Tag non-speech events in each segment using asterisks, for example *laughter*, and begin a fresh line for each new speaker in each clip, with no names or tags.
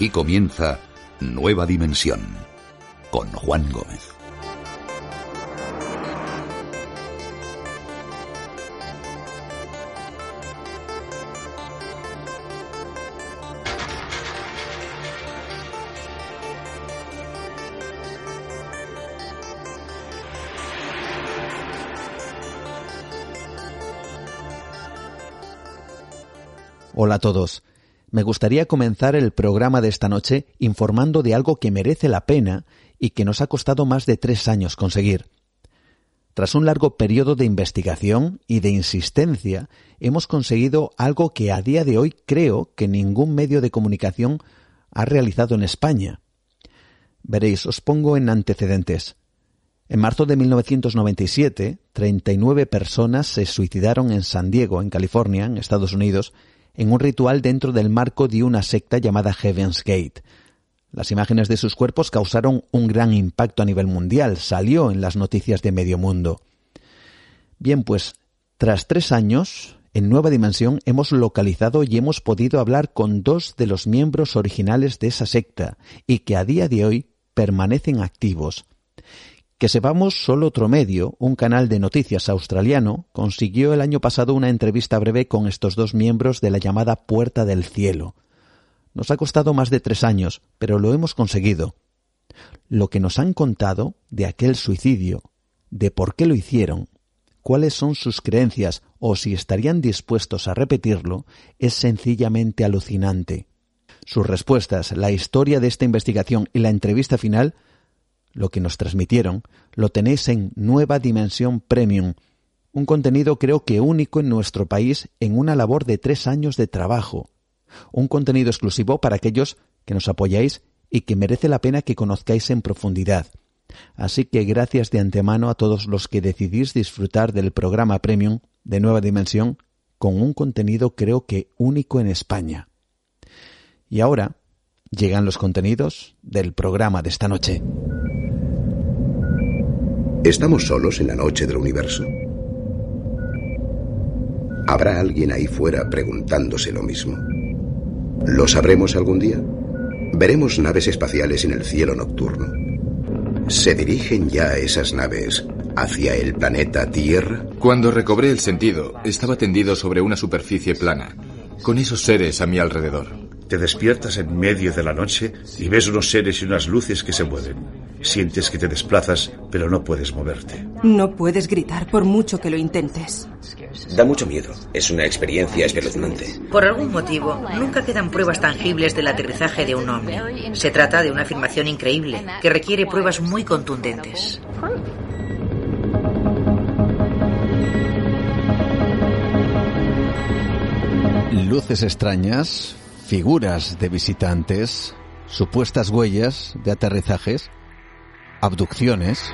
Aquí comienza Nueva Dimensión con Juan Gómez.
Hola a todos. Me gustaría comenzar el programa de esta noche informando de algo que merece la pena y que nos ha costado más de tres años conseguir. Tras un largo periodo de investigación y de insistencia, hemos conseguido algo que a día de hoy creo que ningún medio de comunicación ha realizado en España. Veréis, os pongo en antecedentes. En marzo de 1997, 39 personas se suicidaron en San Diego, en California, en Estados Unidos, en un ritual dentro del marco de una secta llamada Heaven's Gate. Las imágenes de sus cuerpos causaron un gran impacto a nivel mundial, salió en las noticias de medio mundo. Bien, pues, tras tres años, en Nueva Dimensión hemos localizado y hemos podido hablar con dos de los miembros originales de esa secta y que a día de hoy permanecen activos. Que sepamos, solo otro medio, un canal de noticias australiano, consiguió el año pasado una entrevista breve con estos dos miembros de la llamada Puerta del Cielo. Nos ha costado más de tres años, pero lo hemos conseguido. Lo que nos han contado de aquel suicidio, de por qué lo hicieron, cuáles son sus creencias o si estarían dispuestos a repetirlo, es sencillamente alucinante. Sus respuestas, la historia de esta investigación y la entrevista final lo que nos transmitieron, lo tenéis en Nueva Dimensión Premium, un contenido creo que único en nuestro país en una labor de tres años de trabajo, un contenido exclusivo para aquellos que nos apoyáis y que merece la pena que conozcáis en profundidad. Así que gracias de antemano a todos los que decidís disfrutar del programa Premium de Nueva Dimensión con un contenido creo que único en España. Y ahora llegan los contenidos del programa de esta noche.
¿Estamos solos en la noche del universo? ¿Habrá alguien ahí fuera preguntándose lo mismo? ¿Lo sabremos algún día? ¿Veremos naves espaciales en el cielo nocturno? ¿Se dirigen ya esas naves hacia el planeta Tierra?
Cuando recobré el sentido, estaba tendido sobre una superficie plana, con esos seres a mi alrededor.
Te despiertas en medio de la noche y ves unos seres y unas luces que se mueven. Sientes que te desplazas, pero no puedes moverte.
No puedes gritar por mucho que lo intentes.
Da mucho miedo. Es una experiencia espeluznante.
Por algún motivo, nunca quedan pruebas tangibles del aterrizaje de un hombre. Se trata de una afirmación increíble que requiere pruebas muy contundentes.
Luces extrañas, figuras de visitantes, supuestas huellas de aterrizajes abducciones.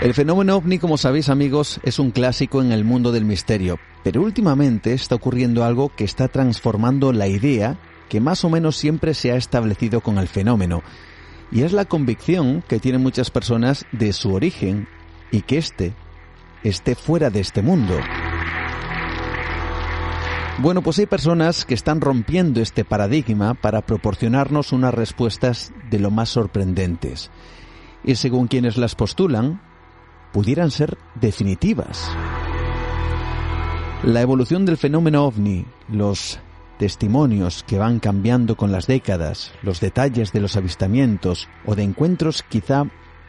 El fenómeno ovni, como sabéis amigos, es un clásico en el mundo del misterio, pero últimamente está ocurriendo algo que está transformando la idea que más o menos siempre se ha establecido con el fenómeno, y es la convicción que tienen muchas personas de su origen y que éste esté fuera de este mundo. Bueno, pues hay personas que están rompiendo este paradigma para proporcionarnos unas respuestas de lo más sorprendentes. Y según quienes las postulan, pudieran ser definitivas. La evolución del fenómeno ovni, los testimonios que van cambiando con las décadas, los detalles de los avistamientos o de encuentros quizá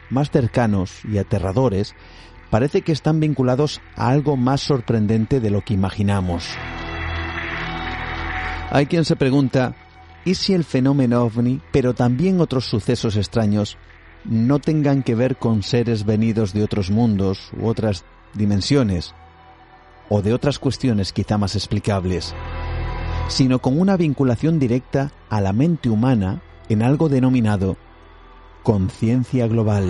más cercanos y aterradores, parece que están vinculados a algo más sorprendente de lo que imaginamos. Hay quien se pregunta, ¿y si el fenómeno ovni, pero también otros sucesos extraños, no tengan que ver con seres venidos de otros mundos u otras dimensiones, o de otras cuestiones quizá más explicables, sino con una vinculación directa a la mente humana en algo denominado conciencia global?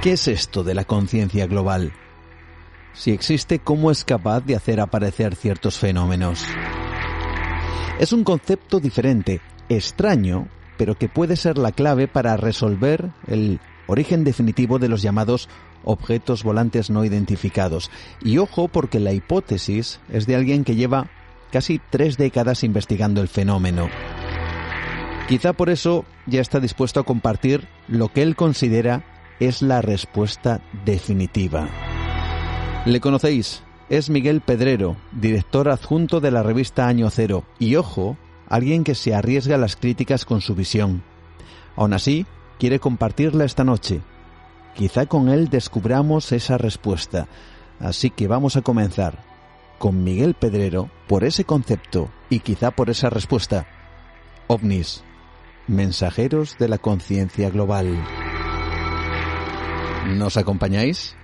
¿Qué es esto de la conciencia global? Si existe, cómo es capaz de hacer aparecer ciertos fenómenos. Es un concepto diferente, extraño, pero que puede ser la clave para resolver el origen definitivo de los llamados objetos volantes no identificados. Y ojo porque la hipótesis es de alguien que lleva casi tres décadas investigando el fenómeno. Quizá por eso ya está dispuesto a compartir lo que él considera es la respuesta definitiva. Le conocéis, es Miguel Pedrero, director adjunto de la revista Año Cero, y ojo, alguien que se arriesga a las críticas con su visión. Aún así, quiere compartirla esta noche. Quizá con él descubramos esa respuesta. Así que vamos a comenzar con Miguel Pedrero por ese concepto y quizá por esa respuesta. OVNIS, mensajeros de la conciencia global. ¿Nos acompañáis?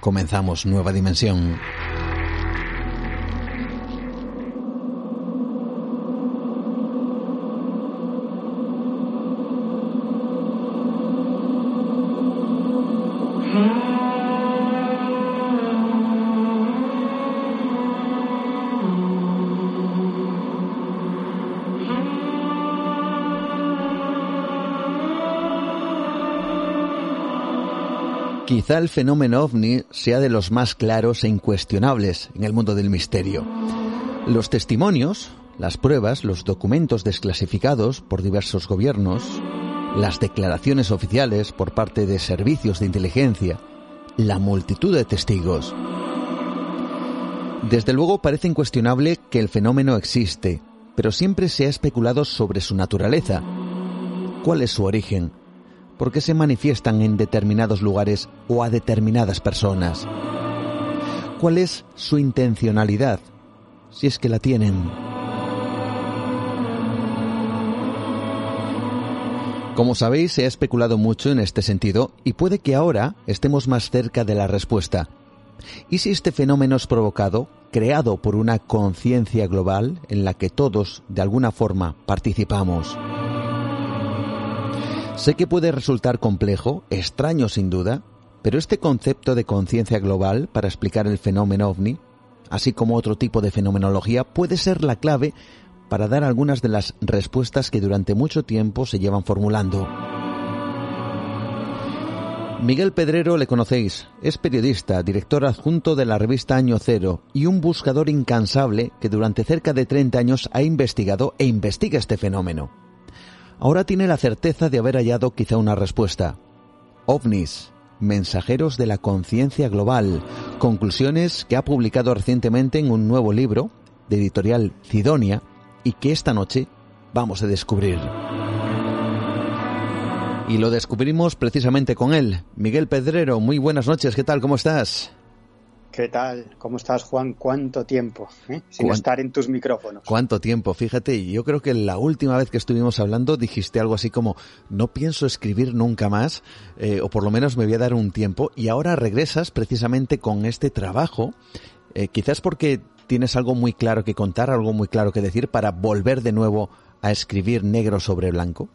Comenzamos Nueva Dimensión. Quizá el fenómeno ovni sea de los más claros e incuestionables en el mundo del misterio. Los testimonios, las pruebas, los documentos desclasificados por diversos gobiernos, las declaraciones oficiales por parte de servicios de inteligencia, la multitud de testigos. Desde luego parece incuestionable que el fenómeno existe, pero siempre se ha especulado sobre su naturaleza. ¿Cuál es su origen? Por qué se manifiestan en determinados lugares o a determinadas personas. ¿Cuál es su intencionalidad, si es que la tienen? Como sabéis, se ha especulado mucho en este sentido y puede que ahora estemos más cerca de la respuesta. ¿Y si este fenómeno es provocado, creado por una conciencia global en la que todos, de alguna forma, participamos? Sé que puede resultar complejo, extraño sin duda, pero este concepto de conciencia global para explicar el fenómeno ovni, así como otro tipo de fenomenología, puede ser la clave para dar algunas de las respuestas que durante mucho tiempo se llevan formulando. Miguel Pedrero le conocéis, es periodista, director adjunto de la revista Año Cero y un buscador incansable que durante cerca de 30 años ha investigado e investiga este fenómeno. Ahora tiene la certeza de haber hallado quizá una respuesta. OVNIS, mensajeros de la conciencia global, conclusiones que ha publicado recientemente en un nuevo libro de editorial Cidonia y que esta noche vamos a descubrir. Y lo descubrimos precisamente con él. Miguel Pedrero, muy buenas noches, ¿qué tal? ¿Cómo estás?
¿Qué tal? ¿Cómo estás, Juan? ¿Cuánto tiempo eh? sin estar en tus micrófonos?
¿Cuánto tiempo? Fíjate, yo creo que la última vez que estuvimos hablando dijiste algo así como, no pienso escribir nunca más, eh, o por lo menos me voy a dar un tiempo, y ahora regresas precisamente con este trabajo, eh, quizás porque tienes algo muy claro que contar, algo muy claro que decir, para volver de nuevo a escribir negro sobre blanco.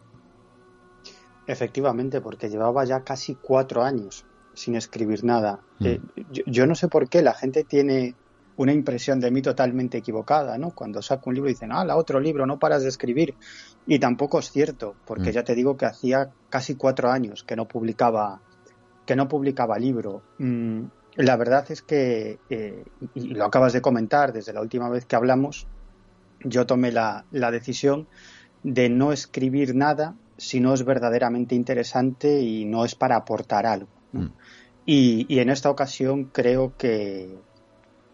Efectivamente, porque llevaba ya casi cuatro años sin escribir nada. Mm. Eh, yo, no sé por qué la gente tiene una impresión de mí totalmente equivocada, ¿no? Cuando saco un libro y dicen, ah, la otro libro, no paras de escribir. Y tampoco es cierto, porque mm. ya te digo que hacía casi cuatro años que no publicaba, que no publicaba libro. Mm, la verdad es que, eh, y lo acabas de comentar desde la última vez que hablamos, yo tomé la, la decisión de no escribir nada si no es verdaderamente interesante y no es para aportar algo. Y, en esta ocasión creo que,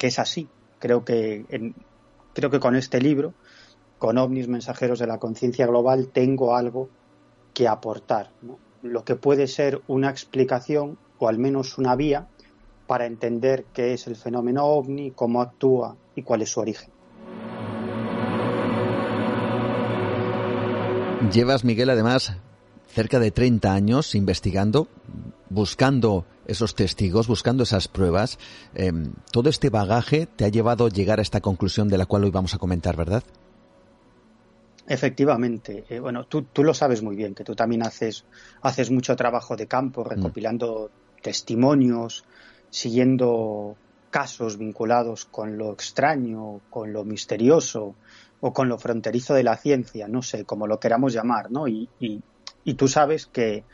es así. Creo que, creo que con este libro, con ovnis mensajeros de la conciencia global, tengo algo que aportar. Lo que puede ser una explicación o al menos una vía para entender qué es el fenómeno ovni, cómo actúa y cuál es su origen.
Llevas, Miguel, además, cerca de 30 años investigando, buscando esos testigos, buscando esas pruebas. Em, todo este bagaje te ha llevado a llegar a esta conclusión de la cual hoy vamos a comentar, ¿verdad?
Efectivamente. Eh, bueno, tú, tú, lo sabes muy bien, que tú también haces, haces mucho trabajo de campo, mm. recopilando testimonios, siguiendo casos vinculados con lo extraño, con lo misterioso o con lo fronterizo de la ciencia, no sé, como lo queramos llamar, ¿no? Y, y, y tú sabes que,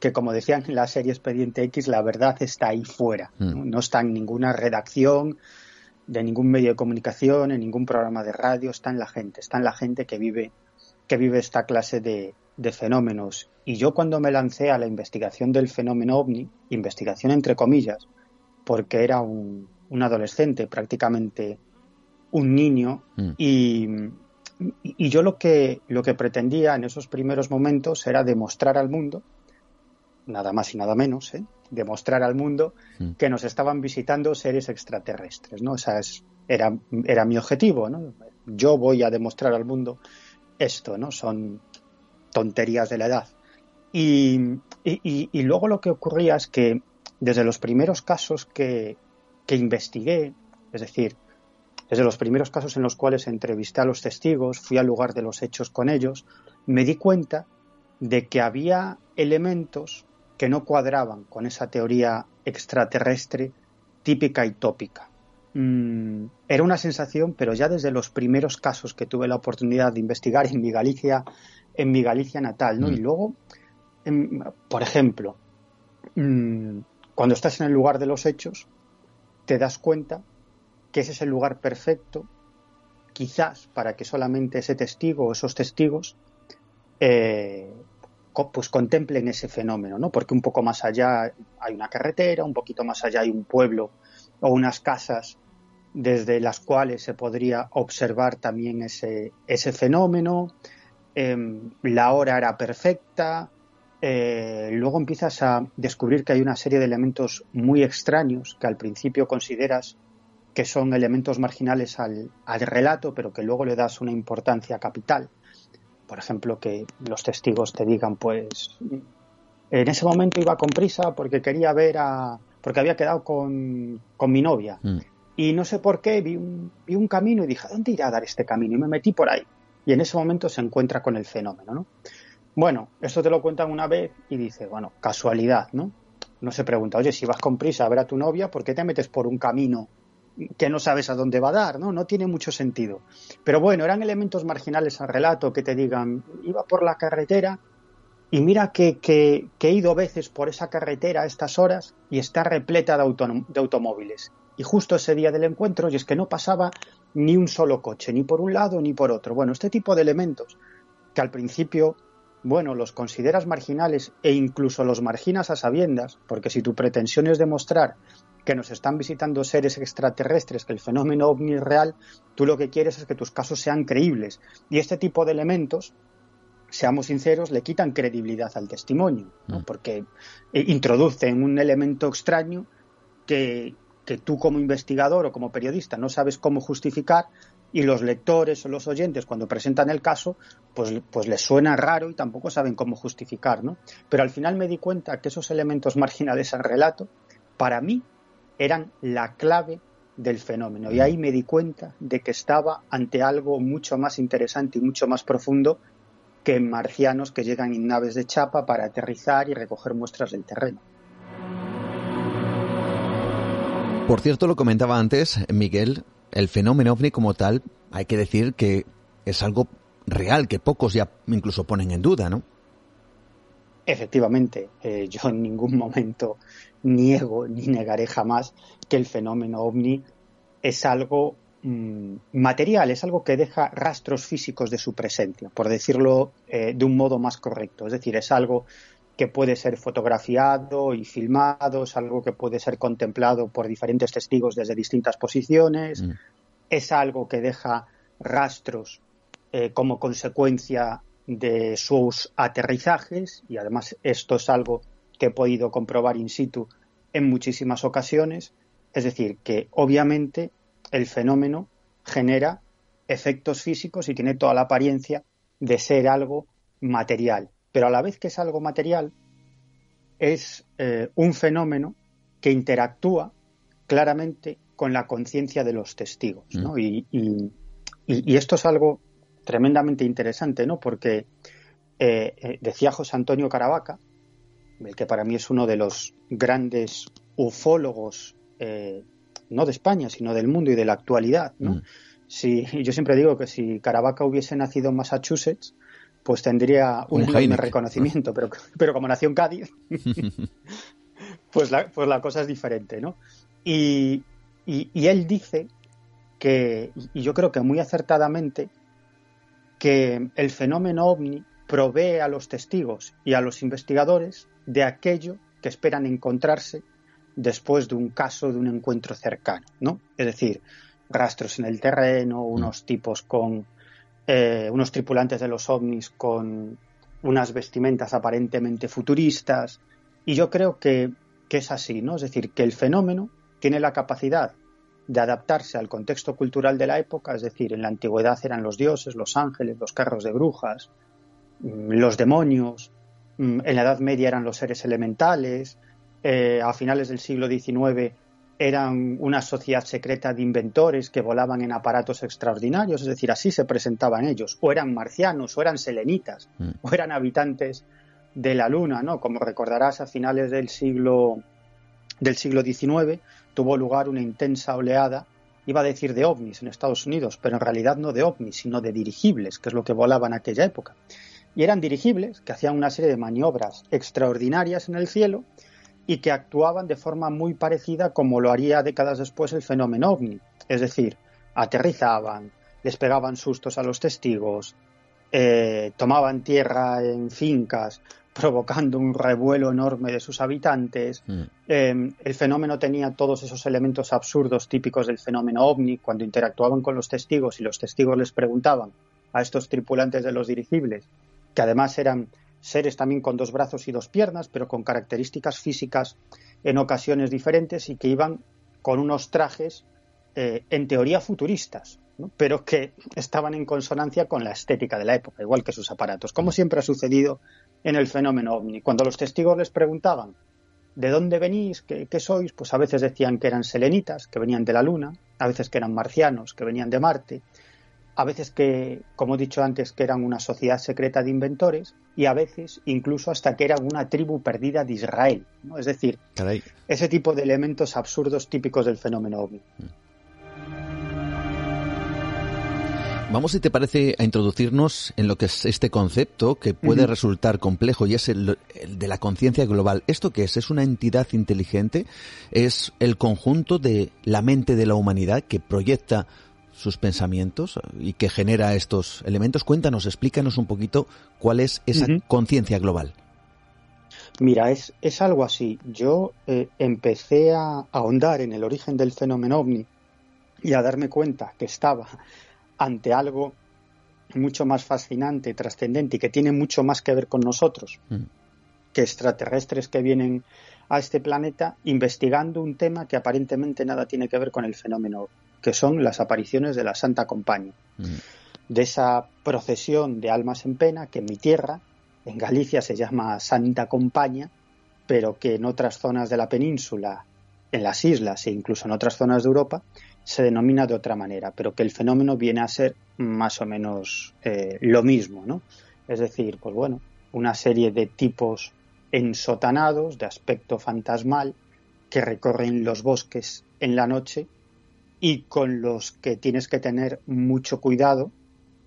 que como decían en la serie Expediente X, la verdad está ahí fuera, ¿no?
Mm.
no está en ninguna redacción de ningún medio de comunicación, en ningún programa de radio, está en la gente, está en la gente que vive, que vive esta clase de, de fenómenos. Y yo cuando me lancé a la investigación del fenómeno ovni, investigación entre comillas, porque era un, un adolescente, prácticamente un niño,
Mm.
y, y yo lo que, lo que pretendía en esos primeros momentos era demostrar al mundo, nada más y nada menos, ¿eh? demostrar al mundo
Mm.
que nos estaban visitando seres extraterrestres, ¿no? Esa es, era, era mi objetivo, ¿no? Yo voy a demostrar al mundo esto, ¿no? Son tonterías de la edad. Y, y- y- y luego lo que ocurría es que desde los primeros casos que, que investigué, es decir, desde los primeros casos en los cuales entrevisté a los testigos, fui al lugar de los hechos con ellos, me di cuenta de que había elementos que no cuadraban con esa teoría extraterrestre típica y tópica. Mm, era una sensación, pero ya desde los primeros casos que tuve la oportunidad de investigar en mi Galicia, en mi Galicia natal, ¿no?
Mm.
Y luego, em, por ejemplo, mm, cuando estás en el lugar de los hechos, te das cuenta que ese es el lugar perfecto, quizás para que solamente ese testigo o esos testigos eh, pues contemplen ese fenómeno, ¿no? Porque un poco más allá hay una carretera, un poquito más allá hay un pueblo o unas casas desde las cuales se podría observar también ese, ese fenómeno. Em, la hora era perfecta. eh, luego empiezas a descubrir que hay una serie de elementos muy extraños que al principio consideras que son elementos marginales al, al relato, pero que luego le das una importancia capital. Por ejemplo, que los testigos te digan, pues, en ese momento iba con prisa porque quería ver a. porque había quedado con, con mi novia.
Mm.
Y no sé por qué, vi un, vi un camino y dije, ¿a dónde irá a dar este camino? Y me metí por ahí. Y en ese momento se encuentra con el fenómeno, ¿no? Bueno, esto te lo cuentan una vez y dice, bueno, casualidad, ¿no? No se pregunta, oye, si vas con prisa a ver a tu novia, ¿por qué te metes por un camino que no sabes a dónde va a dar, ¿no? No tiene mucho sentido. Pero bueno, eran elementos marginales al relato que te digan, iba por la carretera y mira que, he ido veces por esa carretera a estas horas y está repleta de automóviles. Y justo ese día del encuentro, y es que no pasaba ni un solo coche, ni por un lado ni por otro. Bueno, este tipo de elementos que al principio, bueno, los consideras marginales e incluso los marginas a sabiendas, porque si tu pretensión es demostrar que nos están visitando seres extraterrestres, que el fenómeno ovni es real, tú lo que quieres es que tus casos sean creíbles. Y este tipo de elementos, seamos sinceros, le quitan credibilidad al testimonio, ¿no?
Mm.
porque eh, introducen un elemento extraño que, que tú como investigador o como periodista no sabes cómo justificar y los lectores o los oyentes cuando presentan el caso pues, pues les suena raro y tampoco saben cómo justificar, ¿no? Pero al final me di cuenta que esos elementos marginales al relato para mí eran la clave del fenómeno y ahí me di cuenta de que estaba ante algo mucho más interesante y mucho más profundo que marcianos que llegan en naves de chapa para aterrizar y recoger muestras del terreno.
Por cierto, lo comentaba antes, Miguel, el fenómeno ovni como tal, hay que decir que es algo real, que pocos ya incluso ponen en duda, ¿no?
Efectivamente, eh, yo en ningún momento niego ni negaré jamás que el fenómeno ovni es algo mm, material, es algo que deja rastros físicos de su presencia, por decirlo eh, de un modo más correcto. Es decir, es algo que puede ser fotografiado y filmado, es algo que puede ser contemplado por diferentes testigos desde distintas posiciones,
Mm.
es algo que deja rastros eh, como consecuencia de sus aterrizajes y además esto es algo que he podido comprobar in situ en muchísimas ocasiones. Es decir, que obviamente el fenómeno genera efectos físicos y tiene toda la apariencia de ser algo material. Pero a la vez que es algo material, es eh, un fenómeno que interactúa claramente con la conciencia de los testigos. ¿no?
Mm.
Y, y- y- esto es algo tremendamente interesante, ¿no? Porque eh, eh, decía José Antonio Caravaca, el que para mí es uno de los grandes ufólogos, eh, no de España, sino del mundo y de la actualidad, ¿no?
Mm.
Si, yo siempre digo que si Caravaca hubiese nacido en Massachusetts, pues tendría un, un reconocimiento, pero, *laughs* pero como nació en Cádiz, *laughs* pues, la, pues la cosa es diferente, ¿no? Y, y, él dice que, y yo creo que muy acertadamente, que el fenómeno ovni provee a los testigos y a los investigadores de aquello que esperan encontrarse después de un caso de un encuentro cercano, ¿no? Es decir, rastros en el terreno, unos tipos con eh, unos tripulantes de los ovnis con unas vestimentas aparentemente futuristas, y yo creo que, que es así, ¿no? Es decir, que el fenómeno tiene la capacidad de adaptarse al contexto cultural de la época, es decir, en la antigüedad eran los dioses, los ángeles, los carros de brujas, mm, los demonios, mm, en la Edad Media eran los seres elementales, eh, a finales del siglo XIX eran una sociedad secreta de inventores que volaban en aparatos extraordinarios, es decir, así se presentaban ellos, o eran marcianos, o eran selenitas, mm. o eran habitantes de la Luna, ¿no? Como recordarás, a finales del siglo del siglo XIX tuvo lugar una intensa oleada, iba a decir de ovnis en Estados Unidos, pero en realidad no de ovnis, sino de dirigibles, que es lo que volaban en aquella época. Y eran dirigibles que hacían una serie de maniobras extraordinarias en el cielo y que actuaban de forma muy parecida como lo haría décadas después el fenómeno ovni. Es decir, aterrizaban, les pegaban sustos a los testigos, eh, tomaban tierra en fincas, *laughs* provocando un revuelo enorme de sus habitantes. Mm. Eh, el fenómeno tenía todos esos elementos absurdos típicos del fenómeno ovni, cuando interactuaban con los testigos y los testigos les preguntaban a estos tripulantes de los dirigibles, que además eran seres también con dos brazos y dos piernas, pero con características físicas en ocasiones diferentes y que iban con unos trajes eh, en teoría futuristas, pero que estaban en consonancia con la estética de la época, igual que sus aparatos, como siempre ha sucedido en el fenómeno ovni. Cuando los testigos les preguntaban ¿de dónde venís? ¿Qué, ¿Qué, sois? Pues a veces decían que eran selenitas, que venían de la Luna, a veces que eran marcianos, que venían de Marte, a veces que, como he dicho antes, que eran una sociedad secreta de inventores y a veces incluso hasta que eran una tribu perdida de Israel. ¿no? Es decir, ese tipo de elementos absurdos típicos del fenómeno ovni.
Vamos, si te parece, a introducirnos en lo que es este concepto que puede resultar complejo y es el, el de la conciencia global. ¿Esto qué es? ¿Es una entidad inteligente? ¿Es el conjunto de la mente de la humanidad que proyecta sus pensamientos y que genera estos elementos. Cuéntanos, explícanos un poquito cuál es esa conciencia global.
Mira, es, es, algo así. Yo eh, empecé a, ahondar en el origen del fenómeno ovni y a darme cuenta que estaba ante algo mucho más fascinante, trascendente y que tiene mucho más que ver con nosotros mm. que extraterrestres que vienen a este planeta investigando un tema que aparentemente nada tiene que ver con el fenómeno que son las apariciones de la Santa Compañía, mm. de esa procesión de almas en pena que en mi tierra, en Galicia, se llama Santa Compañía, pero que en otras zonas de la península, en las islas e incluso en otras zonas de Europa, se denomina de otra manera, pero que el fenómeno viene a ser más o menos eh, lo mismo, ¿no? Es decir, pues bueno, una serie de tipos ensotanados, de aspecto fantasmal, que recorren los bosques en la noche y con los que tienes que tener mucho cuidado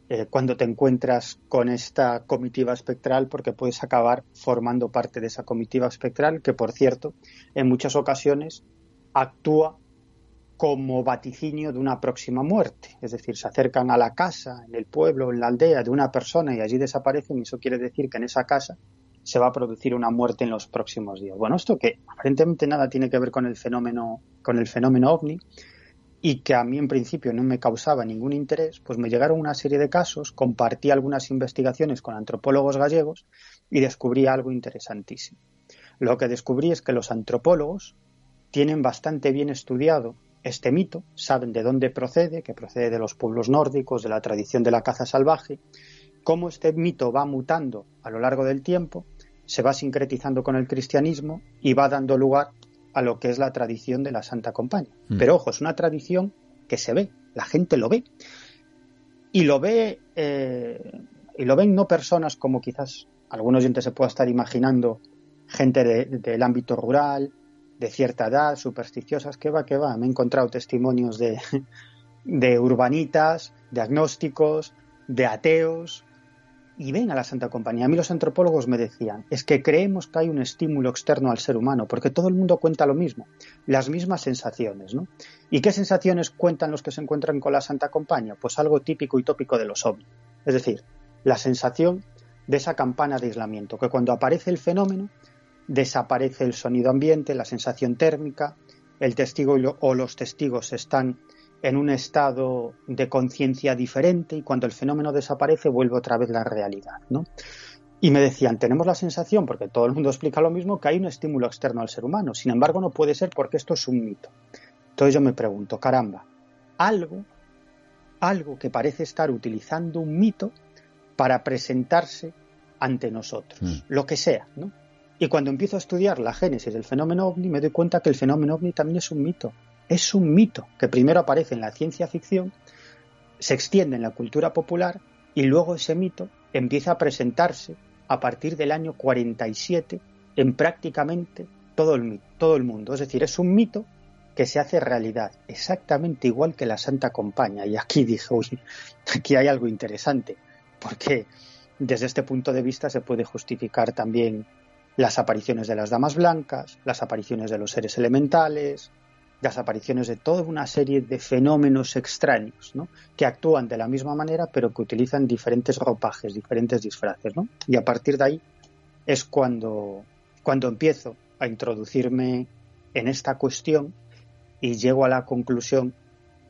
eh, cuando te encuentras con esta comitiva espectral porque puedes acabar formando parte de esa comitiva espectral que, por cierto, en muchas ocasiones actúa como vaticinio de una próxima muerte. Es decir, se acercan a la casa, en el pueblo, en la aldea de una persona y allí desaparecen y eso quiere decir que en esa casa se va a producir una muerte en los próximos días. Bueno, esto que aparentemente nada tiene que ver con el fenómeno, con el fenómeno ovni, y que a mí en principio no me causaba ningún interés, pues me llegaron una serie de casos, compartí algunas investigaciones con antropólogos gallegos y descubrí algo interesantísimo. Lo que descubrí es que los antropólogos tienen bastante bien estudiado este mito, saben de dónde procede, que procede de los pueblos nórdicos, de la tradición de la caza salvaje, cómo este mito va mutando a lo largo del tiempo, se va sincretizando con el cristianismo y va dando lugar a lo que es la tradición de la Santa Compañía. Mm. Pero ojo, es una tradición que se ve, la gente lo ve. Y lo ve, eh, y lo ven no personas como quizás algunos oyentes se pueda estar imaginando, gente del ámbito rural, de cierta edad, supersticiosas, que va, que va. Me he encontrado testimonios de, *laughs* de urbanitas, de agnósticos, de ateos, y ven a la Santa Compañía. A mí los antropólogos me decían, es que creemos que hay un estímulo externo al ser humano, porque todo el mundo cuenta lo mismo, las mismas sensaciones, ¿no? ¿Y qué sensaciones cuentan los que se encuentran con la Santa Compañía? Pues algo típico y tópico de los ovnis. Es decir, la sensación de esa campana de aislamiento, que cuando aparece el fenómeno, desaparece el sonido ambiente, la sensación térmica, el testigo o los testigos están en un estado de conciencia diferente y cuando el fenómeno desaparece vuelve otra vez la realidad, ¿no? Y me decían, tenemos la sensación, porque todo el mundo explica lo mismo, que hay un estímulo externo al ser humano. Sin embargo, no puede ser porque esto es un mito. Entonces yo me pregunto, caramba, algo, algo que parece estar utilizando un mito para presentarse ante nosotros, mm. lo que sea, ¿no? Y cuando empiezo a estudiar la génesis del fenómeno ovni, me doy cuenta que el fenómeno ovni también es un mito es un mito que primero aparece en la ciencia ficción, se extiende en la cultura popular y luego ese mito empieza a presentarse a partir del año 47 en prácticamente todo el, mundo. Es decir, es un mito que se hace realidad, exactamente igual que la Santa Compañía. Y aquí dije, uy, aquí hay algo interesante, porque desde este punto de vista se puede justificar también las apariciones de las damas blancas, las apariciones de los seres elementales, las apariciones de toda una serie de fenómenos extraños, ¿no? que actúan de la misma manera, pero que utilizan diferentes ropajes, diferentes disfraces. ¿no? Y a partir de ahí es cuando, cuando empiezo a introducirme en esta cuestión y llego a la conclusión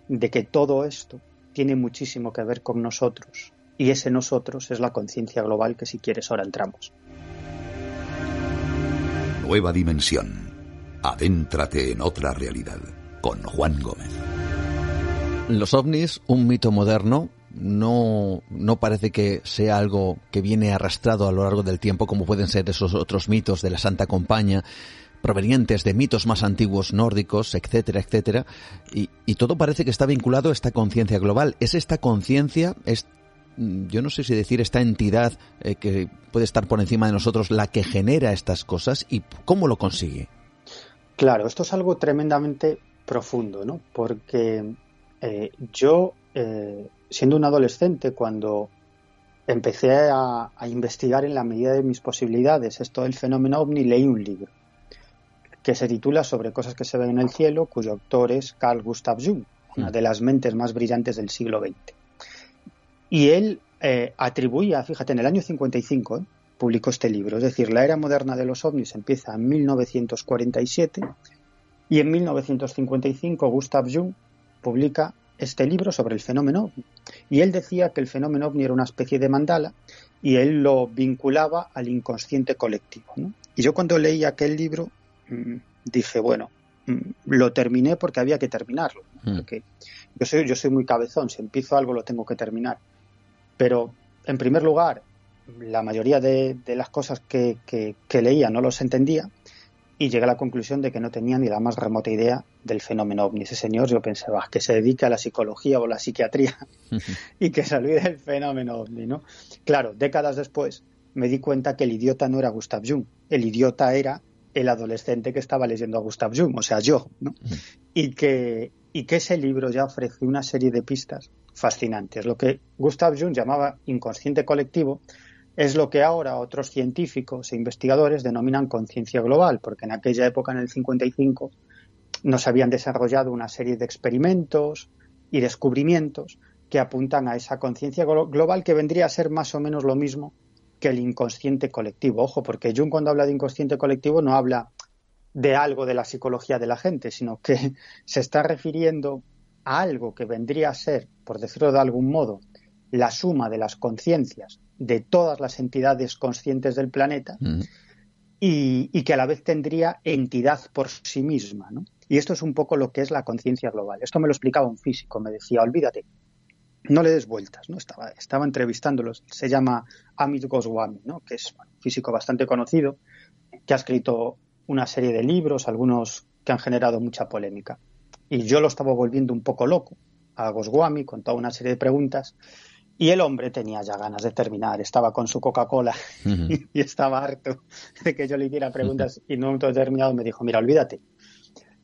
de que todo esto tiene muchísimo que ver con nosotros. Y ese nosotros es la conciencia global que si quieres ahora entramos.
Nueva dimensión Adéntrate en otra realidad con Juan Gómez.
Los ovnis, un mito moderno, no, no parece que sea algo que viene arrastrado a lo largo del tiempo como pueden ser esos otros mitos de la Santa Compañía provenientes de mitos más antiguos nórdicos, etcétera, etcétera, y, y todo parece que está vinculado a esta conciencia global. ¿Es esta conciencia, es, yo no sé si decir esta entidad eh, que puede estar por encima de nosotros la que genera estas cosas y cómo lo consigue?
Claro, esto es algo tremendamente profundo, ¿no? Porque eh, yo, eh, siendo un adolescente, cuando empecé a, investigar en la medida de mis posibilidades esto del fenómeno ovni, leí un libro que se titula Sobre cosas que se ven en el cielo, cuyo autor es Carl Gustav Jung, una mm. de las mentes más brillantes del siglo XX. Y él eh, atribuía, fíjate, en el año 55, publicó este libro. Es decir, la era moderna de los ovnis empieza en 1947 y en 1955 Gustav Jung publica este libro sobre el fenómeno ovni. Y él decía que el fenómeno ovni era una especie de mandala y él lo vinculaba al inconsciente colectivo. Y yo cuando leí aquel libro mm, dije, bueno, mm, lo terminé porque había que terminarlo. Hmm. Porque yo soy, yo soy muy cabezón, si empiezo algo lo tengo que terminar. Pero, en primer lugar, la mayoría de, las cosas que, leía no los entendía y llegué a la conclusión de que no tenía ni la más remota idea del fenómeno ovni. Ese señor yo pensaba que se dedica a la psicología o la psiquiatría *laughs* y que se olvide del fenómeno ovni, ¿no? Claro, décadas después me di cuenta que el idiota no era Gustav Jung, el idiota era el adolescente que estaba leyendo a Gustav Jung, o sea, yo, ¿no? Y que, y que ese libro ya ofrece una serie de pistas fascinantes. Lo que Gustav Jung llamaba inconsciente colectivo es lo que ahora otros científicos e investigadores denominan conciencia global, porque en aquella época, en el 55, nos habían desarrollado una serie de experimentos y descubrimientos que apuntan a esa conciencia global que vendría a ser más o menos lo mismo que el inconsciente colectivo. Ojo, porque Jung cuando habla de inconsciente colectivo no habla de algo de la psicología de la gente, sino que *laughs* se está refiriendo a algo que vendría a ser, por decirlo de algún modo, la suma de las conciencias de todas las entidades conscientes del planeta mm. y, que a la vez tendría entidad por sí misma. Y esto es un poco lo que es la conciencia global. Esto me lo explicaba un físico, me decía, olvídate, no le des vueltas, ¿no? Estaba, estaba entrevistándolos, se llama Amit Goswami, ¿no? que es un físico bastante conocido, que ha escrito una serie de libros, algunos que han generado mucha polémica. Y yo lo estaba volviendo un poco loco a Goswami con toda una serie de preguntas y el hombre tenía ya ganas de terminar, estaba con su Coca-Cola *laughs* y estaba harto de que yo le hiciera preguntas y en un momento determinado me dijo, mira, olvídate.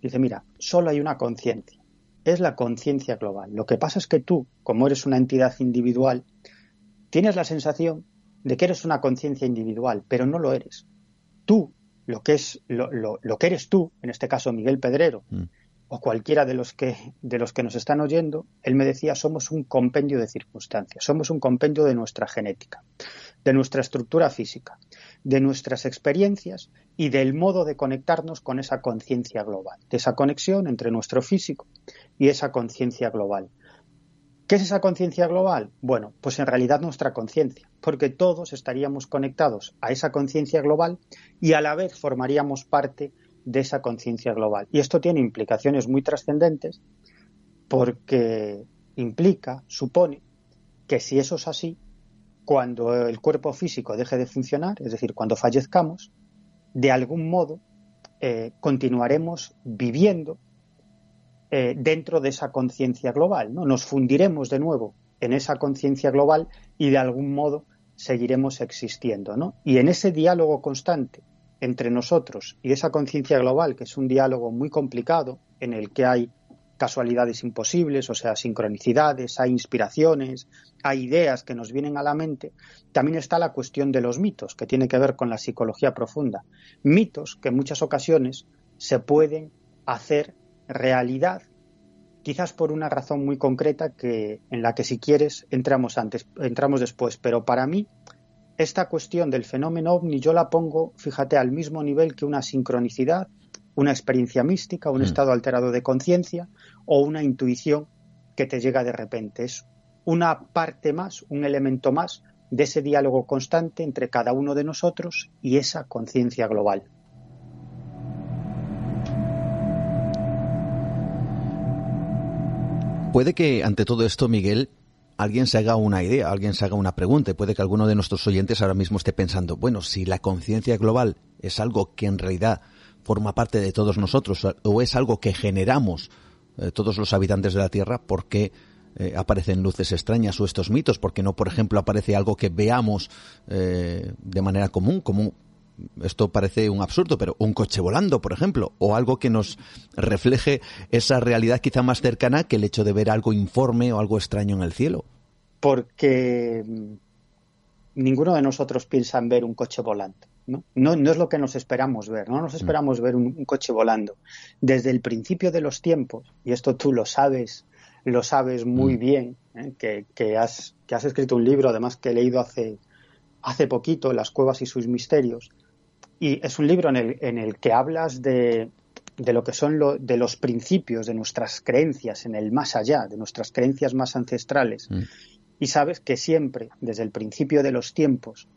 Dice, mira, solo hay una conciencia, es la conciencia global. Lo que pasa es que tú, como eres una entidad individual, tienes la sensación de que eres una conciencia individual, pero no lo eres. Tú, lo que es lo, lo, que eres tú, en este caso Miguel Pedrero, mm. O cualquiera de los que de los que nos están oyendo, él me decía, somos un compendio de circunstancias, somos un compendio de nuestra genética, de nuestra estructura física, de nuestras experiencias y del modo de conectarnos con esa conciencia global, de esa conexión entre nuestro físico y esa conciencia global. ¿Qué es esa conciencia global? Bueno, pues en realidad nuestra conciencia, porque todos estaríamos conectados a esa conciencia global y a la vez formaríamos parte esa conciencia global. Y esto tiene implicaciones muy trascendentes porque implica, supone, que si eso es así, cuando el cuerpo físico deje de funcionar, es decir, cuando fallezcamos, de algún modo eh, continuaremos viviendo eh, dentro de esa conciencia global. ¿no? Nos fundiremos de nuevo en esa conciencia global y de algún modo seguiremos existiendo. ¿no? Y en ese diálogo constante entre nosotros y esa conciencia global, que es un diálogo muy complicado, en el que hay casualidades imposibles, o sea, sincronicidades, hay inspiraciones, hay ideas que nos vienen a la mente, también está la cuestión de los mitos, que tiene que ver con la psicología profunda. Mitos que en muchas ocasiones se pueden hacer realidad, quizás por una razón muy concreta que en la que si quieres entramos antes, entramos después, pero para mí esta cuestión del fenómeno ovni yo la pongo, fíjate, al mismo nivel que una sincronicidad, una experiencia mística, un mm. estado alterado de conciencia o una intuición que te llega de repente. Es una parte más, un elemento más de ese diálogo constante entre cada uno de nosotros y esa conciencia global.
Puede que ante todo esto, Miguel, alguien se haga una idea, alguien se haga una pregunta. Puede que alguno de nuestros oyentes ahora mismo esté pensando, bueno, si la conciencia global es algo que en realidad forma parte de todos nosotros o es algo que generamos eh, todos los habitantes de la Tierra, ¿por qué eh, aparecen luces extrañas o estos mitos? ¿Por qué no, por ejemplo, aparece algo que veamos eh, de manera común, como esto parece un absurdo, pero un coche volando, por ejemplo, o algo que nos refleje esa realidad quizá más cercana que el hecho de ver algo informe o algo extraño en el cielo.
Porque mm, ninguno de nosotros piensa en ver un coche volando. ¿no? No, es lo que nos esperamos ver, no nos mm. esperamos ver un, coche volando. Desde el principio de los tiempos, y esto tú lo sabes, lo sabes muy mm. bien, ¿eh? que, que, has, que has escrito un libro, además que he leído hace, hace poquito, Las cuevas y sus misterios, y es un libro en el, en el que hablas de, de lo que son de los principios de nuestras creencias en el más allá, de nuestras creencias más ancestrales. Mm. Y sabes que siempre, desde el principio de los tiempos,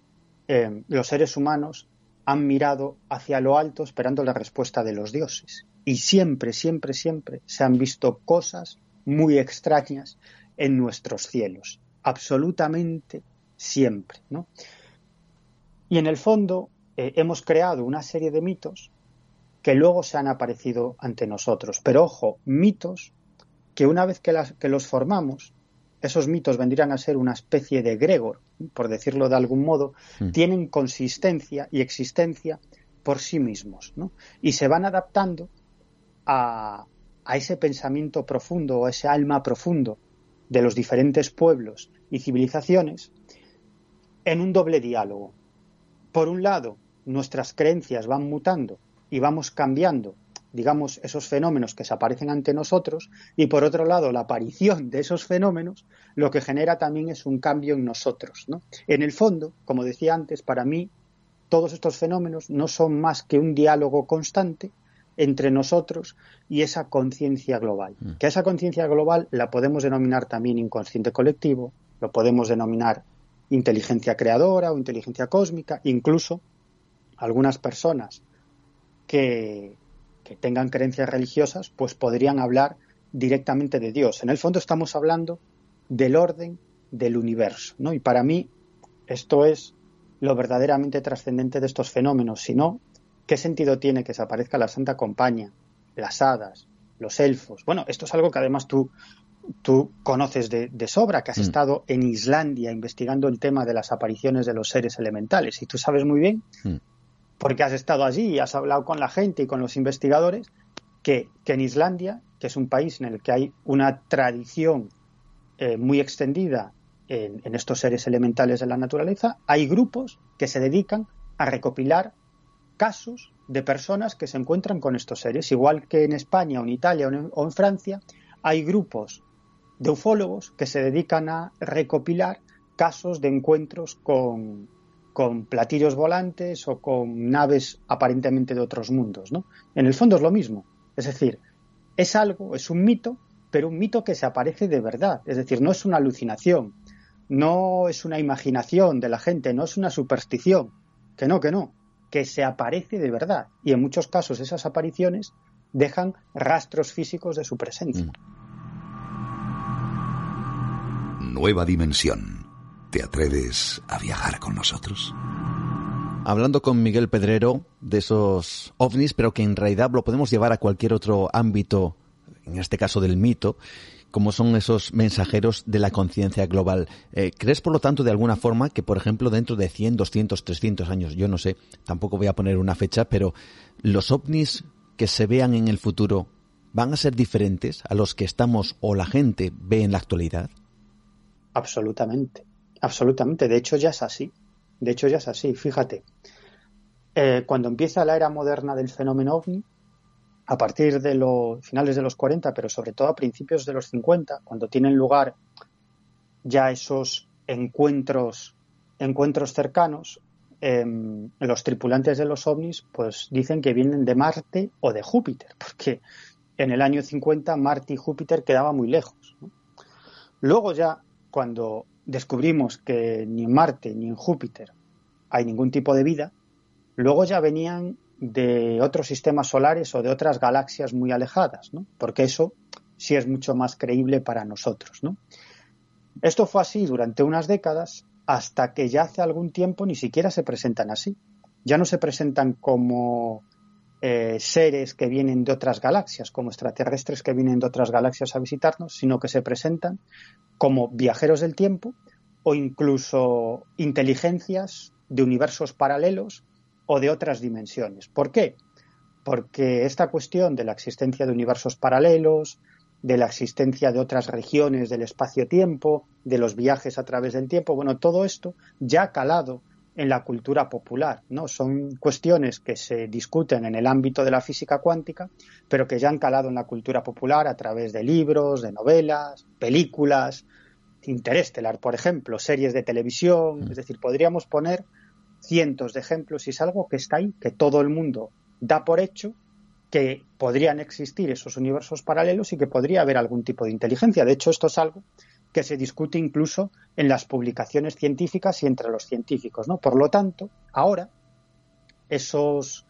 eh, los seres humanos han mirado hacia lo alto esperando la respuesta de los dioses. Y siempre, siempre, siempre se han visto cosas muy extrañas en nuestros cielos. Absolutamente siempre. ¿no? Y en el fondo, eh, hemos creado una serie de mitos que luego se han aparecido ante nosotros. Pero ojo, mitos que una vez que, los formamos, esos mitos vendrían a ser una especie de Gregor, por decirlo de algún modo, mm. tienen consistencia y existencia por sí mismos, Y se van adaptando a, a ese pensamiento profundo o a ese alma profundo de los diferentes pueblos y civilizaciones en un doble diálogo. Por un lado, nuestras creencias van mutando y vamos cambiando, digamos, esos fenómenos que se aparecen ante nosotros, y por otro lado, la aparición de esos fenómenos lo que genera también es un cambio en nosotros. ¿no? En el fondo, como decía antes, para mí, todos estos fenómenos no son más que un diálogo constante entre nosotros y esa conciencia global. Mm. Que esa conciencia global la podemos denominar también inconsciente colectivo, lo podemos denominar inteligencia creadora o inteligencia cósmica, incluso algunas personas que, tengan creencias religiosas, pues podrían hablar directamente de Dios. En el fondo estamos hablando del orden del universo, ¿no? Y para mí esto es lo verdaderamente trascendente de estos fenómenos. Si no, ¿qué sentido tiene que se aparezca la Santa Compañía, las hadas, los elfos? Bueno, esto es algo que además tú, tú conoces de, sobra, que has mm. estado en Islandia investigando el tema de las apariciones de los seres elementales. Y tú sabes muy bien mm porque has estado allí y has hablado con la gente y con los investigadores, que, en Islandia, que es un país en el que hay una tradición eh, muy extendida en, estos seres elementales de la naturaleza, hay grupos que se dedican a recopilar casos de personas que se encuentran con estos seres. Igual que en España o en Italia o en Francia, hay grupos de ufólogos que se dedican a recopilar casos de encuentros con, con platillos volantes o con naves aparentemente de otros mundos. ¿no? En el fondo es lo mismo. Es decir, es algo, es un mito, pero un mito que se aparece de verdad. Es decir, no es una alucinación, no es una imaginación de la gente, no es una superstición. Que no, que no, que se aparece de verdad. Y en muchos casos esas apariciones dejan rastros físicos de su presencia.
Mm. Nueva dimensión. ¿Te atreves a viajar con nosotros?
Hablando con Miguel Pedrero de esos ovnis, pero que en realidad lo podemos llevar a cualquier otro ámbito, en este caso del mito, como son esos mensajeros de la conciencia global. Eh, ¿Crees, por lo tanto, de alguna forma que, por ejemplo, dentro de 100, 200, 300 años, yo no sé, tampoco voy a poner una fecha, pero los ovnis que se vean en el futuro van a ser diferentes a los que estamos o la gente ve en la actualidad?
Absolutamente, absolutamente. De hecho, ya es así. De hecho, ya es así. Fíjate, eh, cuando empieza la era moderna del fenómeno ovni, a partir de los finales de los 40, pero sobre todo a principios de los 50, cuando tienen lugar ya esos encuentros, encuentros cercanos, em, los tripulantes de los ovnis pues dicen que vienen de Marte o de Júpiter, porque en el año 50 Marte y Júpiter quedaban muy lejos. Luego ya, cuando descubrimos que ni en Marte ni en Júpiter hay ningún tipo de vida, luego ya venían de otros sistemas solares o de otras galaxias muy alejadas, ¿no? porque eso sí es mucho más creíble para nosotros. ¿no? Esto fue así durante unas décadas hasta que ya hace algún tiempo ni siquiera se presentan así. Ya no se presentan como eh, seres que vienen de otras galaxias, como extraterrestres que vienen de otras galaxias a visitarnos, sino que se presentan como viajeros del tiempo o incluso inteligencias de universos paralelos o de otras dimensiones. ¿Por qué? Porque esta cuestión de la existencia de universos paralelos, de la existencia de otras regiones del espacio-tiempo, de los viajes a través del tiempo, bueno, todo esto ya ha calado en la cultura popular, ¿no? Son cuestiones que se discuten en el ámbito de la física cuántica, pero que ya han calado en la cultura popular a través de libros, de novelas, películas, Interestelar, por ejemplo, series de televisión, es decir, podríamos poner cientos de ejemplos y es algo que está ahí, que todo el mundo da por hecho que podrían existir esos universos paralelos y que podría haber algún tipo de inteligencia. De hecho, esto es algo que se discute incluso en las publicaciones científicas y entre los científicos. ¿no? Por lo tanto, ahora esos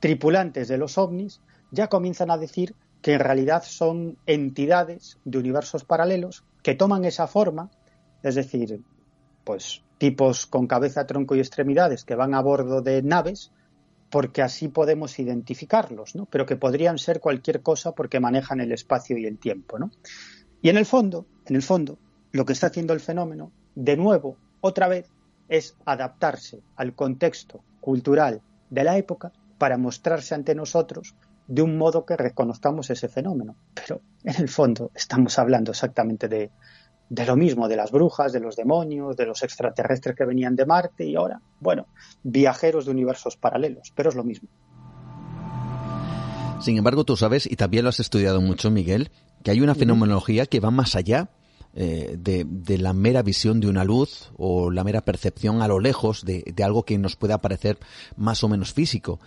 tripulantes de los ovnis ya comienzan a decir que en realidad son entidades de universos paralelos que toman esa forma, es decir, pues tipos con cabeza, tronco y extremidades que van a bordo de naves, porque así podemos identificarlos, ¿no? Pero que podrían ser cualquier cosa porque manejan el espacio y el tiempo, ¿no? Y en el fondo, en el fondo, lo que está haciendo el fenómeno, de nuevo, otra vez, es adaptarse al contexto cultural de la época para mostrarse ante nosotros de un modo que reconozcamos ese fenómeno. Pero en el fondo estamos hablando exactamente de, de lo mismo, de las brujas, de los demonios, de los extraterrestres que venían de Marte y ahora, bueno, viajeros de universos paralelos, pero es lo mismo.
Sin embargo, tú sabes, y también lo has estudiado mucho, Miguel, que hay una fenomenología que va más allá eh, de, la mera visión de una luz o la mera percepción a lo lejos de, algo que nos pueda parecer más o menos físico.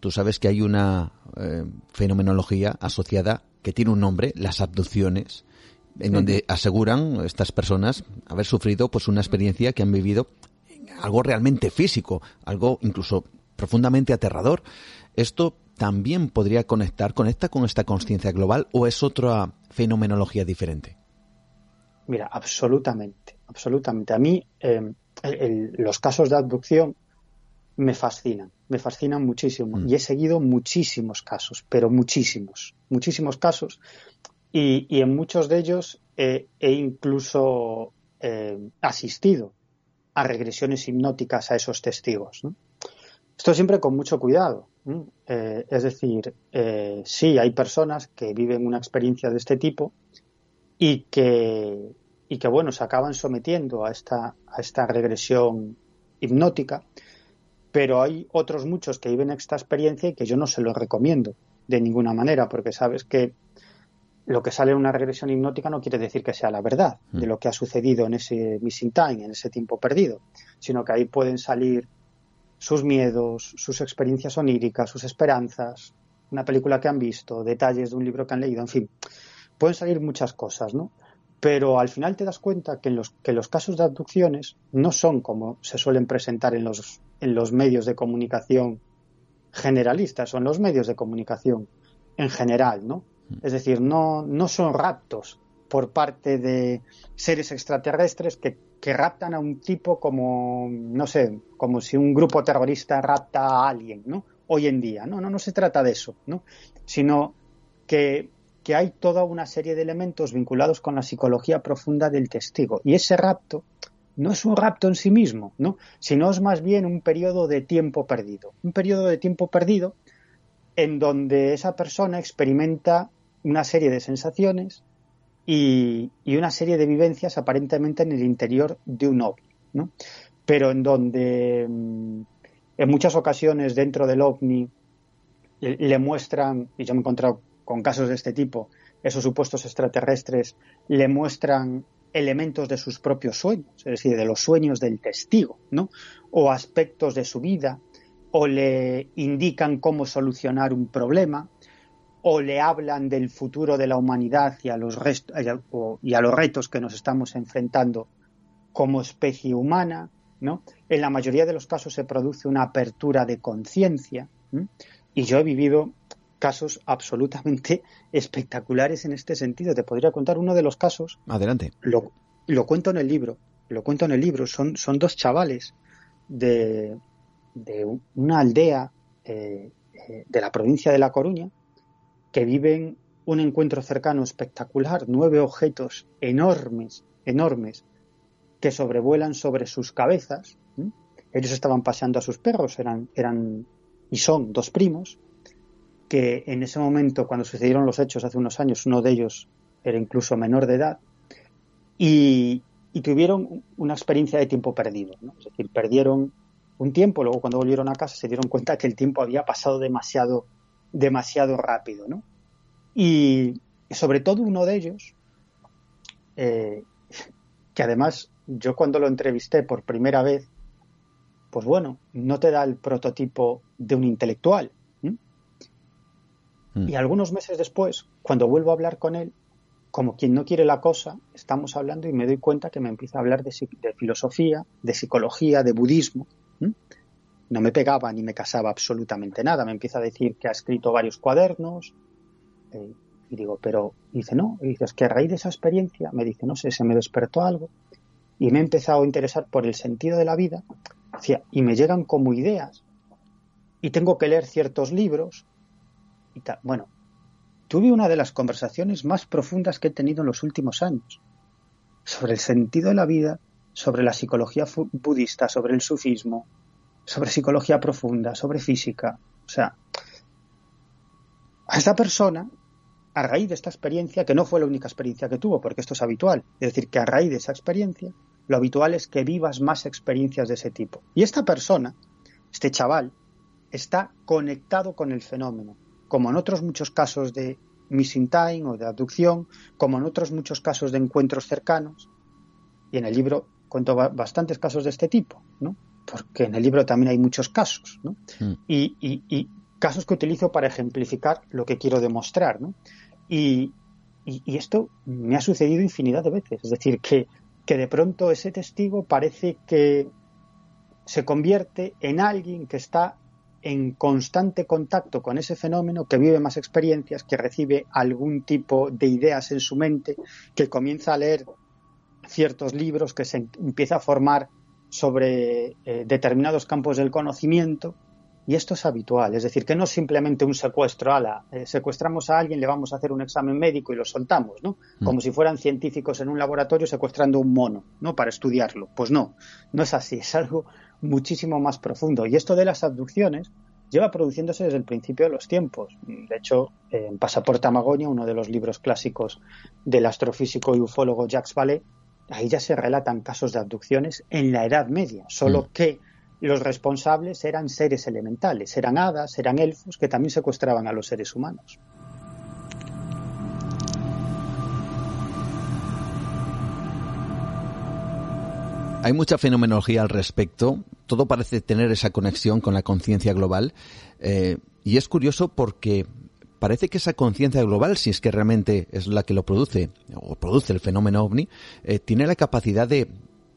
Tú sabes que hay una eh, fenomenología asociada que tiene un nombre, las abducciones, en donde aseguran estas personas haber sufrido pues una experiencia que han vivido algo realmente físico, algo incluso profundamente aterrador. Esto también podría conectar, conecta con esta conciencia global o es otra fenomenología diferente.
Mira, absolutamente, absolutamente. A mí em, los casos de abducción me fascinan, me fascinan muchísimo mm. y he seguido muchísimos casos, pero muchísimos, muchísimos casos y, en muchos de ellos he incluso eh, asistido a regresiones hipnóticas a esos testigos. Esto siempre con mucho cuidado. Eh, es decir, eh, sí hay personas que viven una experiencia de este tipo y que y que, bueno, se acaban sometiendo a esta, a esta regresión hipnótica, pero hay otros muchos que viven esta experiencia y que yo no se lo recomiendo de ninguna manera, porque sabes que lo que sale en una regresión hipnótica no quiere decir que sea la verdad de mm. lo que ha sucedido en ese missing time, en ese tiempo perdido, sino que ahí pueden salir sus miedos, sus experiencias oníricas, sus esperanzas, una película que han visto, detalles de un libro que han leído, en fin, pueden salir muchas cosas, ¿no? Pero al final te das cuenta que, los, que los casos de abducciones no son como se suelen presentar en los, en los medios de comunicación generalistas o en los medios de comunicación en general, ¿no? Es decir, no, no son raptos por parte de seres extraterrestres que, que, raptan a un tipo como, no sé, como si un grupo terrorista rapta a alguien, ¿no? Hoy en día. No, no, no se trata de eso, ¿no? Sino que, que hay toda una serie de elementos vinculados con la psicología profunda del testigo. Y ese rapto no es un rapto en sí mismo, ¿no? Sino es más bien un periodo de tiempo perdido. Un periodo de tiempo perdido en donde esa persona experimenta una serie de sensaciones y, una serie de vivencias aparentemente en el interior de un ovni. Pero en donde mm, en muchas ocasiones dentro del ovni le, muestran, y yo me he encontrado con casos de este tipo, esos supuestos extraterrestres le muestran elementos de sus propios sueños, es decir, de los sueños del testigo, ¿no? O aspectos de su vida, o le indican cómo solucionar un problema, o le hablan del futuro de la humanidad y a los, y a los retos que nos estamos enfrentando como especie humana, ¿no? En la mayoría de los casos se produce una apertura de conciencia y yo he vivido casos absolutamente *laughs* espectaculares en este sentido. Te podría contar uno de los casos.
Adelante.
Lo, lo cuento en el libro. Lo cuento en el libro. Son, son dos chavales de, de una aldea eh, eh, de la provincia de La Coruña que viven un encuentro cercano espectacular, nueve objetos enormes, enormes, que sobrevuelan sobre sus cabezas. Ellos estaban paseando a sus perros, eran, eran y son dos primos, que en ese momento, cuando sucedieron los hechos hace unos años, uno de ellos era incluso menor de edad, y, tuvieron una experiencia de tiempo perdido. Es decir, perdieron un tiempo, luego cuando volvieron a casa se dieron cuenta que el tiempo había pasado demasiado demasiado rápido, ¿no? Y sobre todo uno de ellos, eh, que además yo cuando lo entrevisté por primera vez, pues bueno, no te da el prototipo de un intelectual. Mm. Y algunos meses después, cuando vuelvo a hablar con él, como quien no quiere la cosa, estamos hablando y me doy cuenta que me empieza a hablar de, filosofía, de psicología, de budismo no me pegaba ni me casaba absolutamente nada. Me empieza a decir que ha escrito varios cuadernos. Eh, y digo, pero dice, no. Y dice, es que a raíz de esa experiencia, me dice, no sé, se me despertó algo. Y me he empezado a interesar por el sentido de la vida. y me llegan como ideas. Y tengo que leer ciertos libros. Bueno, tuve una de las conversaciones más profundas que he tenido en los últimos años. Sobre el sentido de la vida, sobre la psicología budista, sobre el sufismo, sobre psicología profunda, sobre física. O sea, a esa persona, a raíz de esta experiencia, que no fue la única experiencia que tuvo, porque esto es habitual, es decir, que a raíz de esa experiencia, lo habitual es que vivas más experiencias de ese tipo. Y esta persona, este chaval, está conectado con el fenómeno, como en otros muchos casos de missing time o de abducción, como en otros muchos casos de encuentros cercanos. Y en el libro cuento bastantes casos de este tipo, ¿no? porque en el libro también hay muchos casos, ¿no? Mm. Y, casos que utilizo para ejemplificar lo que quiero demostrar, ¿no? Y, esto me ha sucedido infinidad de veces, es decir, que, que de pronto ese testigo parece que se convierte en alguien que está en constante contacto con ese fenómeno, que vive más experiencias, que recibe algún tipo de ideas en su mente, que comienza a leer ciertos libros, que se empieza a formar sobre eh, determinados campos del conocimiento y esto es habitual, es decir, que no es simplemente un secuestro, ala, eh, secuestramos a alguien, le vamos a hacer un examen médico y lo soltamos, ¿no? Mm. Como si fueran científicos en un laboratorio secuestrando un mono, ¿no? Para estudiarlo. Pues no, no es así, es algo muchísimo más profundo. Y esto de las abducciones lleva produciéndose desde el principio de los tiempos. De hecho, en Pasaporte a Magonia, uno de los libros clásicos del astrofísico y ufólogo Jacques Vallée, ahí ya se relatan casos de abducciones en la Edad Media, solo mm. que los responsables eran seres elementales, eran hadas, eran elfos que también secuestraban a los seres humanos.
Hay mucha fenomenología al respecto, todo parece tener esa conexión con la conciencia global. Eh, y es curioso porque parece que esa conciencia global, si es que realmente es la que lo produce, o produce el fenómeno ovni, eh, tiene la capacidad de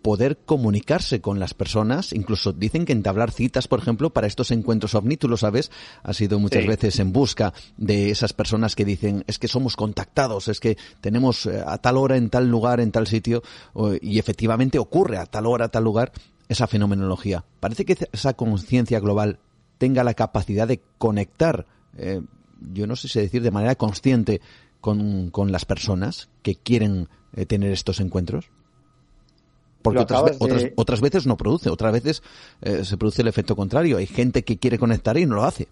poder comunicarse con las personas, incluso dicen que entablar citas, por ejemplo, para estos encuentros ovni, tú lo sabes, has ido muchas veces en busca de esas personas que dicen, es que somos contactados, es que tenemos eh, a tal hora, en tal lugar, en tal sitio, y efectivamente ocurre a tal hora, a tal lugar, esa fenomenología. Parece que esa conciencia global tenga la capacidad de conectar eh, yo no sé si decir de manera consciente con, con las personas que quieren eh, tener estos encuentros? Porque otras, otras, otras, veces no produce, otras veces eh, se produce el efecto contrario. Hay gente que quiere conectar y no lo hace.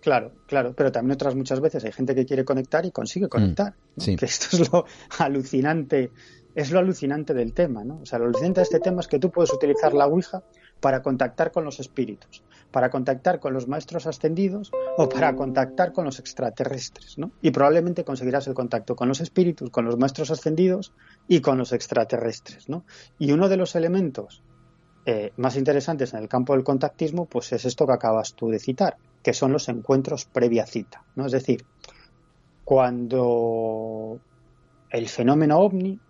Claro, claro, pero también otras muchas veces hay gente que quiere conectar y consigue conectar. Mm, que esto es lo alucinante, es lo alucinante del tema, ¿no? O sea, lo alucinante de este tema es que tú puedes utilizar la Ouija para contactar con los espíritus para contactar con los maestros ascendidos o para contactar con los extraterrestres, ¿no? Y probablemente conseguirás el contacto con los espíritus, con los maestros ascendidos y con los extraterrestres, ¿no? Y uno de los elementos eh, más interesantes en el campo del contactismo, pues es esto que acabas tú de citar, que son los encuentros previa cita, ¿no? Es decir, cuando el fenómeno ovni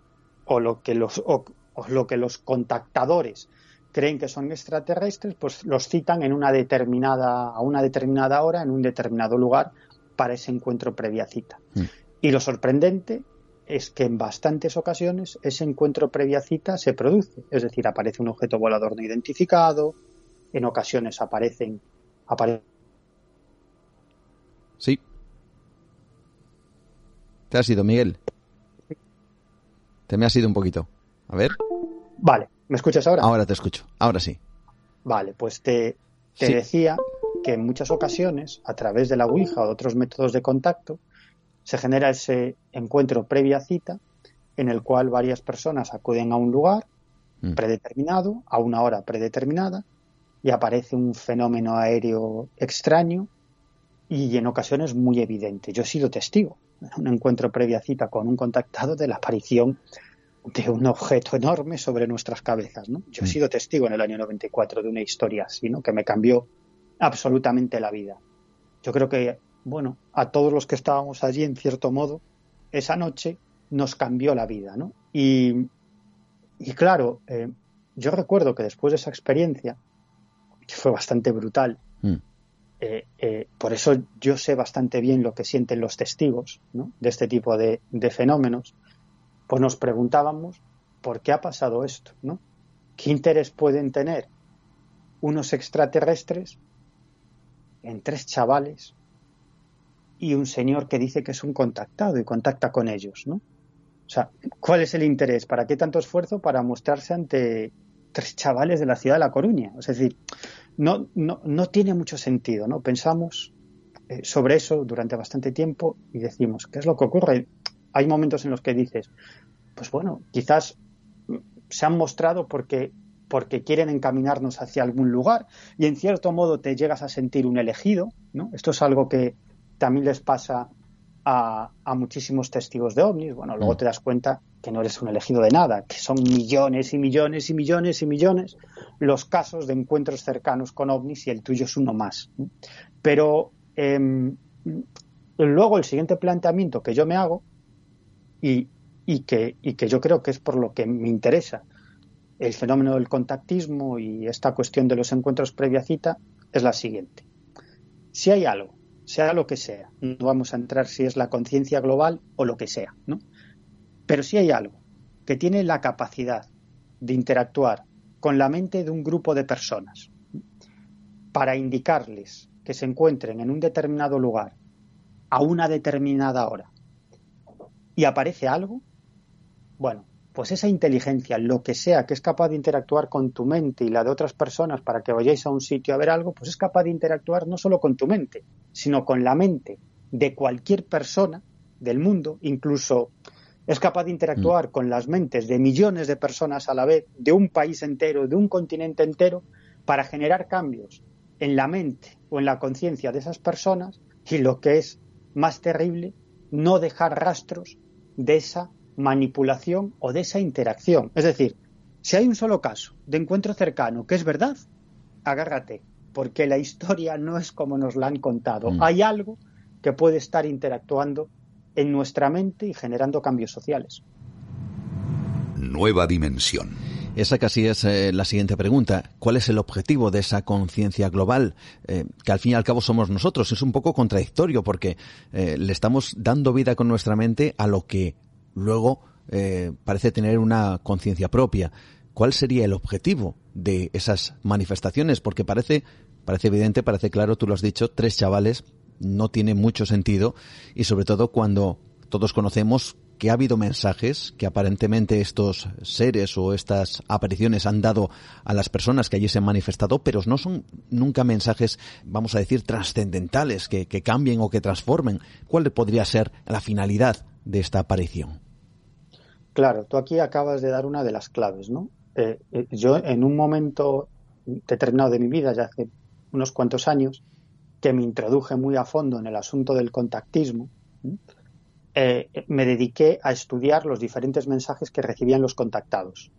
o lo que los, o lo que los contactadores creen que son extraterrestres, pues los citan en una determinada, a una determinada hora, en un determinado lugar, para ese encuentro previa cita. Mm. Y lo sorprendente es que en bastantes ocasiones ese encuentro previa cita se produce. Es decir, aparece un objeto volador no identificado, en ocasiones aparecen.
sí. ¿Te has ido, Miguel? Te me has ido un poquito. A ver.
Vale. ¿Me escuchas ahora?
Ahora te escucho, ahora sí.
Vale, pues te, decía que en muchas ocasiones, a través de la Ouija o de otros métodos de contacto, se genera ese encuentro previa cita en el cual varias personas acuden a un lugar mm. predeterminado, a una hora predeterminada, y aparece un fenómeno aéreo extraño y en ocasiones muy evidente. Yo he sido testigo en un encuentro previa cita con un contactado de la aparición de un objeto enorme sobre nuestras cabezas. ¿no? Yo he mm. sido testigo en el año 94 de una historia así, ¿no? que me cambió absolutamente la vida. Yo creo que, bueno, a todos los que estábamos allí, en cierto modo, esa noche nos cambió la vida. ¿no? Y, y claro, eh, yo recuerdo que después de esa experiencia, que fue bastante brutal, mm. eh, eh, por eso yo sé bastante bien lo que sienten los testigos ¿no? de este tipo de, de fenómenos, pues nos preguntábamos por qué ha pasado esto, ¿no? ¿Qué interés pueden tener unos extraterrestres en tres chavales y un señor que dice que es un contactado y contacta con ellos, ¿no? O sea, ¿cuál es el interés? ¿Para qué tanto esfuerzo para mostrarse ante tres chavales de la ciudad de La Coruña? Es decir, no, no, no tiene mucho sentido, ¿no? Pensamos eh, sobre eso durante bastante tiempo y decimos, ¿qué es lo que ocurre? Hay momentos en los que dices, pues bueno, quizás se han mostrado porque porque quieren encaminarnos hacia algún lugar y en cierto modo te llegas a sentir un elegido, ¿no? Esto es algo que también les pasa a, muchísimos testigos de ovnis. Bueno, luego mm. te das cuenta que no eres un elegido de nada, que son millones y millones y millones y millones los casos de encuentros cercanos con ovnis y el tuyo es uno más. Pero em, luego el siguiente planteamiento que yo me hago y, que, que yo creo que es por lo que me interesa el fenómeno del contactismo y esta cuestión de los encuentros previa cita es la siguiente. Si hay algo, sea lo que sea, no vamos a entrar si es la conciencia global o lo que sea, ¿no? Pero si hay algo que tiene la capacidad de interactuar con la mente de un grupo de personas para indicarles que se encuentren en un determinado lugar a una determinada hora y aparece algo, bueno, pues esa inteligencia, lo que sea que es capaz de interactuar con tu mente y la de otras personas para que vayáis a un sitio a ver algo, pues es capaz de interactuar no solo con tu mente, sino con la mente de cualquier persona del mundo, incluso es capaz de interactuar mm. con las mentes de millones de personas a la vez, de un país entero, de un continente entero, para generar cambios en la mente o en la conciencia de esas personas y lo que es más terrible, no dejar rastros de esa manipulación o de esa interacción. Es decir, si hay un solo caso de encuentro cercano que es verdad, agárrate, porque la historia no es como nos la han contado. Mm. Hay algo que puede estar interactuando en nuestra mente y generando cambios sociales.
Nueva dimensión.
Esa casi es eh, la siguiente pregunta. ¿Cuál es el objetivo de esa conciencia global? Eh, que al fin y al cabo somos nosotros. Es un poco contradictorio porque eh, le estamos dando vida con nuestra mente a lo que luego parece tener una conciencia propia. ¿Cuál sería el objetivo de esas manifestaciones? Porque parece, parece evidente, parece claro, tú lo has dicho, tres chavales no tiene mucho sentido y sobre todo cuando todos conocemos que ha habido mensajes que aparentemente estos seres o estas apariciones han dado a las personas que allí se han manifestado, pero no son nunca mensajes, vamos a decir, trascendentales, que, cambien o que transformen. ¿Cuál podría ser la finalidad de esta aparición?
Claro, tú aquí acabas de dar una de las claves, ¿no? Eh, eh, yo en un momento determinado de mi vida, ya hace unos cuantos años, que me introduje muy a fondo en el asunto del contactismo, eh, me dediqué a estudiar los diferentes mensajes que recibían los contactados.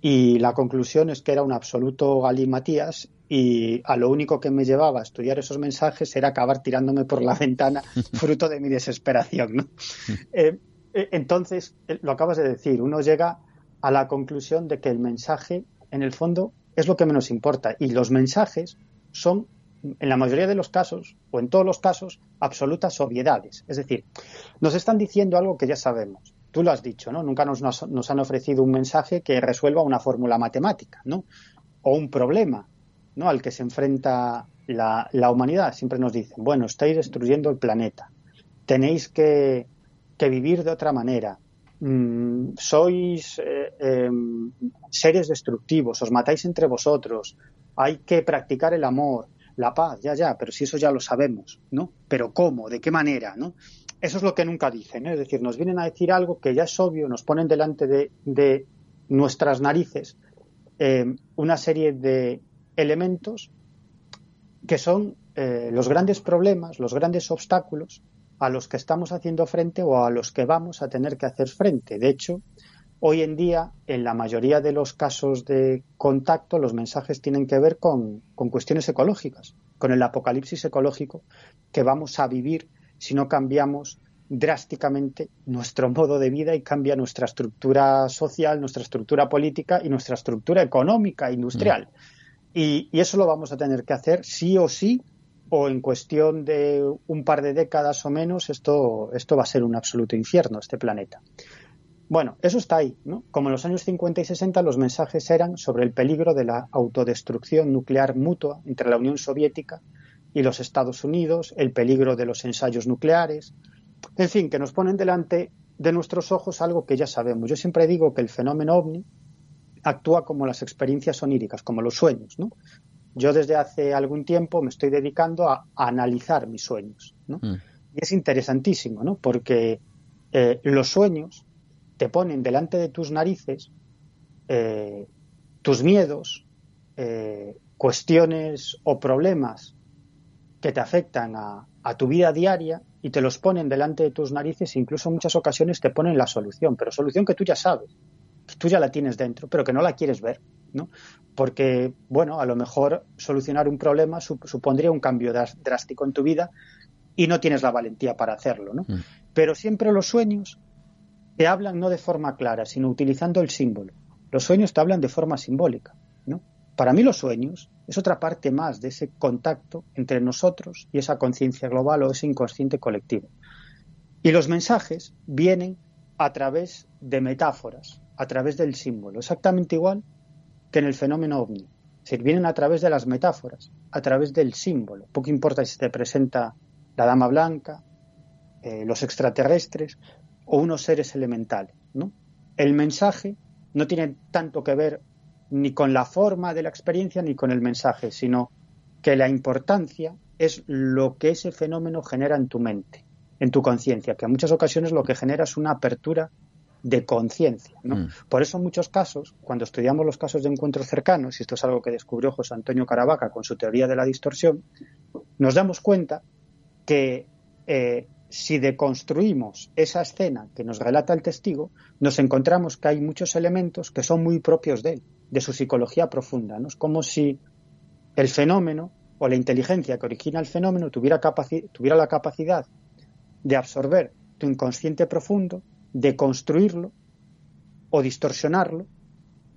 Y la conclusión es que era un absoluto galimatías y a lo único que me llevaba a estudiar esos mensajes era acabar tirándome por la ventana *laughs* fruto de mi desesperación. *laughs* Eh, eh, entonces, lo acabas de decir, uno llega a la conclusión de que el mensaje, en el fondo, es lo que menos importa y los mensajes son en la mayoría de los casos, o en todos los casos, absolutas obviedades. Es decir, nos están diciendo algo que ya sabemos. Tú lo has dicho, ¿no? Nunca nos, han ofrecido un mensaje que resuelva una fórmula matemática, ¿no? O un problema, ¿no? Al que se enfrenta la, humanidad. Siempre nos dicen, bueno, estáis destruyendo el planeta. Tenéis que, que vivir de otra manera. Mm, sois eh, em, seres destructivos, os matáis entre vosotros, hay que practicar el amor, la paz, ya, ya, pero si eso ya lo sabemos, ¿no? Pero ¿cómo? ¿De qué manera? ¿no? Eso es lo que nunca dicen, ¿eh? es decir, nos vienen a decir algo que ya es obvio, nos ponen delante de, nuestras narices eh, una serie de elementos que son eh, los grandes problemas, los grandes obstáculos a los que estamos haciendo frente o a los que vamos a tener que hacer frente. De hecho, Hoy en día, en la mayoría de los casos de contacto, los mensajes tienen que ver con, cuestiones ecológicas, con el apocalipsis ecológico que vamos a vivir si no cambiamos drásticamente nuestro modo de vida y cambia nuestra estructura social, nuestra estructura política y nuestra estructura económica, industrial. Mm. Y, y, eso lo vamos a tener que hacer sí o sí, o en cuestión de un par de décadas o menos, esto, esto va a ser un absoluto infierno, este planeta. Bueno, eso está ahí, ¿no? Como en los años 50 y 60 los mensajes eran sobre el peligro de la autodestrucción nuclear mutua entre la Unión Soviética y los Estados Unidos, el peligro de los ensayos nucleares, en fin, que nos ponen delante de nuestros ojos algo que ya sabemos. Yo siempre digo que el fenómeno ovni actúa como las experiencias oníricas, como los sueños, ¿no? Yo desde hace algún tiempo me estoy dedicando a, analizar mis sueños, ¿no? Mm. Y es interesantísimo, ¿no? Porque eh, los sueños te ponen delante de tus narices eh, tus miedos, eh, cuestiones o problemas que te afectan a, tu vida diaria y te los ponen delante de tus narices e incluso en muchas ocasiones te ponen la solución, pero solución que tú ya sabes, que tú ya la tienes dentro, pero que no la quieres ver, ¿no? Porque, bueno, a lo mejor solucionar un problema supondría un cambio drástico en tu vida y no tienes la valentía para hacerlo, ¿no? Mm. Pero siempre los sueños te hablan no de forma clara, sino utilizando el símbolo. Los sueños te hablan de forma simbólica. ¿no? Para mí los sueños es otra parte más de ese contacto entre nosotros y esa conciencia global o ese inconsciente colectivo. Y los mensajes vienen a través de metáforas, a través del símbolo, exactamente igual que en el fenómeno ovni. Decir, vienen a través de las metáforas, a través del símbolo. Poco importa si te presenta la dama blanca, eh, los extraterrestres, o unos seres elementales. ¿no? El mensaje no tiene tanto que ver ni con la forma de la experiencia ni con el mensaje, sino que la importancia es lo que ese fenómeno genera en tu mente. en tu conciencia, que en muchas ocasiones lo que genera es una apertura de conciencia. ¿no? Mm. Por eso en muchos casos, cuando estudiamos los casos de encuentros cercanos, y esto es algo que descubrió José Antonio Caravaca con su teoría de la distorsión, nos damos cuenta que eh, si deconstruimos esa escena que nos relata el testigo, nos encontramos que hay muchos elementos que son muy propios de él, de su psicología profunda. ¿no? Es como si el fenómeno o la inteligencia que origina el fenómeno tuviera, tuviera la capacidad de absorber tu inconsciente profundo, de construirlo o distorsionarlo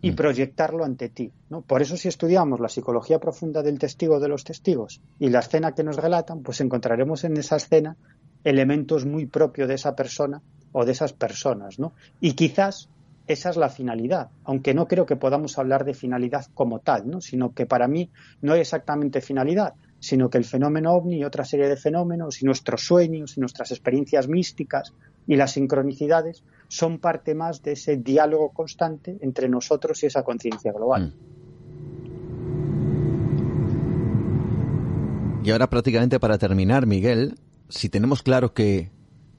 y mm. proyectarlo ante ti. ¿no? Por eso si estudiamos la psicología profunda del testigo de los testigos y la escena que nos relatan, pues encontraremos en esa escena elementos muy propios de esa persona o de esas personas. ¿no? Y quizás esa es la finalidad, aunque no creo que podamos hablar de finalidad como tal, ¿no? sino que para mí no hay exactamente finalidad, sino que el fenómeno ovni y otra serie de fenómenos y nuestros sueños y nuestras experiencias místicas y las sincronicidades son parte más de ese diálogo constante entre nosotros y esa conciencia global. Mm.
Y ahora prácticamente para terminar, Miguel, si tenemos claro que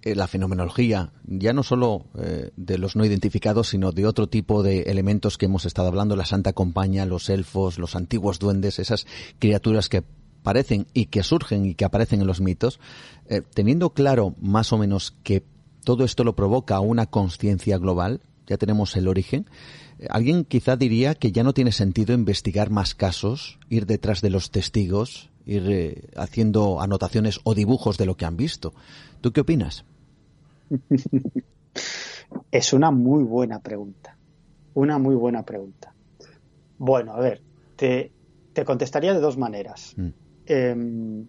eh, la fenomenología, ya no solo eh, de los no identificados, sino de otro tipo de elementos que hemos estado hablando, la Santa Compañía, los elfos, los antiguos duendes, esas criaturas que aparecen y que surgen y que aparecen en los mitos, eh, teniendo claro más o menos que todo esto lo provoca una conciencia global, ya tenemos el origen, alguien quizá diría que ya no tiene sentido investigar más casos, ir detrás de los testigos, ir haciendo anotaciones o dibujos de lo que han visto. ¿Tú qué opinas? *laughs*
Es una muy buena pregunta. Una muy buena pregunta. Bueno, a ver, te, contestaría de dos maneras. Mm. Em,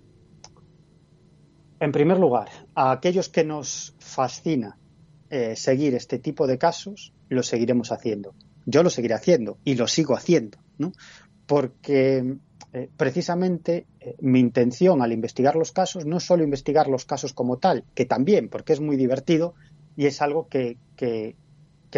en primer lugar, a aquellos que nos fascina eh, seguir este tipo de casos, lo seguiremos haciendo. Yo lo seguiré haciendo y lo sigo haciendo, ¿no? Porque eh, precisamente eh, mi intención al investigar los casos no es solo investigar los casos como tal, que también, porque es muy divertido y es algo que, que,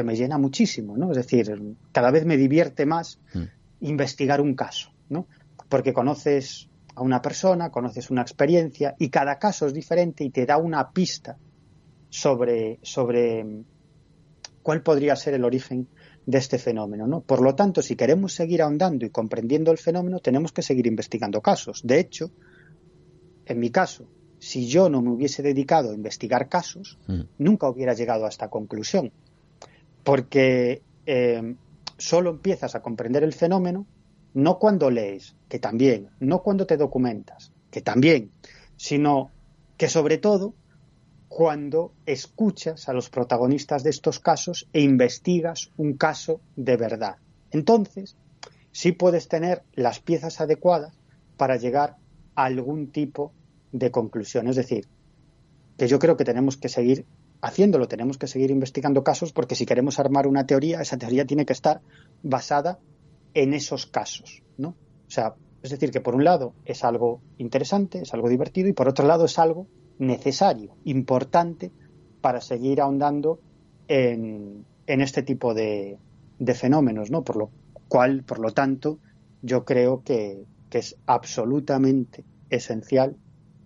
me llena muchísimo, ¿no? Es decir, cada vez me divierte más mm. investigar un caso, ¿no? Porque conoces a una persona, conoces una experiencia y cada caso es diferente y te da una pista sobre, sobre mm, cuál podría ser el origen de este fenómeno. ¿no? Por lo tanto, si queremos seguir ahondando y comprendiendo el fenómeno, tenemos que seguir investigando casos. De hecho, en mi caso, si yo no me hubiese dedicado a investigar casos, mm. nunca hubiera llegado a esta conclusión. Porque eh, solo empiezas a comprender el fenómeno no cuando lees, que también, no cuando te documentas, que también, sino que sobre todo cuando escuchas a los protagonistas de estos casos e investigas un caso de verdad. Entonces, sí puedes tener las piezas adecuadas para llegar a algún tipo de conclusión. Es decir, que yo creo que tenemos que seguir haciéndolo, tenemos que seguir investigando casos porque si queremos armar una teoría, esa teoría tiene que estar basada en esos casos, ¿no? O sea, es decir, que por un lado es algo interesante, es algo divertido y por otro lado es algo necesario, importante para seguir ahondando en, este tipo de, fenómenos, ¿no? Por lo cual, por lo tanto, yo creo que, que es absolutamente esencial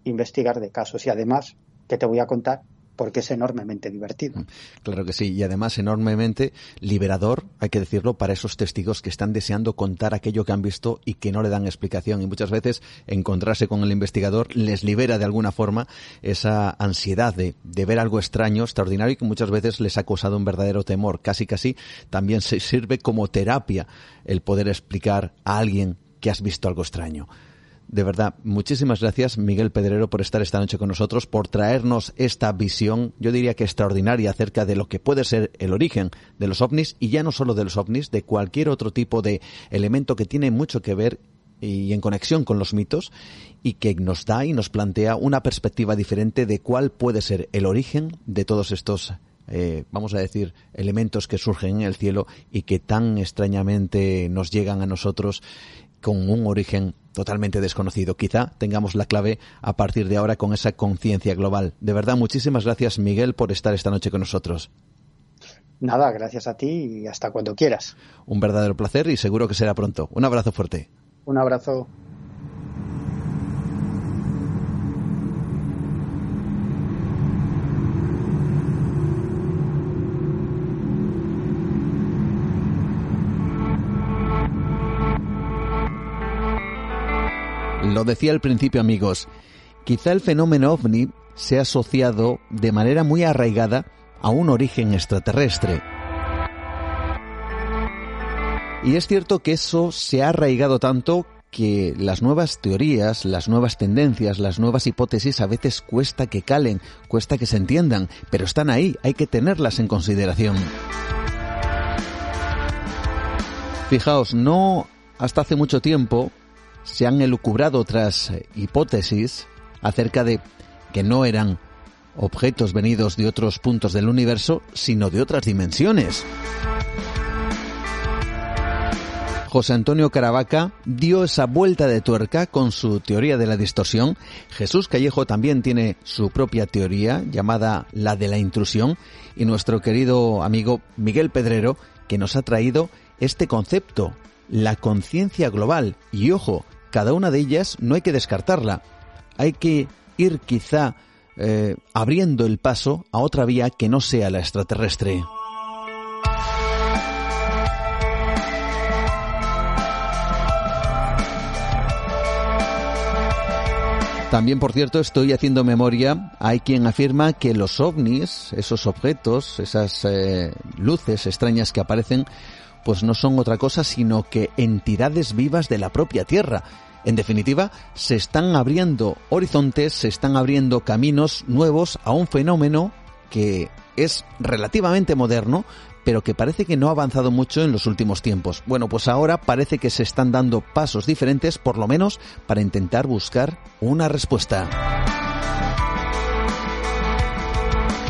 investigar de casos y además que te voy a contar porque es enormemente divertido. Mm,
claro que sí, y además enormemente liberador, hay que decirlo, para esos testigos que están deseando contar aquello que han visto y que no le dan explicación. Y muchas veces encontrarse con el investigador les libera de alguna forma esa ansiedad de, de ver algo extraño, extraordinario y que muchas veces les ha causado un verdadero temor. Casi casi también se sirve como terapia el poder explicar a alguien que has visto algo extraño. De verdad, muchísimas gracias Miguel Pedrero por estar esta noche con nosotros, por traernos esta visión, yo diría que extraordinaria acerca de lo que puede ser el origen de los ovnis y ya no solo de los ovnis, de cualquier otro tipo de elemento que tiene mucho que ver y en conexión con los mitos y que nos da y nos plantea una perspectiva diferente de cuál puede ser el origen de todos estos eh, vamos a decir, elementos que surgen en el cielo y que tan extrañamente nos llegan a nosotros con un origen totalmente desconocido. Quizá tengamos la clave a partir de ahora con esa conciencia global. De verdad, muchísimas gracias Miguel por estar esta noche con nosotros.
Nada, gracias a ti y hasta cuando quieras.
Un verdadero placer y seguro que será pronto. Un abrazo fuerte.
Un abrazo.
Lo decía al principio, amigos. Quizá el fenómeno ovni se ha asociado de manera muy arraigada a un origen extraterrestre. Y es cierto que eso se ha arraigado tanto que las nuevas teorías, las nuevas tendencias, las nuevas hipótesis a veces cuesta que calen, cuesta que se entiendan, pero están ahí, hay que tenerlas en consideración. Fijaos, no hasta hace mucho tiempo se han elucubrado otras hipótesis acerca de que no eran objetos venidos de otros puntos del universo, sino de otras dimensiones. José Antonio Caravaca dio esa vuelta de tuerca con su teoría de la distorsión. Jesús Callejo también tiene su propia teoría llamada la de la intrusión y nuestro querido amigo Miguel Pedrero que nos ha traído este concepto, la conciencia global. Y ojo, cada una de ellas no hay que descartarla. Hay que ir quizá eh, abriendo el paso a otra vía que no sea la extraterrestre. También, por cierto, estoy haciendo memoria. Hay quien afirma que los ovnis, esos objetos, esas eh, luces extrañas que aparecen, pues no son otra cosa sino que entidades vivas de la propia Tierra. En definitiva, se están abriendo horizontes, se están abriendo caminos nuevos a un fenómeno que es relativamente moderno, pero que parece que no ha avanzado mucho en los últimos tiempos. Bueno, pues ahora parece que se están dando pasos diferentes, por lo menos para intentar buscar una respuesta.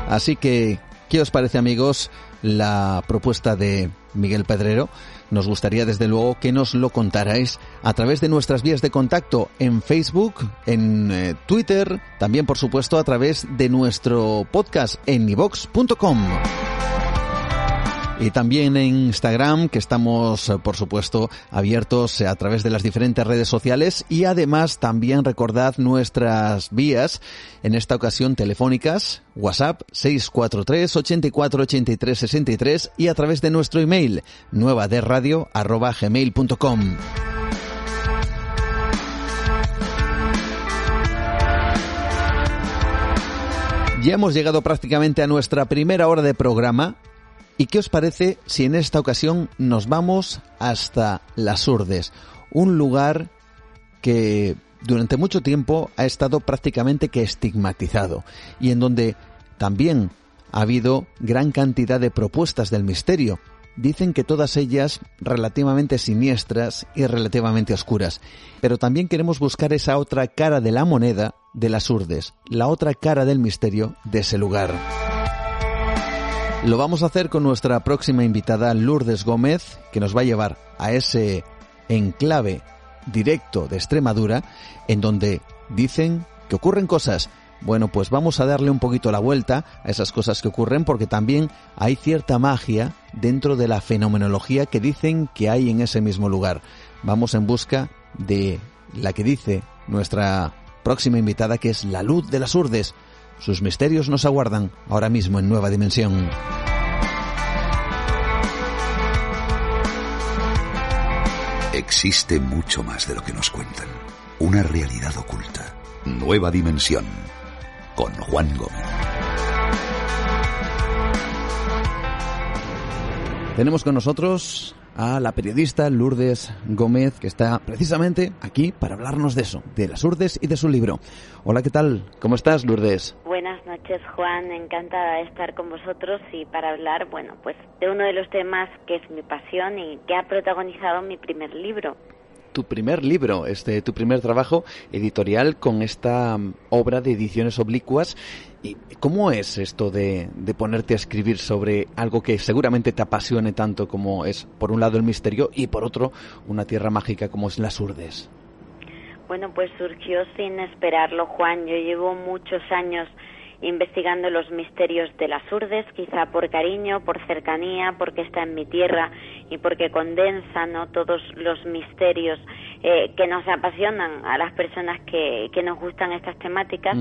Así que, ¿qué os parece amigos la propuesta de Miguel Pedrero? Nos gustaría desde luego que nos lo contarais a través de nuestras vías de contacto en Facebook, en eh, Twitter, también por supuesto a través de nuestro podcast en ivox.com. Y también en Instagram, que estamos, eh, por supuesto, abiertos a través de las diferentes redes sociales. Y además también recordad nuestras vías, en esta ocasión telefónicas, WhatsApp 643 84 83 63 y a través de nuestro email, nueva. Ya hemos llegado prácticamente a nuestra primera hora de programa ¿Y qué os parece si en esta ocasión nos vamos hasta Las Urdes, un lugar que durante mucho tiempo ha estado prácticamente que estigmatizado y en donde también ha habido gran cantidad de propuestas del misterio. Dicen que todas ellas relativamente siniestras y relativamente oscuras, pero también queremos buscar esa otra cara de la moneda de las urdes, la otra cara del misterio de ese lugar. Lo vamos a hacer con nuestra próxima invitada, Lourdes Gómez, que nos va a llevar a ese enclave directo de Extremadura, en donde dicen que ocurren cosas. Bueno, pues vamos a darle un poquito la vuelta a esas cosas que ocurren porque también hay cierta magia dentro de la fenomenología que dicen que hay en ese mismo lugar. Vamos en busca de la que dice nuestra próxima invitada, que es la luz de las urdes. Sus misterios nos aguardan ahora mismo en Nueva Dimensión.
Existe mucho más de lo que nos cuentan. Una realidad oculta. Nueva Dimensión. Con Juan Gómez.
Tenemos con nosotros a la periodista Lourdes Gómez, que está precisamente aquí para hablarnos de eso, de las Urdes y de su libro. Hola, ¿qué tal? ¿Cómo estás, Lourdes?
Buenas noches, Juan. Encantada de estar con vosotros y para hablar, bueno, pues de uno de los temas que es mi pasión y que ha protagonizado mi primer libro
tu primer libro, este, tu primer trabajo editorial con esta mm, obra de ediciones oblicuas. ¿Y cómo es esto de, de, ponerte a escribir sobre algo que seguramente te apasione tanto como es, por un lado, el misterio y por otro, una tierra mágica como es las Urdes?
Bueno, pues surgió sin esperarlo, Juan. Yo llevo muchos años investigando los misterios de las urdes, quizá por cariño, por cercanía, porque está en mi tierra y porque condensa ¿no? todos los misterios eh, que nos apasionan a las personas que, que nos gustan estas temáticas.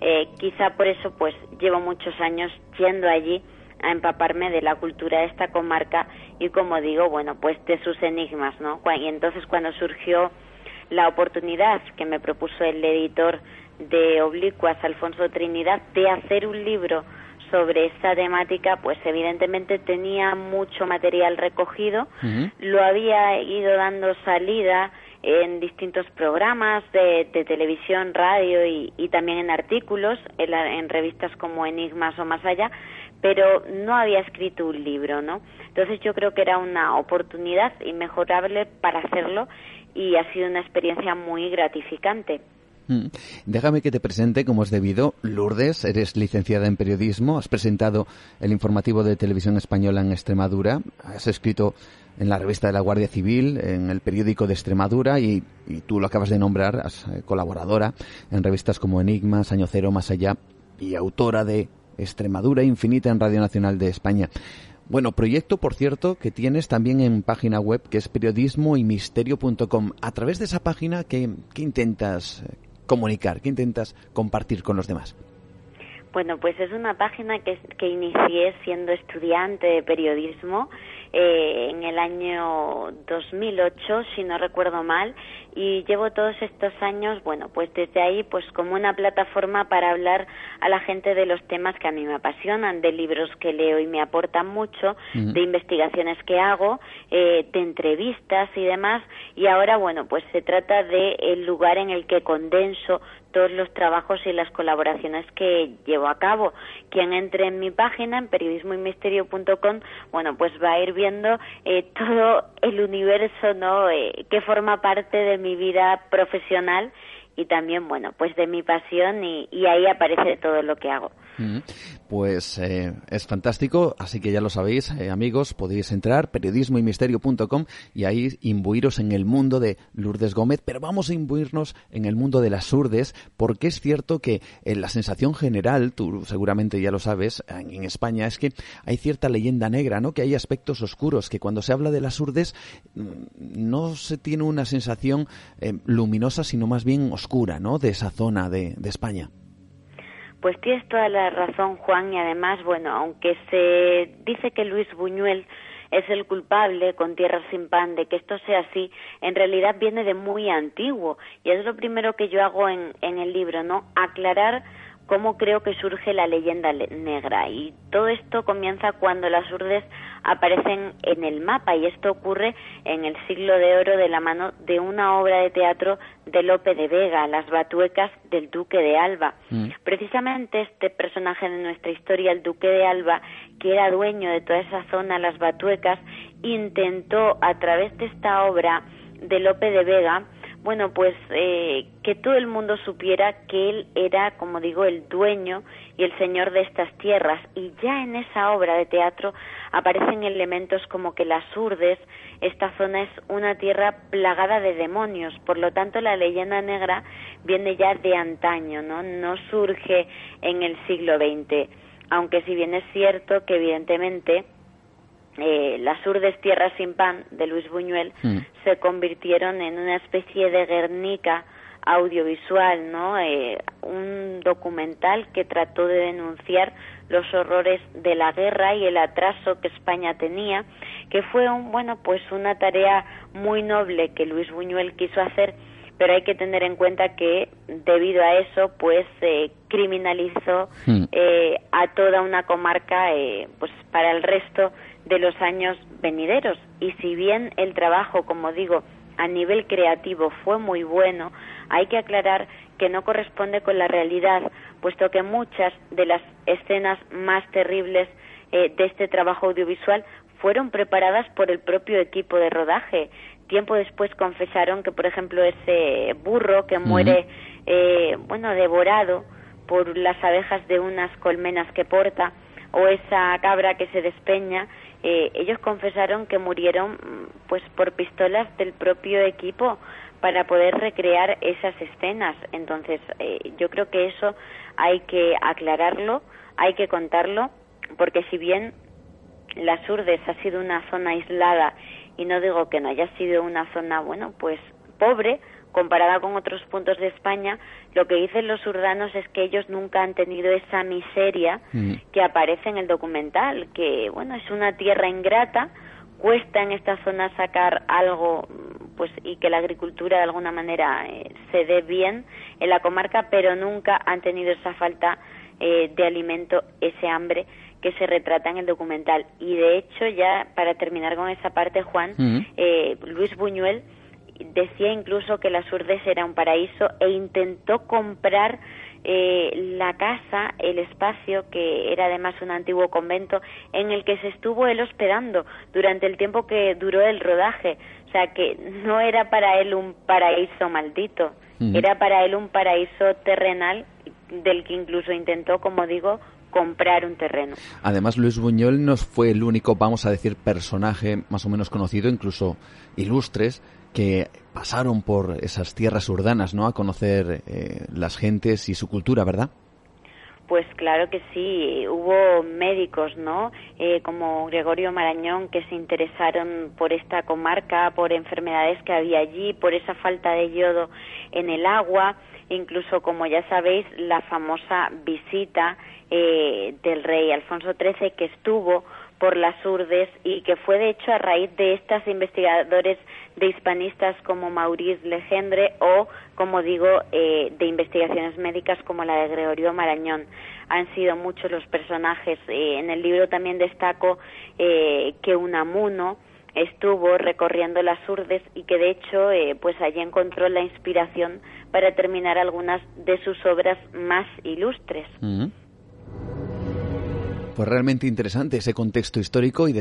Eh, quizá por eso pues llevo muchos años yendo allí a empaparme de la cultura de esta comarca y como digo, bueno, pues de sus enigmas, ¿no? Y entonces cuando surgió la oportunidad que me propuso el editor de Oblicuas, Alfonso Trinidad, de hacer un libro sobre esta temática, pues evidentemente tenía mucho material recogido, lo había ido dando salida en distintos programas de, televisión, radio y, también en artículos, en, revistas como Enigmas o Más Allá, pero no había escrito un libro, ¿no? Entonces yo creo que era una oportunidad inmejorable para hacerlo y ha sido una experiencia muy gratificante.
Mm. Déjame que te presente como es debido. Lourdes, eres licenciada en periodismo, has presentado el informativo de televisión española en Extremadura, has escrito en la revista de la Guardia Civil, en el periódico de Extremadura y, tú lo acabas de nombrar, has eh, colaboradora en revistas como Enigmas, Año Cero, Más Allá y autora de Extremadura Infinita en Radio Nacional de España. Bueno, proyecto, por cierto, que tienes también en página web, que es periodismoymisterio.com. A través de esa página, ¿qué, qué intentas comunicar? ¿Qué intentas compartir con los demás?
Bueno, pues es una página que, que inicié siendo estudiante de periodismo eh, en el año 2008, si no recuerdo mal, y llevo todos estos años, bueno, pues desde ahí, pues como una plataforma para hablar a la gente de los temas que a mí me apasionan, de libros que leo y me aportan mucho, de investigaciones que hago, eh, de entrevistas y demás, y ahora, bueno, pues se trata de el lugar en el que condenso todos los trabajos y las colaboraciones que llevo a cabo. Quien entre en mi página, en periodismoymisterio.com, bueno, pues va a ir viendo eh, todo el universo, ¿no?, eh, que forma parte de mi vida profesional y también, bueno, pues de mi pasión y, y ahí aparece todo lo que hago.
Pues eh, es fantástico, así que ya lo sabéis, eh, amigos, podéis entrar periodismoymisterio.com y ahí imbuiros en el mundo de Lourdes Gómez, pero vamos a imbuirnos en el mundo de las urdes, porque es cierto que en la sensación general, tú seguramente ya lo sabes, en, España es que hay cierta leyenda negra, ¿no? Que hay aspectos oscuros, que cuando se habla de las urdes mm, no se tiene una sensación eh, luminosa, sino más bien oscura, ¿no? De esa zona de España.
Pues tienes toda la razón, Juan, y además, bueno, aunque se dice que Luis Buñuel es el culpable con Tierra sin pan de que esto sea así, en realidad viene de muy antiguo y es lo primero que yo hago en, en el libro, ¿no? Aclarar cómo creo que surge la leyenda negra. Y todo esto comienza cuando las urdes aparecen en el mapa y esto ocurre en el siglo de oro de la mano de una obra de teatro de Lope de Vega, Las Batuecas del Duque de Alba. Mm. Precisamente este personaje de nuestra historia, el Duque de Alba, que era dueño de toda esa zona, Las Batuecas, intentó a través de esta obra de Lope de Vega bueno, pues eh, que todo el mundo supiera que él era, como digo, el dueño y el señor de estas tierras. Y ya en esa obra de teatro aparecen elementos como que las urdes, esta zona es una tierra plagada de demonios. Por lo tanto, la leyenda negra viene ya de antaño, ¿no? No surge en el siglo XX. Aunque si bien es cierto que evidentemente eh, las urdes Tierras sin Pan de Luis Buñuel mm. se convirtieron en una especie de Guernica audiovisual, ¿no? Eh, un documental que trató de denunciar los horrores de la guerra y el atraso que España tenía, que fue un, bueno, pues una tarea muy noble que Luis Buñuel quiso hacer, pero hay que tener en cuenta que debido a eso, pues se criminalizó mm. eh, a toda una comarca, eh, pues para el resto de los años venideros. Y si bien el trabajo, como digo, a nivel creativo fue muy bueno, hay que aclarar que no corresponde con la realidad, puesto que muchas de las escenas más terribles eh, de este trabajo audiovisual fueron preparadas por el propio equipo de rodaje. Tiempo después confesaron que, por ejemplo, ese burro que muere, eh, bueno, devorado por las abejas de unas colmenas que porta, o esa cabra que se despeña, eh, ellos confesaron que murieron mm, pues por pistolas del propio equipo para poder recrear esas escenas. Entonces, eh, yo creo que eso hay que aclararlo, hay que contarlo, porque si bien las Urdes ha sido una zona aislada y no digo que no haya sido una zona, bueno, pues pobre, comparada con otros puntos de España, lo que dicen los urdanos es que ellos nunca han tenido esa miseria mm. que aparece en el documental, que bueno, es una tierra ingrata, cuesta en esta zona sacar algo pues y que la agricultura de alguna manera eh, se dé bien en la comarca, pero nunca han tenido esa falta eh, de alimento, ese hambre que se retrata en el documental. Y de hecho, ya para terminar con esa parte, Juan, eh, Luis Buñuel decía incluso que la Surdes era un paraíso e intentó comprar eh, la casa, el espacio, que era además un antiguo convento, en el que se estuvo él hospedando durante el tiempo que duró el rodaje. O sea, que no era para él un paraíso maldito, era para él un paraíso terrenal del que incluso intentó, como digo, comprar un terreno.
Además, Luis Buñuel no fue el único, vamos a decir, personaje más o menos conocido, incluso ilustres, que pasaron por esas tierras urdanas, ¿no? A conocer eh, las gentes y su cultura, ¿verdad?
Pues claro que sí, hubo médicos, ¿no? Eh, como Gregorio Marañón, que se interesaron por esta comarca, por enfermedades que había allí, por esa falta de yodo en el agua, incluso, como ya sabéis, la famosa visita eh, del rey Alfonso XIII que estuvo por las urdes y que fue de hecho a raíz de estas investigadores de hispanistas como Maurice Legendre o, como digo, eh, de investigaciones médicas como la de Gregorio Marañón. Han sido muchos los personajes. Eh, en el libro también destaco eh, que Unamuno estuvo recorriendo las urdes y que de hecho pues allí encontró la inspiración para terminar algunas de sus obras más ilustres.
Pues realmente interesante ese contexto histórico y,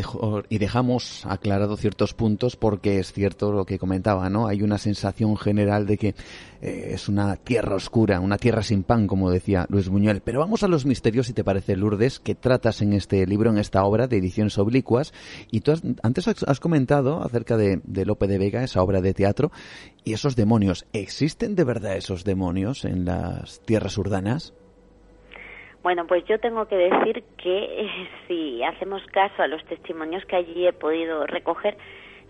y dejamos aclarado ciertos puntos porque es cierto lo que comentaba, ¿no? Hay una sensación general de que eh, es una tierra oscura, una tierra sin pan, como decía Luis Buñuel. Pero vamos a los misterios, si te parece, Lourdes, que tratas en este libro, en esta obra de ediciones oblicuas. Y tú antes has, comentado acerca de, de Lope de Vega, esa obra de teatro, y esos demonios. ¿Existen de verdad esos demonios en las tierras urdanas?
Bueno, pues yo tengo que decir que eh, *laughs* si hacemos caso a los testimonios que allí he podido recoger,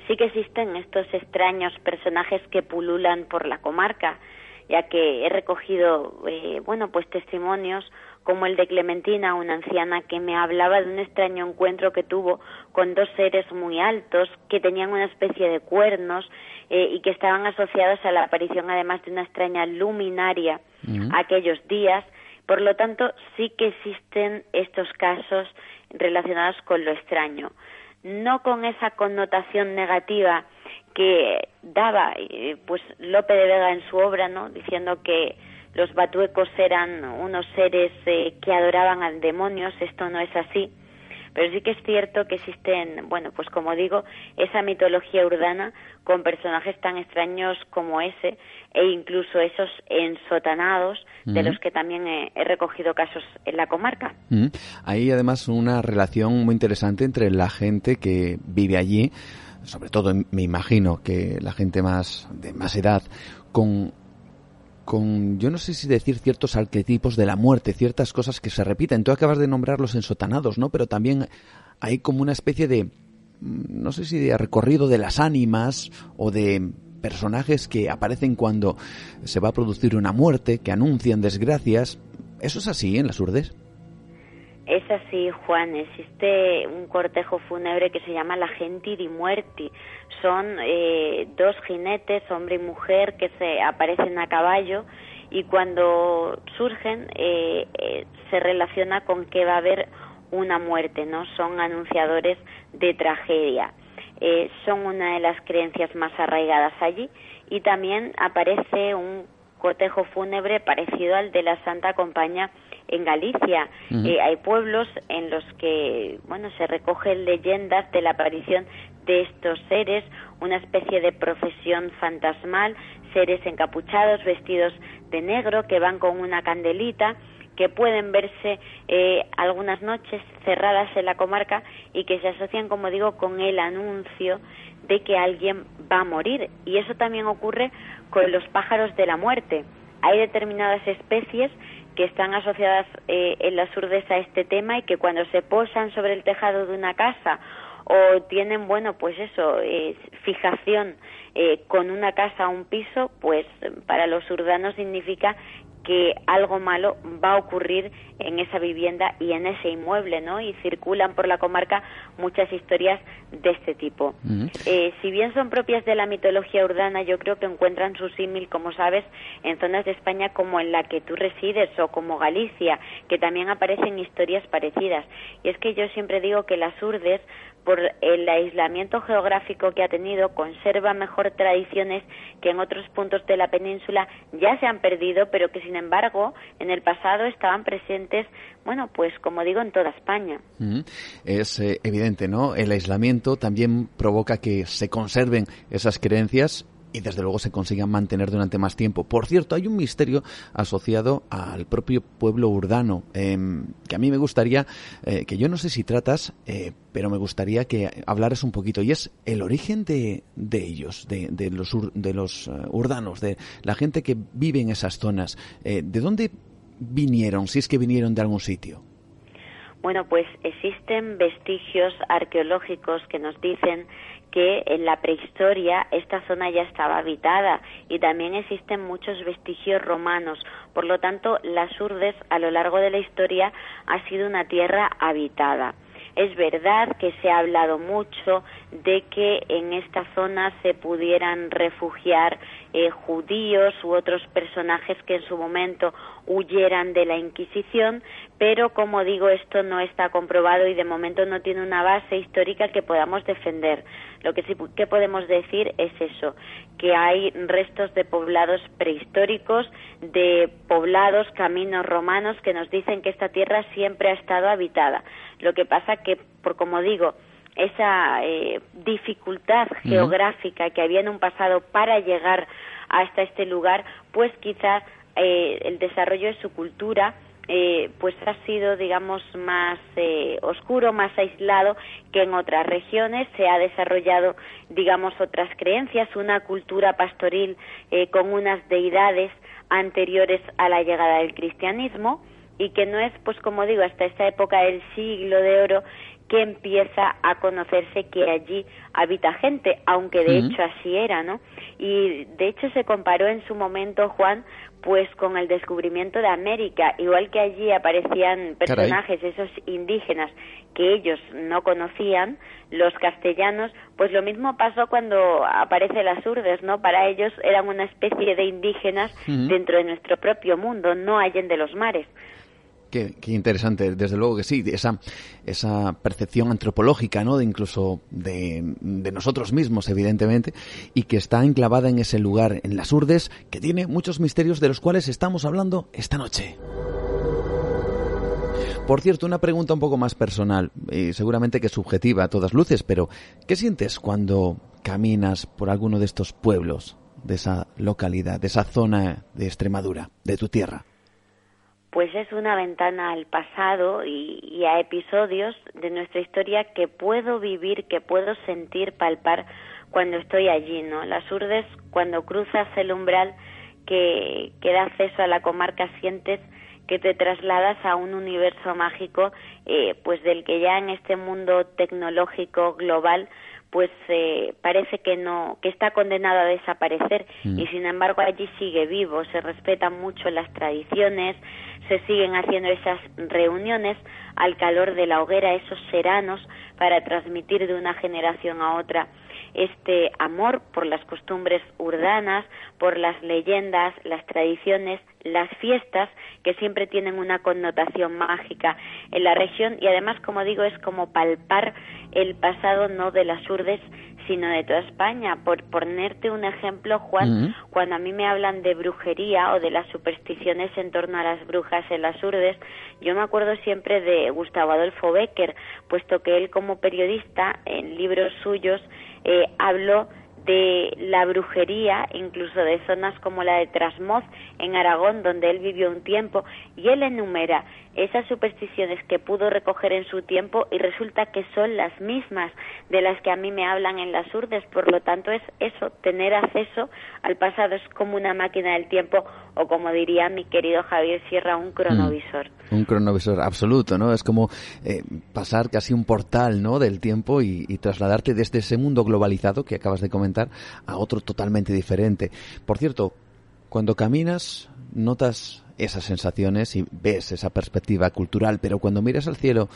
sí que existen estos extraños personajes que pululan por la comarca, ya que he recogido, eh, bueno, pues testimonios como el de Clementina, una anciana que me hablaba de un extraño encuentro que tuvo con dos seres muy altos que tenían una especie de cuernos eh, y que estaban asociados a la aparición además de una extraña luminaria aquellos días por lo tanto, sí que existen estos casos relacionados con lo extraño, no con esa connotación negativa que daba eh, pues Lope de Vega en su obra, ¿no? diciendo que los batuecos eran unos seres eh, que adoraban al demonios, esto no es así pero sí que es cierto que existen, bueno, pues como digo, esa mitología urbana con personajes tan extraños como ese e incluso esos ensotanados de los que también he, recogido casos en la comarca.
Hay además una relación muy interesante entre la gente que vive allí, sobre todo me imagino que la gente más de más edad, con con, yo no sé si decir ciertos arquetipos de la muerte, ciertas cosas que se repiten. Tú acabas de nombrar los ensotanados, ¿no? Pero también hay como una especie de, mm, no sé si de recorrido de las ánimas o de personajes que aparecen cuando se va a producir una muerte, que anuncian desgracias. ¿Eso es así en las urdes?
Es así, Juan. Existe un cortejo fúnebre que se llama la Genti di Muerti. Son eh, dos jinetes, hombre y mujer, que se aparecen a caballo y cuando surgen eh, eh, se relaciona con que va a haber una muerte, ¿no? Son anunciadores de tragedia. son una de las creencias más arraigadas allí y también aparece un cortejo fúnebre parecido al de la Santa Compañía en Galicia. Eh, hay pueblos en los que, bueno, se recogen leyendas de la aparición de estos seres, una especie de profesión fantasmal, seres encapuchados, vestidos de negro, que van con una candelita, que pueden verse eh, algunas noches cerradas en la comarca y que se asocian, como digo, con el anuncio de que alguien va a morir. Y eso también ocurre con los pájaros de la muerte. Hay determinadas especies que están asociadas eh, en las urdes a este tema y que cuando se posan sobre el tejado de una casa o tienen, bueno, pues eso, eh, fijación eh, con una casa o un piso, pues para los urbanos significa que algo malo va a ocurrir en esa vivienda y en ese inmueble, ¿no? Y circulan por la comarca muchas historias de este tipo. Eh, si bien son propias de la mitología urbana, yo creo que encuentran su símil, como sabes, en zonas de España como en la que tú resides o como Galicia, que también aparecen historias parecidas. Y es que yo siempre digo que las urdes por el aislamiento geográfico que ha tenido, conserva mejor tradiciones que en otros puntos de la península ya se han perdido, pero que sin embargo en el pasado estaban presentes, bueno, pues como digo, en toda España.
Es eh, evidente, ¿no? El aislamiento también provoca que se conserven esas creencias y desde luego se consigan mantener durante más tiempo. Por cierto, hay un misterio asociado al propio pueblo urdano em, que a mí me gustaría, eh, que yo no sé si tratas, eh, pero me gustaría que hablaras un poquito y es el origen de, de ellos, de, de los, de los eh, urdanos, de la gente que vive en esas zonas. ¿De dónde vinieron, si es que vinieron de algún sitio?
Bueno, pues existen vestigios arqueológicos que nos dicen que en la prehistoria esta zona ya estaba habitada y también existen muchos vestigios romanos. Por lo tanto, las Urdes a lo largo de la historia ha sido una tierra habitada. Es verdad que se ha hablado mucho de que en esta zona se pudieran refugiar eh, judíos u otros personajes que en su momento huyeran de la Inquisición, pero como digo, esto no está comprobado y de momento no tiene una base histórica que podamos defender. Lo que sí que podemos decir es eso, que hay restos de poblados prehistóricos, de poblados, caminos romanos que nos dicen que esta tierra siempre ha estado habitada. Lo que pasa que, por como digo, esa eh, dificultad geográfica que había en un pasado para llegar hasta este lugar, pues quizás eh, el desarrollo de su cultura eh, pues ha sido digamos más eh, oscuro más aislado que en otras regiones. Se ha desarrollado digamos otras creencias una cultura pastoril eh, con unas deidades anteriores a la llegada del cristianismo y que no es pues como digo hasta esta época del siglo de oro que empieza a conocerse que allí habita gente, aunque de hecho así era, ¿no? Y de hecho se comparó en su momento, Juan, pues con el descubrimiento de América, igual que allí aparecían personajes, esos indígenas que ellos no conocían, los castellanos, pues lo mismo pasó cuando aparece las urdes, ¿no? Para ellos eran una especie de indígenas dentro de nuestro propio mundo, no de los mares.
Qué, interesante, desde luego que sí, esa, esa percepción antropológica, ¿no? De incluso de, de, nosotros mismos, evidentemente, y que está enclavada en ese lugar, en las urdes, que tiene muchos misterios de los cuales estamos hablando esta noche. Por cierto, una pregunta un poco más personal, y seguramente que subjetiva a todas luces, pero ¿qué sientes cuando caminas por alguno de estos pueblos, de esa localidad, de esa zona de Extremadura, de tu tierra?
Pues es una ventana al pasado y, a episodios de nuestra historia que puedo vivir, que puedo sentir, palpar cuando estoy allí, ¿no? Las urdes, cuando cruzas el umbral que, que da acceso a la comarca, sientes que te trasladas a un universo mágico, eh, pues del que ya en este mundo tecnológico global pues eh, parece que no que está condenado a desaparecer mm. y sin embargo allí sigue vivo se respetan mucho las tradiciones se siguen haciendo esas reuniones al calor de la hoguera esos seranos para transmitir de una generación a otra este amor por las costumbres urdanas, por las leyendas, las tradiciones, las fiestas que siempre tienen una connotación mágica en la región. Y además, como digo, es como palpar el pasado no de las urdes, sino de toda España. Por ponerte un ejemplo, Juan, cuando a mí me hablan de brujería o de las supersticiones en torno a las brujas en las urdes, yo me acuerdo siempre de Gustavo Adolfo Becker, puesto que él como periodista en libros suyos eh, habló de la brujería, incluso de zonas como la de Trasmoz en Aragón, donde él vivió un tiempo, y él enumera esas supersticiones que pudo recoger en su tiempo y resulta que son las mismas de las que a mí me hablan en las urdes, por lo tanto es eso, tener acceso al pasado es como una máquina del tiempo o como diría mi querido Javier Sierra, un cronovisor.
Mm, un cronovisor absoluto, ¿no? Es como eh, pasar casi un portal, ¿no? Del tiempo y, y trasladarte desde ese mundo globalizado que acabas de comentar a otro totalmente diferente. Por cierto, Cuando caminas, notas esas sensaciones y ves esa perspectiva cultural, pero cuando miras al cielo,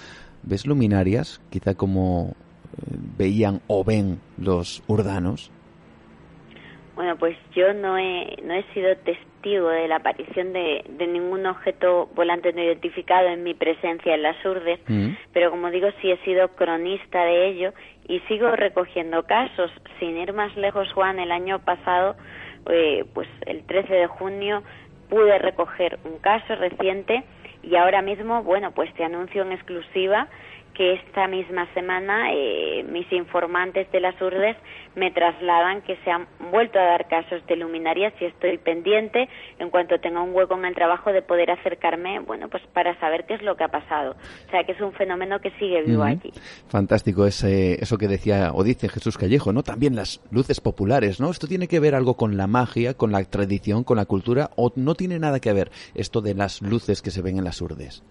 ves luminarias, quizá como eh, veían o ven los urdanos.
Bueno, pues yo no he, no he sido testigo de la aparición de, de ningún objeto volante no identificado en mi presencia en las urdes, mm. pero como digo, sí he sido cronista de ello y sigo recogiendo casos. Sin ir más lejos, Juan, el año pasado, eh, pues el 13 de junio, pude recoger un caso reciente y ahora mismo, bueno, pues te anuncio en exclusiva que esta misma semana eh, mis informantes de las urdes me trasladan que se han vuelto a dar casos de luminarias y estoy pendiente en cuanto tenga un hueco en el trabajo de poder acercarme, bueno, pues para saber qué es lo que ha pasado. O sea, que es un fenómeno que sigue vivo allí.
Fantástico ese, eso que decía o dice Jesús Callejo, ¿no? También las luces populares, ¿no? Esto tiene que ver algo con la magia, con la tradición, con la cultura o no tiene nada que ver esto de las luces que se ven en las urdes.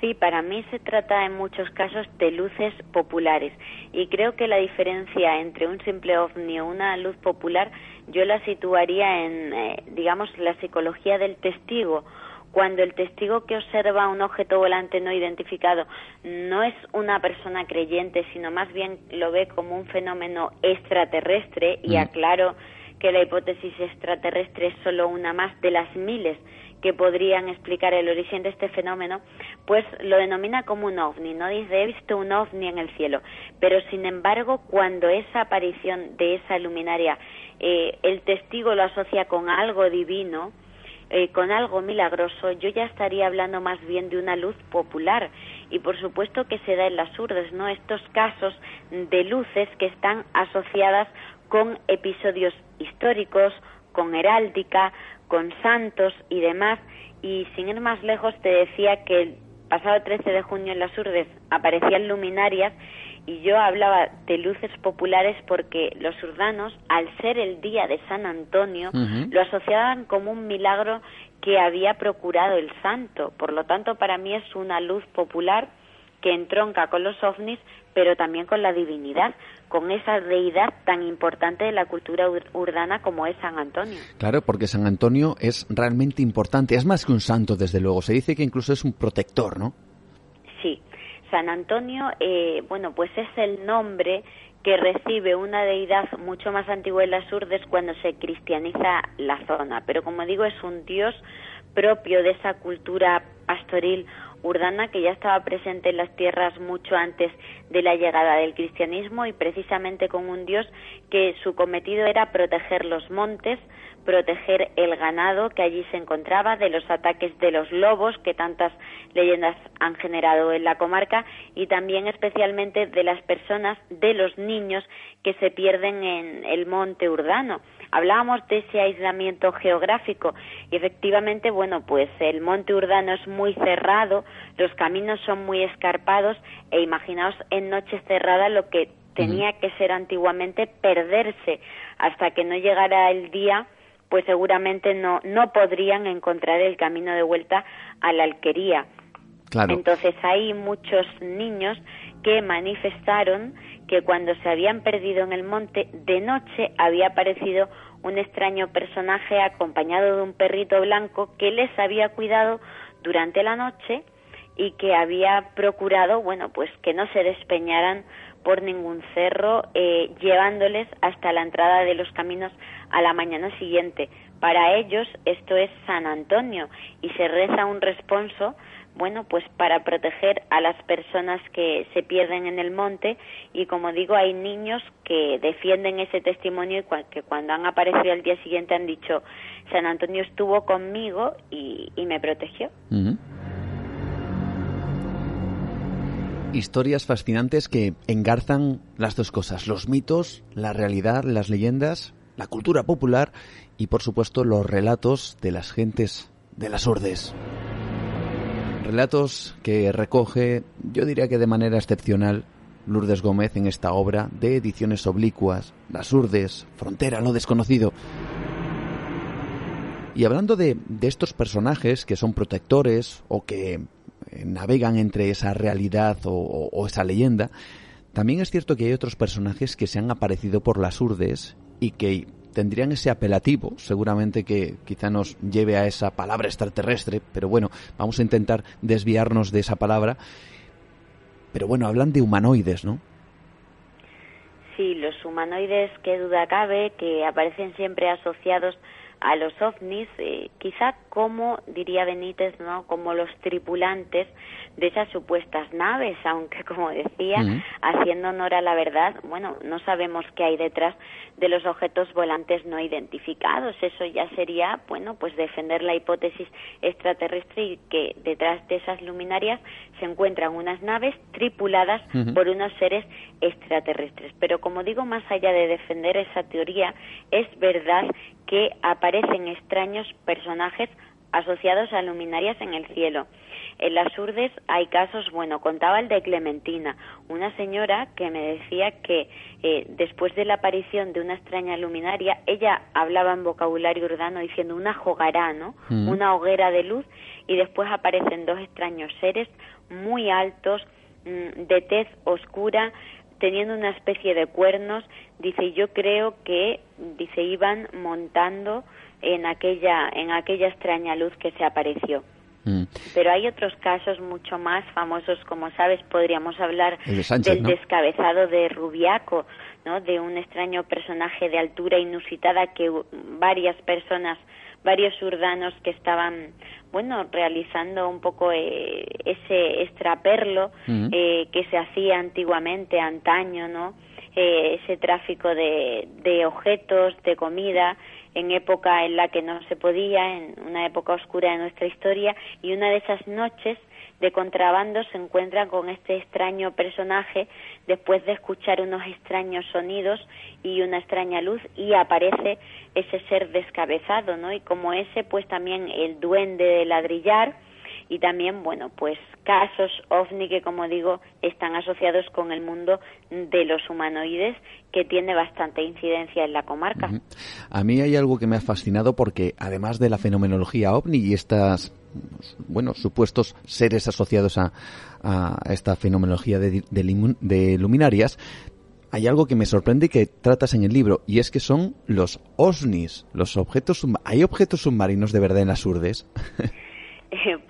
Sí, para mí se trata en muchos casos de luces populares y creo que la diferencia entre un simple ovni o una luz popular yo la situaría en, eh, digamos, la psicología del testigo. Cuando el testigo que observa un objeto volante no identificado no es una persona creyente, sino más bien lo ve como un fenómeno extraterrestre, y mm. aclaro que la hipótesis extraterrestre es solo una más de las miles que podrían explicar el origen de este fenómeno, pues lo denomina como un ovni, no dice he visto un ovni en el cielo, pero sin embargo cuando esa aparición de esa luminaria eh, el testigo lo asocia con algo divino, eh, con algo milagroso, yo ya estaría hablando más bien de una luz popular. Y por supuesto que se da en las urdes, ¿no? Estos casos de luces que están asociadas con episodios históricos, con heráldica, con santos y demás. Y sin ir más lejos, te decía que el pasado 13 de junio en las Urdes aparecían luminarias y yo hablaba de luces populares porque los urdanos, al ser el día de San Antonio, lo asociaban como un milagro que había procurado el santo. Por lo tanto, para mí es una luz popular que entronca con los ovnis, pero también con la divinidad, con esa deidad tan importante de la cultura urdana como es San Antonio.
Claro, porque San Antonio es realmente importante, es más que un santo, desde luego. Se dice que incluso es un protector, ¿no?
Sí, San Antonio, eh, bueno, pues es el nombre que recibe una deidad mucho más antigua en las urdes cuando se cristianiza la zona. Pero como digo, es un dios propio de esa cultura pastoril urdana que ya estaba presente en las tierras mucho antes de la llegada del cristianismo y precisamente con un dios que su cometido era proteger los montes, proteger el ganado que allí se encontraba de los ataques de los lobos que tantas leyendas han generado en la comarca y también especialmente de las personas, de los niños que se pierden en el monte urdano. Hablábamos de ese aislamiento geográfico y efectivamente, bueno, pues el monte Urdano es muy cerrado, los caminos son muy escarpados e imaginaos en noche cerrada lo que tenía que ser antiguamente perderse hasta que no llegara el día pues seguramente no no podrían encontrar el camino de vuelta a la alquería. Entonces hay muchos niños que manifestaron que cuando se habían perdido en el monte, de noche había aparecido un extraño personaje acompañado de un perrito blanco que les había cuidado durante la noche y que había procurado, bueno, pues que no se despeñaran por ningún cerro, eh, llevándoles hasta la entrada de los caminos a la mañana siguiente. Para ellos esto es San Antonio y se reza un responso bueno, pues para proteger a las personas que se pierden en el monte y como digo, hay niños que defienden ese testimonio y que cuando han aparecido al día siguiente han dicho, San Antonio estuvo conmigo y, me protegió.
Historias fascinantes que engarzan las dos cosas, los mitos, la realidad, las leyendas, la cultura popular y por supuesto los relatos de las gentes de las urdes. Relatos que recoge, yo diría que de manera excepcional, Lourdes Gómez en esta obra de ediciones oblicuas, Las Urdes, Frontera, lo desconocido. Y hablando de, estos personajes que son protectores o que navegan entre esa realidad o, o, esa leyenda, también es cierto que hay otros personajes que se han aparecido por las urdes y que tendrían ese apelativo, seguramente que quizá nos lleve a esa palabra extraterrestre, pero bueno, vamos a intentar desviarnos de esa palabra. Pero bueno, hablan de humanoides, ¿no?
Sí, los humanoides, qué duda cabe, que aparecen siempre asociados a los ovnis, eh, quizá como, diría Benítez, ¿no? como los tripulantes de esas supuestas naves, *laughs* aunque como decía, haciendo honor a la verdad, bueno, no sabemos qué hay detrás de los objetos volantes no identificados. Eso ya sería, bueno, pues defender la hipótesis extraterrestre y que detrás de esas luminarias se encuentran unas naves tripuladas por unos seres extraterrestres. Pero como digo, más allá de defender esa teoría, es verdad que aparecen extraños personajes asociados a luminarias en el cielo. En las urdes hay casos, bueno, contaba el de Clementina, una señora que me decía que eh, después de la aparición de una extraña luminaria, ella hablaba en vocabulario urbano diciendo una jogará, ¿no? Mm. Una hoguera de luz y después aparecen dos extraños seres muy altos, mm, de tez oscura, teniendo una especie de cuernos, dice, yo creo que, dice, iban montando en aquella, en aquella extraña luz que se apareció. Mm. Pero hay otros casos mucho más famosos, como sabes, podríamos hablar del descabezado de Rubiaco, ¿no? De un extraño personaje de altura inusitada que varias personas, varios urdanos que estaban bueno, realizando un poco eh, ese extraperlo eh, que se hacía antiguamente, antaño, ¿no? Eh, ese tráfico de, de objetos, de comida, en época en la que no se podía, en una época oscura de nuestra historia, y una de esas noches de contrabando se encuentran con este extraño personaje después de escuchar unos extraños sonidos y una extraña luz y aparece ese ser descabezado, ¿no? Y como ese, pues también el duende de ladrillar y también, bueno, pues casos ovni que, como digo, están asociados con el mundo de los humanoides, que tiene bastante incidencia en la comarca.
A mí hay algo que me ha fascinado porque, además de la fenomenología ovni y estas bueno, supuestos seres asociados a, esta fenomenología de, de, luminarias, hay algo que me sorprende que tratas en el libro, y es que son los OSNIs, los objetos ¿Hay objetos submarinos de verdad en las urdes?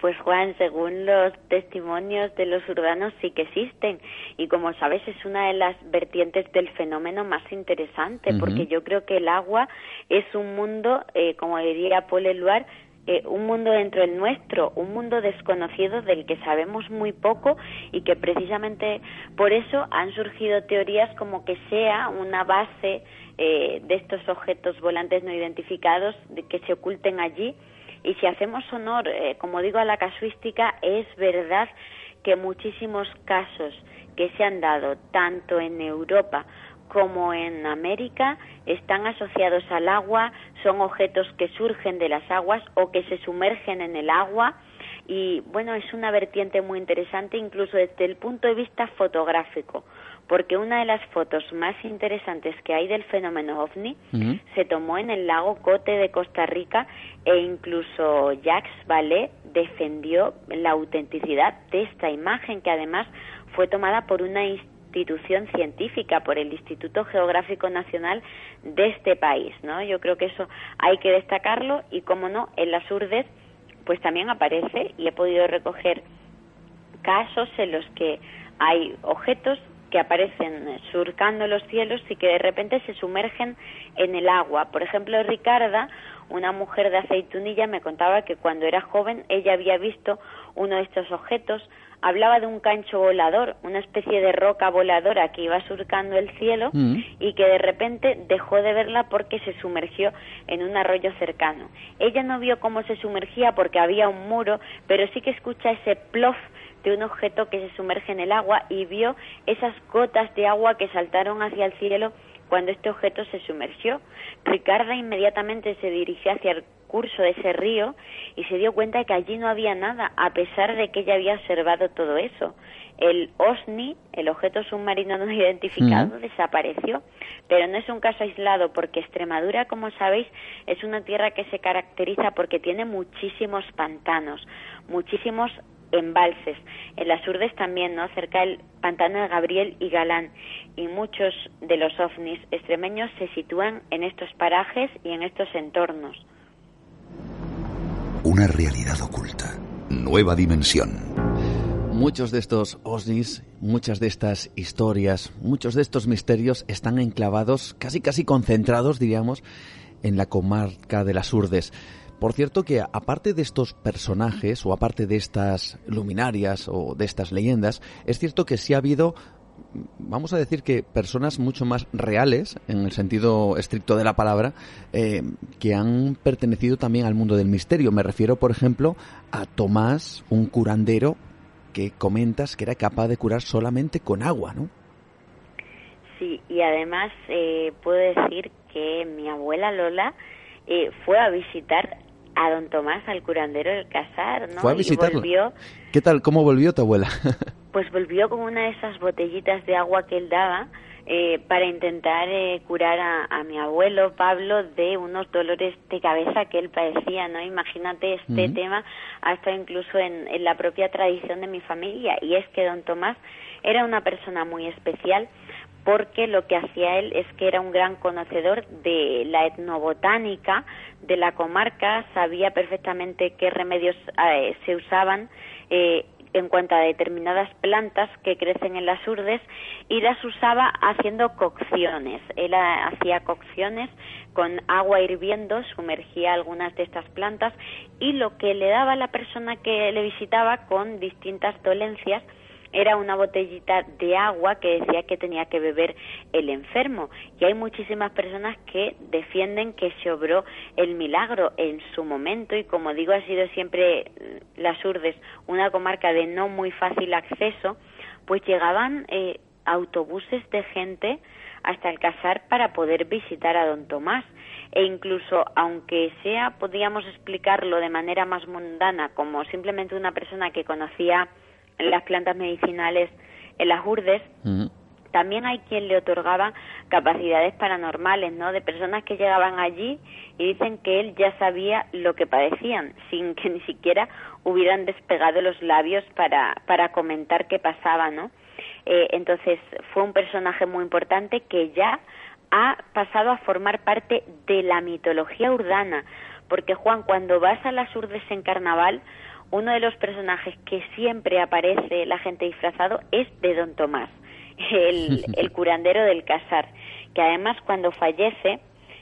Pues Juan, según los testimonios de los urbanos sí que existen y como sabes es una de las vertientes del fenómeno más interesante porque yo creo que el agua es un mundo, eh, como diría Paul Eluard, eh, un mundo dentro del nuestro, un mundo desconocido del que sabemos muy poco y que precisamente por eso han surgido teorías como que sea una base eh, de estos objetos volantes no identificados de que se oculten allí. Y si hacemos honor, eh, como digo, a la casuística, es verdad que muchísimos casos que se han dado tanto en Europa como en América están asociados al agua, son objetos que surgen de las aguas o que se sumergen en el agua. Y bueno, es una vertiente muy interesante incluso desde el punto de vista fotográfico, porque una de las fotos más interesantes que hay del fenómeno ovni se tomó en el lago Cote de Costa Rica e incluso Jacques Vallée defendió la autenticidad de esta imagen que además fue tomada por una institución científica, por el Instituto Geográfico Nacional de este país, ¿no? Yo creo que eso hay que destacarlo y, como no, en las urdes pues también aparece y he podido recoger casos en los que hay objetos que aparecen surcando los cielos y que de repente se sumergen en el agua. Por ejemplo, Ricarda, una mujer de aceitunilla, me contaba que cuando era joven ella había visto uno de estos objetos hablaba de un cancho volador, una especie de roca voladora que iba surcando el cielo mm. y que de repente dejó de verla porque se sumergió en un arroyo cercano. Ella no vio cómo se sumergía porque había un muro, pero sí que escucha ese plof de un objeto que se sumerge en el agua y vio esas gotas de agua que saltaron hacia el cielo cuando este objeto se sumergió. Ricarda inmediatamente se dirigió hacia el curso de ese río y se dio cuenta de que allí no había nada, a pesar de que ella había observado todo eso. El OSNI, el objeto submarino no *laughs* identificado, desapareció, pero no es un caso aislado porque Extremadura, como sabéis, es una tierra que se caracteriza porque tiene muchísimos pantanos, muchísimos embalses. En las Urdes también, ¿no? Cerca del pantano de Gabriel y Galán. Y muchos de los ovnis extremeños se sitúan en estos parajes y en estos entornos.
Una realidad oculta. Nueva dimensión.
Muchos de estos ovnis, muchas de estas historias, muchos de estos misterios están enclavados, casi casi concentrados, diríamos, en la comarca de las Urdes. Por cierto que aparte de estos personajes o aparte de estas luminarias o de estas leyendas, es cierto que sí ha habido vamos a decir que personas mucho más reales, en el sentido estricto de la palabra, eh, que han pertenecido también al mundo del misterio. Me refiero, por ejemplo, a Tomás, un curandero que comentas que era capaz de curar solamente con agua, ¿no?
Sí, y además eh, puedo decir que mi abuela Lola eh, fue a visitar a don Tomás, al curandero del Casar, ¿no?
Fue a visitarlo. ¿Qué tal? ¿Cómo volvió tu abuela? *laughs*
pues volvió con una de esas botellitas de agua que él daba eh, para intentar eh, curar a, mi abuelo Pablo de unos dolores de cabeza que él padecía, ¿no? Imagínate este tema hasta incluso en, en la propia tradición de mi familia y es que don Tomás era una persona muy especial porque lo que hacía él es que era un gran conocedor de la etnobotánica de la comarca, sabía perfectamente qué remedios eh, se usaban eh, en cuanto a determinadas plantas que crecen en las urdes y las usaba haciendo cocciones. Él hacía cocciones con agua hirviendo, sumergía algunas de estas plantas y lo que le daba a la persona que le visitaba con distintas dolencias era una botellita de agua que decía que tenía que beber el enfermo. Y hay muchísimas personas que defienden que se obró el milagro en su momento y como digo ha sido siempre mm, las Urdes una comarca de no muy fácil acceso, pues llegaban eh, autobuses de gente hasta el casar para poder visitar a don Tomás e incluso aunque sea podríamos explicarlo de manera más mundana como simplemente una persona que conocía las plantas medicinales en las urdes, también hay quien le otorgaba capacidades paranormales, ¿no? De personas que llegaban allí y dicen que él ya sabía lo que padecían, sin que ni siquiera hubieran despegado los labios para, para comentar qué pasaba, ¿no? Eh, entonces fue un personaje muy importante que ya ha pasado a formar parte de la mitología urdana, porque Juan, cuando vas a las urdes en carnaval, uno de los personajes que siempre aparece la gente disfrazado es de Don Tomás, *laughs* el, curandero del casar, que además cuando fallece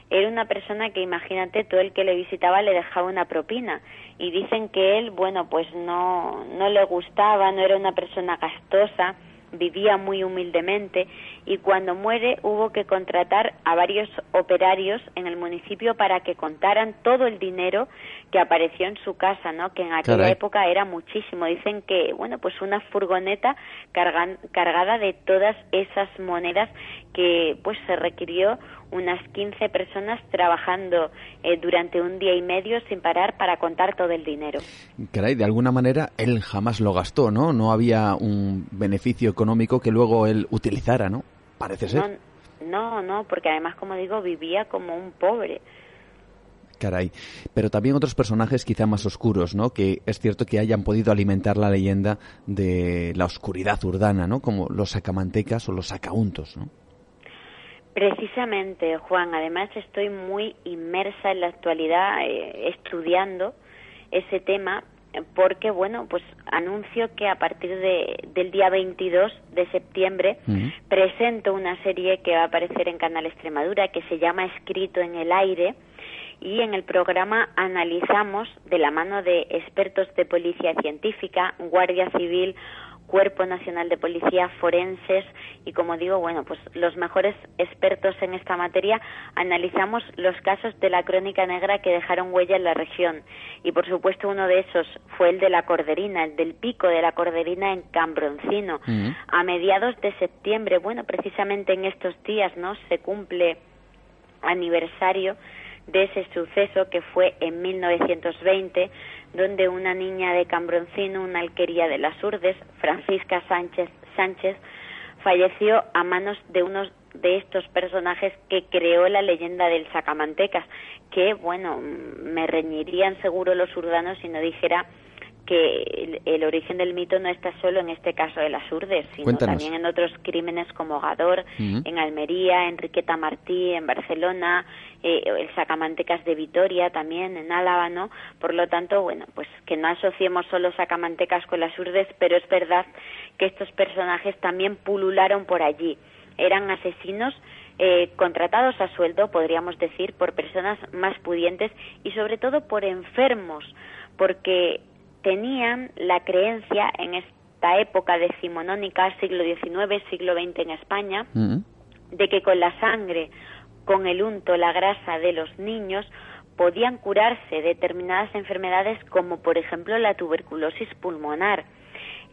era una persona que imagínate todo el que le visitaba le dejaba una propina. Y dicen que él bueno pues no no le gustaba no era una persona gastosa vivía muy humildemente y cuando muere hubo que contratar a varios operarios en el municipio para que contaran todo el dinero que apareció en su casa, ¿no? Que en aquella época era muchísimo. Dicen que, bueno, pues una furgoneta cargada de todas esas monedas que pues se requirió unas 15 personas trabajando eh, durante un día y medio sin parar para contar todo el dinero.
Caray, de alguna manera él jamás lo gastó, ¿no? No había un beneficio económico que luego él utilizara, ¿no? Parece ser.
No, no, porque además, como digo, vivía como un pobre.
Caray. Pero también otros personajes quizá más oscuros, ¿no? Que es cierto que hayan podido alimentar la leyenda de la oscuridad urdana, ¿no? Como los sacamantecas o los sacauntos, ¿no?
Precisamente, Juan, además estoy muy inmersa en la actualidad eh, estudiando ese tema porque, bueno, pues anuncio que a partir de, del día 22 de septiembre presento una serie que va a aparecer en Canal Extremadura que se llama Escrito en el Aire y en el programa analizamos de la mano de expertos de policía científica, Guardia Civil, Cuerpo Nacional de Policía, forenses y, como digo, bueno, pues los mejores expertos en esta materia analizamos los casos de la crónica negra que dejaron huella en la región. Y, por supuesto, uno de esos fue el de la Corderina, el del pico de la Corderina en Cambroncino. A mediados de septiembre, bueno, precisamente en estos días, ¿no? Se cumple aniversario de ese suceso que fue en 1920 donde una niña de Cambroncino, una alquería de las Urdes, Francisca Sánchez Sánchez, falleció a manos de unos de estos personajes que creó la leyenda del Sacamantecas, que, bueno, me reñirían seguro los urdanos si no dijera que el, origen del mito no está solo en este caso de las urdes, sino también en otros crímenes como Gador, en Almería, Enriqueta Martí, en Barcelona, eh, el Sacamantecas de Vitoria también, en Álava, ¿no? Por lo tanto, bueno, pues que no asociemos solo Sacamantecas con las urdes, pero es verdad que estos personajes también pulularon por allí. Eran asesinos eh, contratados a sueldo, podríamos decir, por personas más pudientes y sobre todo por enfermos, porque tenían la creencia en esta época decimonónica, siglo XIX, siglo XX en España, mm. de que con la sangre, con el unto, la grasa de los niños, podían curarse determinadas enfermedades como por ejemplo la tuberculosis pulmonar.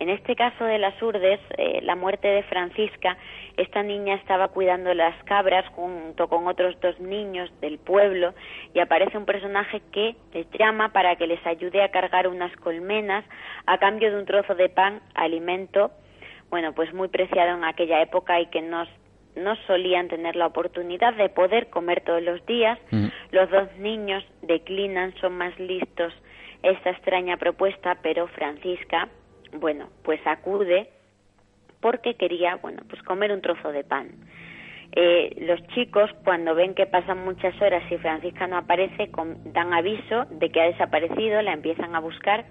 En este caso de las Urdes, eh, la muerte de Francisca, esta niña estaba cuidando las cabras junto con otros dos niños del pueblo y aparece un personaje que les llama para que les ayude a cargar unas colmenas a cambio de un trozo de pan, alimento, bueno, pues muy preciado en aquella época y que no, no solían tener la oportunidad de poder comer todos los días. Mm. Los dos niños declinan, son más listos esta extraña propuesta, pero Francisca bueno, pues acude porque quería, bueno, pues comer un trozo de pan. Eh, los chicos, cuando ven que pasan muchas horas y Francisca no aparece, dan aviso de que ha desaparecido, la empiezan a buscar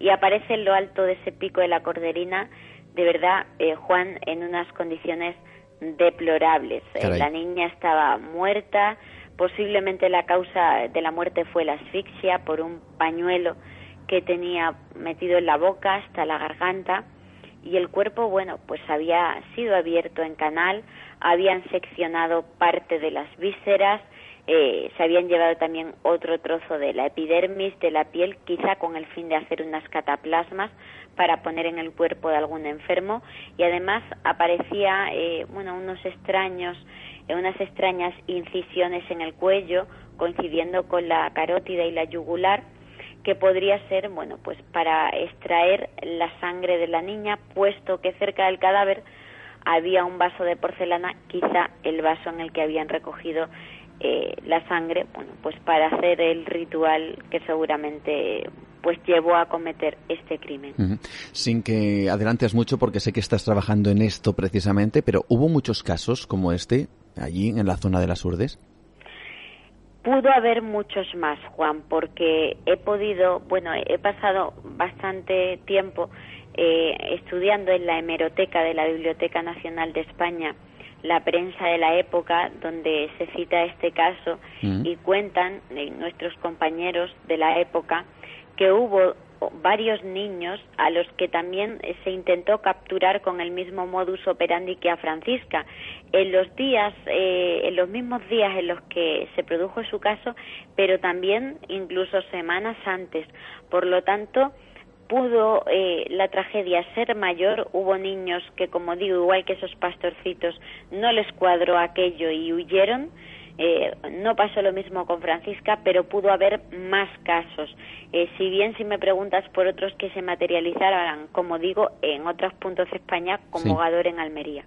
y aparece en lo alto de ese pico de la corderina, de verdad, eh, Juan, en unas condiciones deplorables. Eh, la niña estaba muerta, posiblemente la causa de la muerte fue la asfixia por un pañuelo que tenía metido en la boca hasta la garganta. Y el cuerpo, bueno, pues había sido abierto en canal, habían seccionado parte de las vísceras, eh, se habían llevado también otro trozo de la epidermis, de la piel, quizá con el fin de hacer unas cataplasmas para poner en el cuerpo de algún enfermo. Y además aparecía, eh, bueno, unos extraños, eh, unas extrañas incisiones en el cuello coincidiendo con la carótida y la yugular que podría ser, bueno, pues para extraer la sangre de la niña, puesto que cerca del cadáver había un vaso de porcelana, quizá el vaso en el que habían recogido eh, la sangre, bueno, pues para hacer el ritual que seguramente pues llevó a cometer este crimen.
Sin que adelantes mucho porque sé que estás trabajando en esto precisamente, pero ¿hubo muchos casos como este allí en la zona de las Urdes?
Pudo haber muchos más, Juan, porque he podido, bueno, he pasado bastante tiempo eh, estudiando en la hemeroteca de la Biblioteca Nacional de España la prensa de la época donde se cita este caso mm. y cuentan eh, nuestros compañeros de la época que hubo varios niños a los que también eh, se intentó capturar con el mismo modus operandi que a Francisca. En los días, eh, en los mismos días en los que se produjo su caso, pero también incluso semanas antes. Por lo tanto, pudo eh, la tragedia ser mayor, hubo niños que, como digo, igual que esos pastorcitos, no les cuadró aquello y huyeron, eh, no pasó lo mismo con Francisca, pero pudo haber más casos. Eh, si bien si me preguntas por otros que se materializaran, como digo, en otros puntos de España, como Gador en Almería.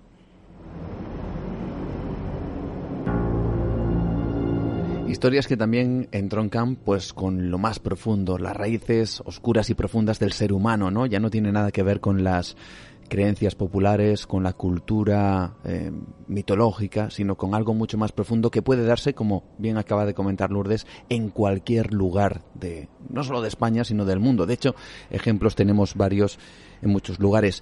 Historias que también entroncan pues con lo más profundo, las raíces oscuras y profundas del ser humano, ¿no? Ya no tiene nada que ver con las creencias populares, con la cultura eh, mitológica, sino con algo mucho más profundo que puede darse, como bien acaba de comentar Lourdes, en cualquier lugar de, no solo de España, sino del mundo. De hecho, ejemplos tenemos varios en muchos lugares.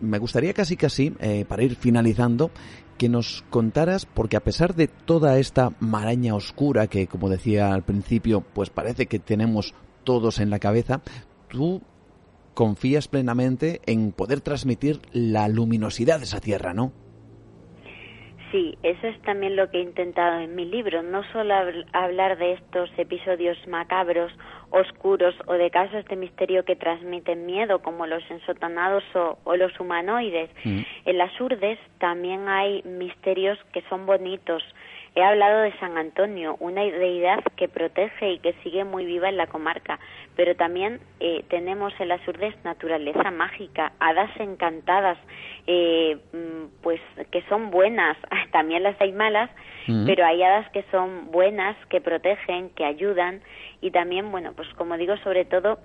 Me gustaría casi casi, eh, para ir finalizando, que nos contaras, porque a pesar de toda esta maraña oscura que, como decía al principio, pues parece que tenemos todos en la cabeza, tú confías plenamente en poder transmitir la luminosidad de esa tierra, ¿no?
Sí, eso es también lo que he intentado en mi libro, no solo hablar de estos episodios macabros, oscuros o de casos de misterio que transmiten miedo, como los ensotanados o, los humanoides. Mm. En las urdes también hay misterios que son bonitos, He hablado de San Antonio, una deidad que protege y que sigue muy viva en la comarca, pero también eh, tenemos en las urdes naturaleza mágica, hadas encantadas, eh, mm, pues que son buenas, *laughs* también las hay malas, pero hay hadas que son buenas, que protegen, que ayudan y también, bueno, pues como digo, sobre todo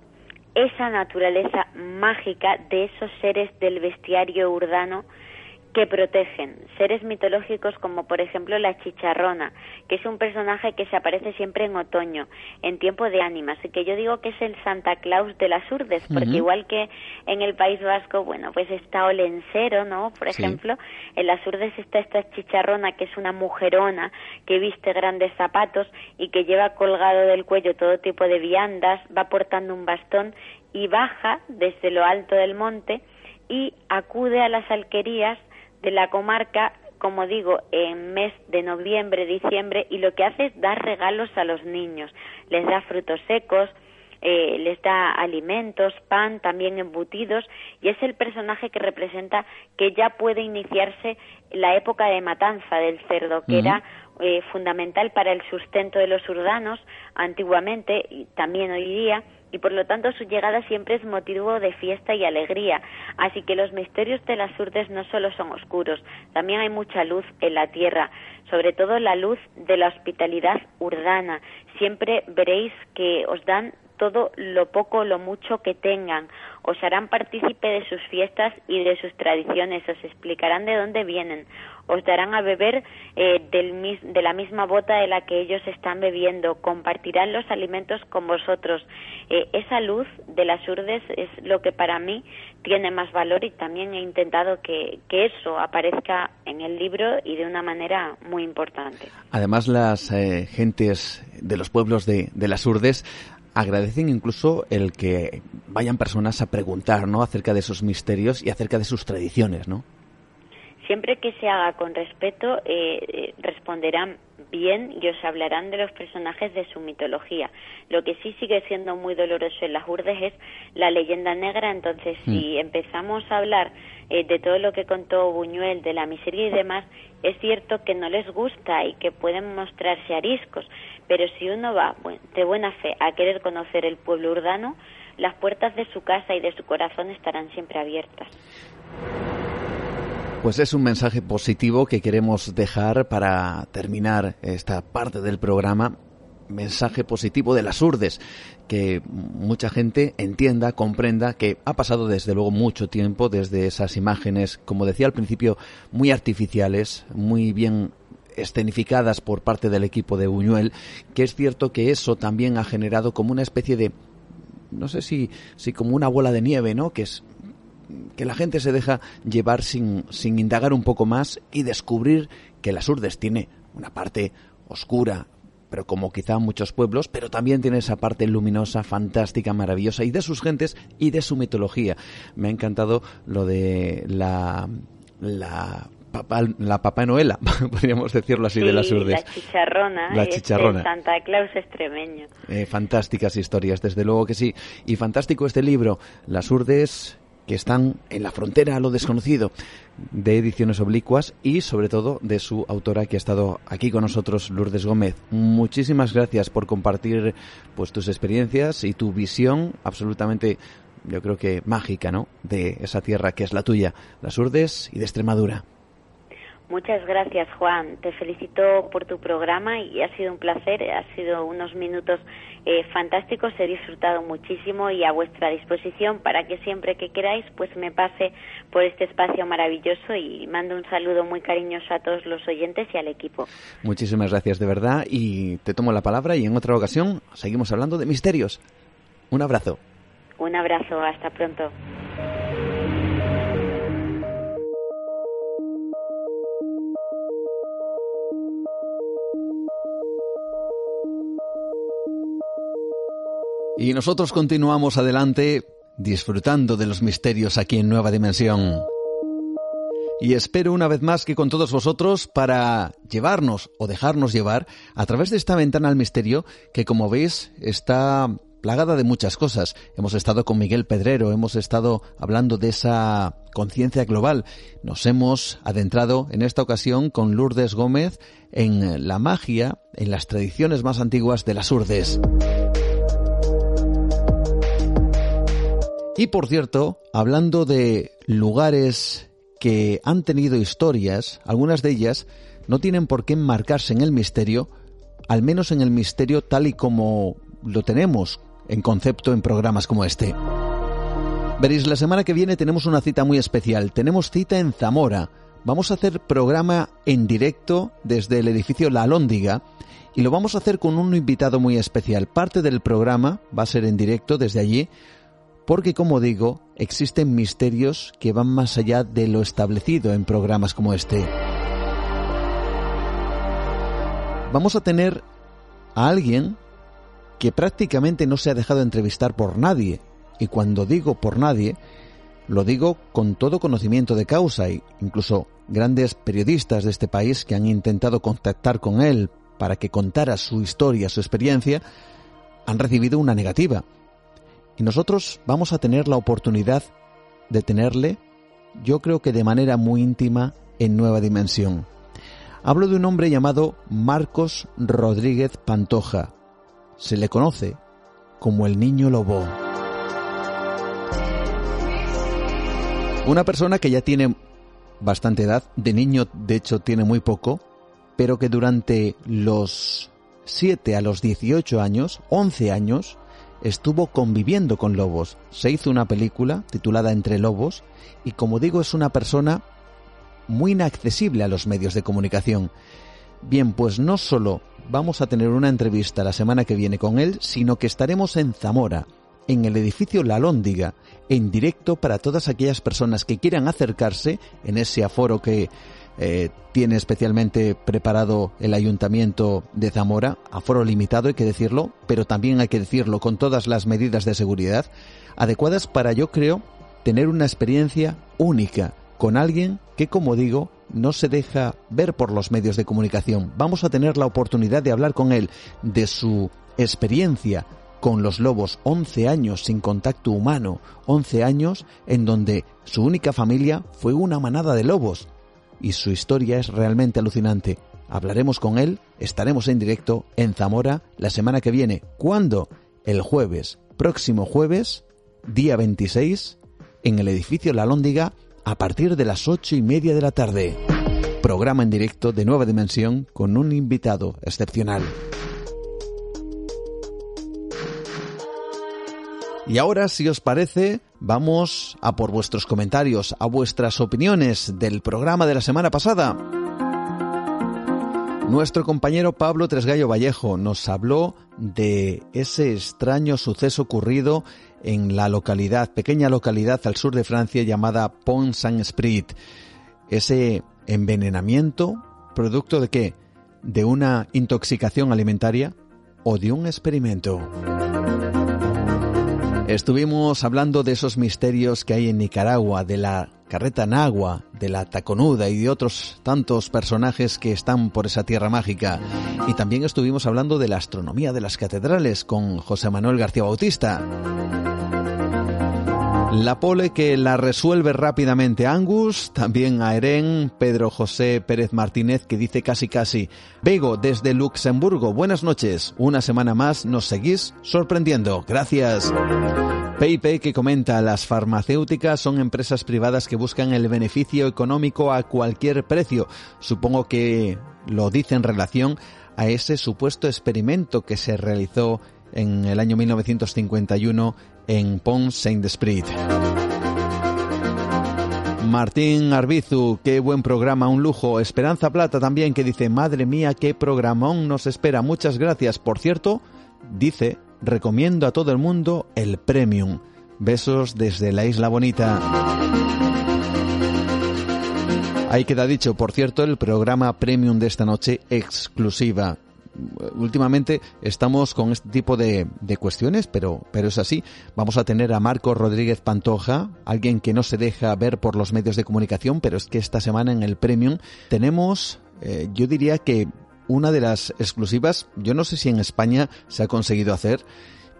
esa naturaleza mágica de esos seres del bestiario urdano que protegen seres mitológicos como por ejemplo la chicharrona, que es un personaje que se aparece siempre en otoño, en tiempo de ánimas, y que yo digo que es el Santa Claus de las Urdes, porque igual que en el País Vasco, bueno, pues está Olensero, ¿no? Por ejemplo, en las Urdes está esta chicharrona que es una mujerona que viste grandes zapatos y que lleva colgado del cuello todo tipo de viandas, va portando un bastón y baja desde lo alto del monte y acude a las alquerías de la comarca, como digo, en mes de noviembre, diciembre, y lo que hace es dar regalos a los niños. Les da frutos secos, eh, les da alimentos, pan, también embutidos, y es el personaje que representa que ya puede iniciarse la época de matanza del cerdo, que era eh, fundamental para el sustento de los urdanos antiguamente y también hoy día, y por lo tanto su llegada siempre es motivo de fiesta y alegría. Así que los misterios de las urdes no solo son oscuros, también hay mucha luz en la tierra, sobre todo la luz de la hospitalidad urdana. Siempre veréis que os dan todo lo poco o lo mucho que tengan. Os harán partícipe de sus fiestas y de sus tradiciones, os explicarán de dónde vienen, os darán a beber eh, de la misma bota de la que ellos están bebiendo, compartirán los alimentos con vosotros. Eh, esa luz de las urdes es lo que para mí tiene más valor y también he intentado que, que eso aparezca en el libro y de una manera muy importante.
Además, las eh, gentes de los pueblos de, de las urdes agradecen incluso el que vayan personas a preguntar, ¿no? Acerca de esos misterios y acerca de sus tradiciones, ¿no?
Siempre que se haga con respeto, eh, eh, responderán bien y os hablarán de los personajes de su mitología. Lo que sí sigue siendo muy doloroso en las urdes es la leyenda negra, entonces si mm. empezamos a hablar eh, de todo lo que contó Buñuel, de la miseria y demás, es cierto que no les gusta y que pueden mostrarse ariscos, pero si uno va de buena fe a querer conocer el pueblo urdano, las puertas de su casa y de su corazón estarán siempre abiertas.
Pues es un mensaje positivo que queremos dejar para terminar esta parte del programa. Mensaje positivo de las urdes, que mucha gente entienda, comprenda que ha pasado desde luego mucho tiempo desde esas imágenes, como decía al principio, muy artificiales, muy bien escenificadas por parte del equipo de Buñuel, que es cierto que eso también ha generado como una especie de no sé si, si como una bola de nieve, ¿no? Que es que la gente se deja llevar sin, sin indagar un poco más y descubrir que las Urdes tiene una parte oscura, pero como quizá muchos pueblos, pero también tiene esa parte luminosa, fantástica, maravillosa, y de sus gentes y de su mitología. Me ha encantado lo de la, la Papá, la Papá Noela, *laughs* podríamos decirlo así, de las urdes.
La chicharrona.
La este chicharrona.
Santa Claus extremeño.
Eh, fantásticas historias, desde luego que sí. Y fantástico este libro, Las urdes que están en la frontera a lo desconocido de Ediciones Oblicuas y sobre todo de su autora que ha estado aquí con nosotros, Lourdes Gómez. Muchísimas gracias por compartir pues tus experiencias y tu visión absolutamente yo creo que mágica, ¿no? de esa tierra que es la tuya, las Urdes y de Extremadura.
Muchas gracias, Juan. Te felicito por tu programa y ha sido un placer. Ha sido unos minutos eh, fantásticos. He disfrutado muchísimo y a vuestra disposición para que siempre que queráis, pues me pase por este espacio maravilloso y mando un saludo muy cariñoso a todos los oyentes y al equipo.
Muchísimas gracias de verdad y te tomo la palabra y en otra ocasión seguimos hablando de misterios. Un abrazo.
Un abrazo. Hasta pronto.
Y nosotros continuamos adelante disfrutando de los misterios aquí en Nueva Dimensión. Y espero una vez más que con todos vosotros para llevarnos o dejarnos llevar a través de esta ventana al misterio que como veis está plagada de muchas cosas. Hemos estado con Miguel Pedrero, hemos estado hablando de esa conciencia global. Nos hemos adentrado en esta ocasión con Lourdes Gómez en la magia, en las tradiciones más antiguas de las urdes. Y por cierto, hablando de lugares que han tenido historias, algunas de ellas no tienen por qué enmarcarse en el misterio, al menos en el misterio tal y como lo tenemos en concepto en programas como este. Veréis, la semana que viene tenemos una cita muy especial. Tenemos cita en Zamora. Vamos a hacer programa en directo desde el edificio La Alhóndiga y lo vamos a hacer con un invitado muy especial. Parte del programa va a ser en directo desde allí porque, como digo, existen misterios que van más allá de lo establecido en programas como este. Vamos a tener a alguien que prácticamente no se ha dejado entrevistar por nadie. Y cuando digo por nadie, lo digo con todo conocimiento de causa y incluso grandes periodistas de este país que han intentado contactar con él para que contara su historia, su experiencia, han recibido una negativa. Y nosotros vamos a tener la oportunidad de tenerle, yo creo que de manera muy íntima, en Nueva Dimensión. Hablo de un hombre llamado Marcos Rodríguez Pantoja. Se le conoce como el Niño Lobo. Una persona que ya tiene bastante edad, de niño de hecho tiene muy poco, pero que durante los 7 a los 18 años, 11 años, estuvo conviviendo con lobos. Se hizo una película titulada Entre Lobos y como digo es una persona muy inaccesible a los medios de comunicación. Bien, pues no solo vamos a tener una entrevista la semana que viene con él, sino que estaremos en Zamora, en el edificio La Lóndiga, en directo para todas aquellas personas que quieran acercarse en ese aforo que eh, tiene especialmente preparado el ayuntamiento de Zamora, aforo limitado hay que decirlo, pero también hay que decirlo con todas las medidas de seguridad adecuadas para yo creo tener una experiencia única con alguien que como digo no se deja ver por los medios de comunicación. Vamos a tener la oportunidad de hablar con él de su experiencia con los lobos, 11 años sin contacto humano, 11 años en donde su única familia fue una manada de lobos y su historia es realmente alucinante. Hablaremos con él, estaremos en directo en Zamora la semana que viene. ¿Cuándo? El jueves, próximo jueves, día 26, en el edificio La Lóndiga, a partir de las ocho y media de la tarde. Programa en directo de Nueva Dimensión con un invitado excepcional. Y ahora, si os parece, vamos a por vuestros comentarios, a vuestras opiniones del programa de la semana pasada. Nuestro compañero Pablo Tresgallo Vallejo nos habló de ese extraño suceso ocurrido en la localidad, pequeña localidad al sur de Francia llamada Pont-Saint-Esprit. Ese envenenamiento, producto de qué? De una intoxicación alimentaria o de un experimento. Estuvimos hablando de esos misterios que hay en Nicaragua, de la carreta Nagua, de la Taconuda y de otros tantos personajes que están por esa tierra mágica. Y también estuvimos hablando de la astronomía de las catedrales con José Manuel García Bautista. La pole que la resuelve rápidamente Angus, también a Eren, Pedro José Pérez Martínez que dice casi casi, Bego desde Luxemburgo, buenas noches, una semana más nos seguís sorprendiendo, gracias. Peipe que comenta, las farmacéuticas son empresas privadas que buscan el beneficio económico a cualquier precio, supongo que lo dice en relación a ese supuesto experimento que se realizó en el año 1951 en Pont Saint-Esprit. Martín Arbizu, qué buen programa, un lujo. Esperanza Plata también que dice, madre mía, qué programón nos espera. Muchas gracias. Por cierto, dice, recomiendo a todo el mundo el Premium. Besos desde la Isla Bonita. Ahí queda dicho, por cierto, el programa Premium de esta noche exclusiva últimamente estamos con este tipo de, cuestiones, pero, pero es así. Vamos a tener a Marco Rodríguez Pantoja, alguien que no se deja ver por los medios de comunicación, pero es que esta semana en el Premium tenemos, eh, yo diría que una de las exclusivas, yo no sé si en España se ha conseguido hacer,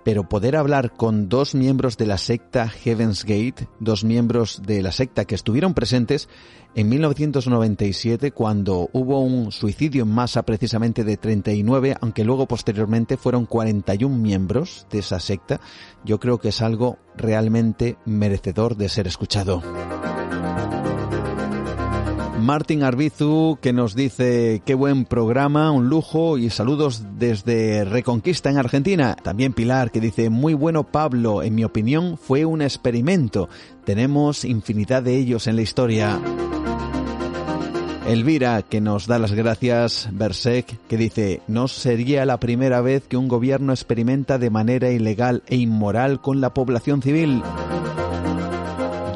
pero poder hablar con dos miembros de la secta Heaven's Gate, dos miembros de la secta que estuvieron presentes en 1997 cuando hubo un suicidio en masa precisamente de 39, aunque luego posteriormente fueron 41 miembros de esa secta, yo creo que es algo realmente merecedor de ser escuchado. Martín Arbizu que nos dice qué buen programa, un lujo y saludos desde Reconquista en Argentina. También Pilar que dice muy bueno Pablo, en mi opinión fue un experimento. Tenemos infinidad de ellos en la historia. Elvira, que nos da las gracias, Bersek, que dice, no sería la primera vez que un gobierno experimenta de manera ilegal e inmoral con la población civil.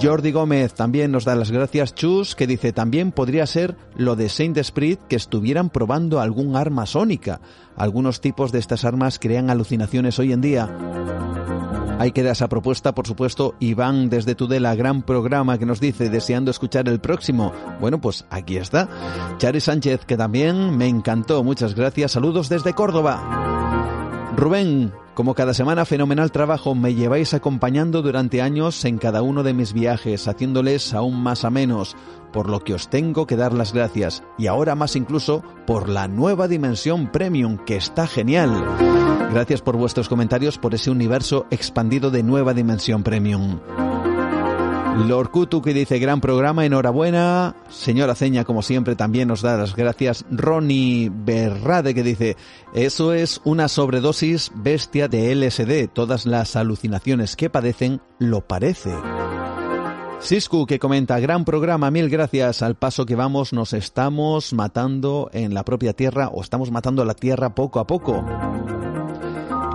Jordi Gómez también nos da las gracias, Chus, que dice también podría ser lo de Saint Esprit que estuvieran probando algún arma sónica. Algunos tipos de estas armas crean alucinaciones hoy en día. Ahí queda esa propuesta, por supuesto, Iván desde Tudela, gran programa que nos dice deseando escuchar el próximo. Bueno, pues aquí está. Chari Sánchez, que también me encantó, muchas gracias, saludos desde Córdoba. Rubén, como cada semana, fenomenal trabajo. Me lleváis acompañando durante años en cada uno de mis viajes, haciéndoles aún más a menos, por lo que os tengo que dar las gracias. Y ahora más incluso por la nueva dimensión premium, que está genial. Gracias por vuestros comentarios, por ese universo expandido de nueva dimensión premium. Lorkutu que dice gran programa, enhorabuena. Señora Ceña, como siempre, también nos da las gracias. Ronnie Berrade que dice, eso es una sobredosis bestia de LSD. Todas las alucinaciones que padecen lo parece. Sisku que comenta, gran programa, mil gracias. Al paso que vamos nos estamos matando en la propia Tierra o estamos matando a la Tierra poco a poco.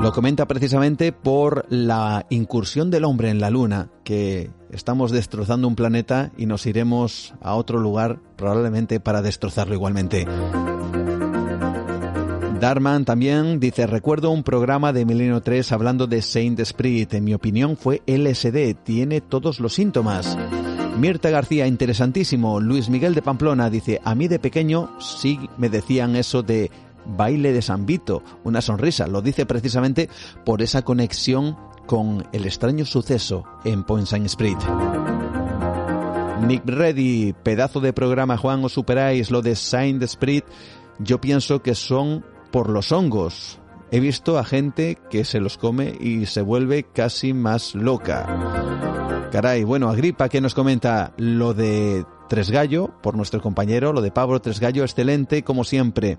Lo comenta precisamente por la incursión del hombre en la Luna, que estamos destrozando un planeta y nos iremos a otro lugar probablemente para destrozarlo igualmente. Darman también dice, recuerdo un programa de Milenio 3 hablando de Saint Spirit. En mi opinión fue LSD, tiene todos los síntomas. Mirta García, interesantísimo. Luis Miguel de Pamplona dice, a mí de pequeño sí me decían eso de baile de San Vito, una sonrisa. Lo dice precisamente por esa conexión con el extraño suceso en Point Saint Spirit. Nick Reddy, pedazo de programa Juan, os superáis lo de Saint Spirit. Yo pienso que son por los hongos. He visto a gente que se los come y se vuelve casi más loca. Caray, bueno, Agripa que nos comenta lo de Tres Gallo, por nuestro compañero, lo de Pablo Tres Gallo, excelente como siempre.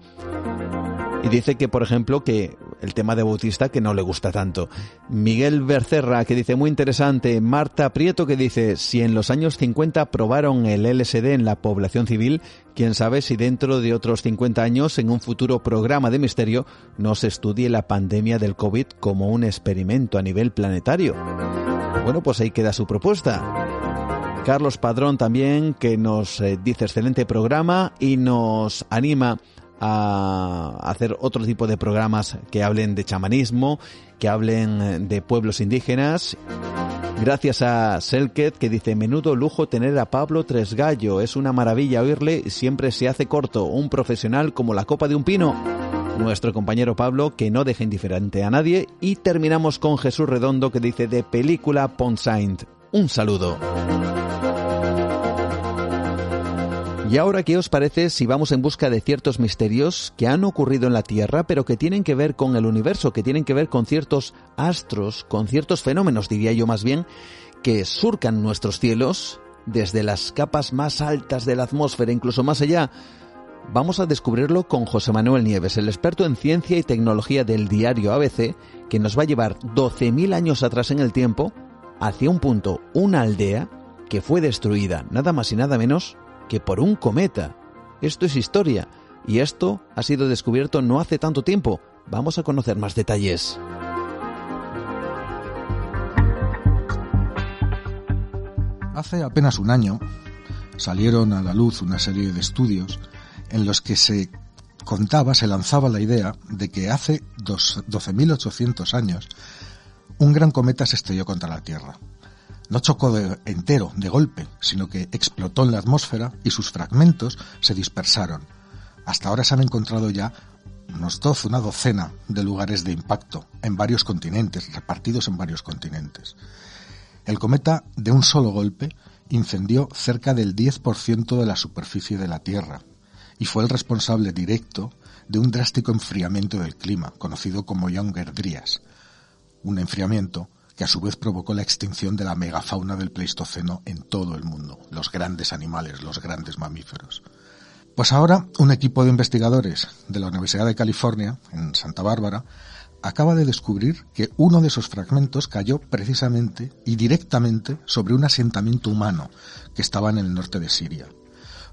Y dice que, por ejemplo, que el tema de Bautista que no le gusta tanto. Miguel Bercerra que dice muy interesante. Marta Prieto que dice si en los años 50 probaron el LSD en la población civil, quién sabe si dentro de otros 50 años en un futuro programa de misterio no se estudie la pandemia del COVID como un experimento a nivel planetario. Bueno, pues ahí queda su propuesta. Carlos Padrón también, que nos eh, dice excelente programa y nos anima a hacer otro tipo de programas que hablen de chamanismo, que hablen de pueblos indígenas. Gracias a Selket que dice, menudo lujo tener a Pablo Tresgallo, es una maravilla oírle, siempre se hace corto, un profesional como la copa de un pino. Nuestro compañero Pablo que no deja indiferente a nadie y terminamos con Jesús Redondo que dice de película Saint. Un saludo. Y ahora, ¿qué os parece si vamos en busca de ciertos misterios que han ocurrido en la Tierra, pero que tienen que ver con el universo, que tienen que ver con ciertos astros, con ciertos fenómenos, diría yo más bien, que surcan nuestros cielos desde las capas más altas de la atmósfera, incluso más allá? Vamos a descubrirlo con José Manuel Nieves, el experto en ciencia y tecnología del diario ABC, que nos va a llevar 12.000 años atrás en el tiempo, hacia un punto, una aldea, que fue destruida, nada más y nada menos que por un cometa. Esto es historia y esto ha sido descubierto no hace tanto tiempo. Vamos a conocer más detalles.
Hace apenas un año salieron a la luz una serie de estudios en los que se contaba, se lanzaba la idea de que hace 12.800 años un gran cometa se estrelló contra la Tierra. No chocó de entero, de golpe, sino que explotó en la atmósfera y sus fragmentos se dispersaron. Hasta ahora se han encontrado ya unos doce, una docena de lugares de impacto en varios continentes, repartidos en varios continentes. El cometa, de un solo golpe, incendió cerca del 10% de la superficie de la Tierra y fue el responsable directo de un drástico enfriamiento del clima, conocido como Younger Dryas, un enfriamiento que a su vez provocó la extinción de la megafauna del Pleistoceno en todo el mundo, los grandes animales, los grandes mamíferos. Pues ahora un equipo de investigadores de la Universidad de California, en Santa Bárbara, acaba de descubrir que uno de esos fragmentos cayó precisamente y directamente sobre un asentamiento humano que estaba en el norte de Siria.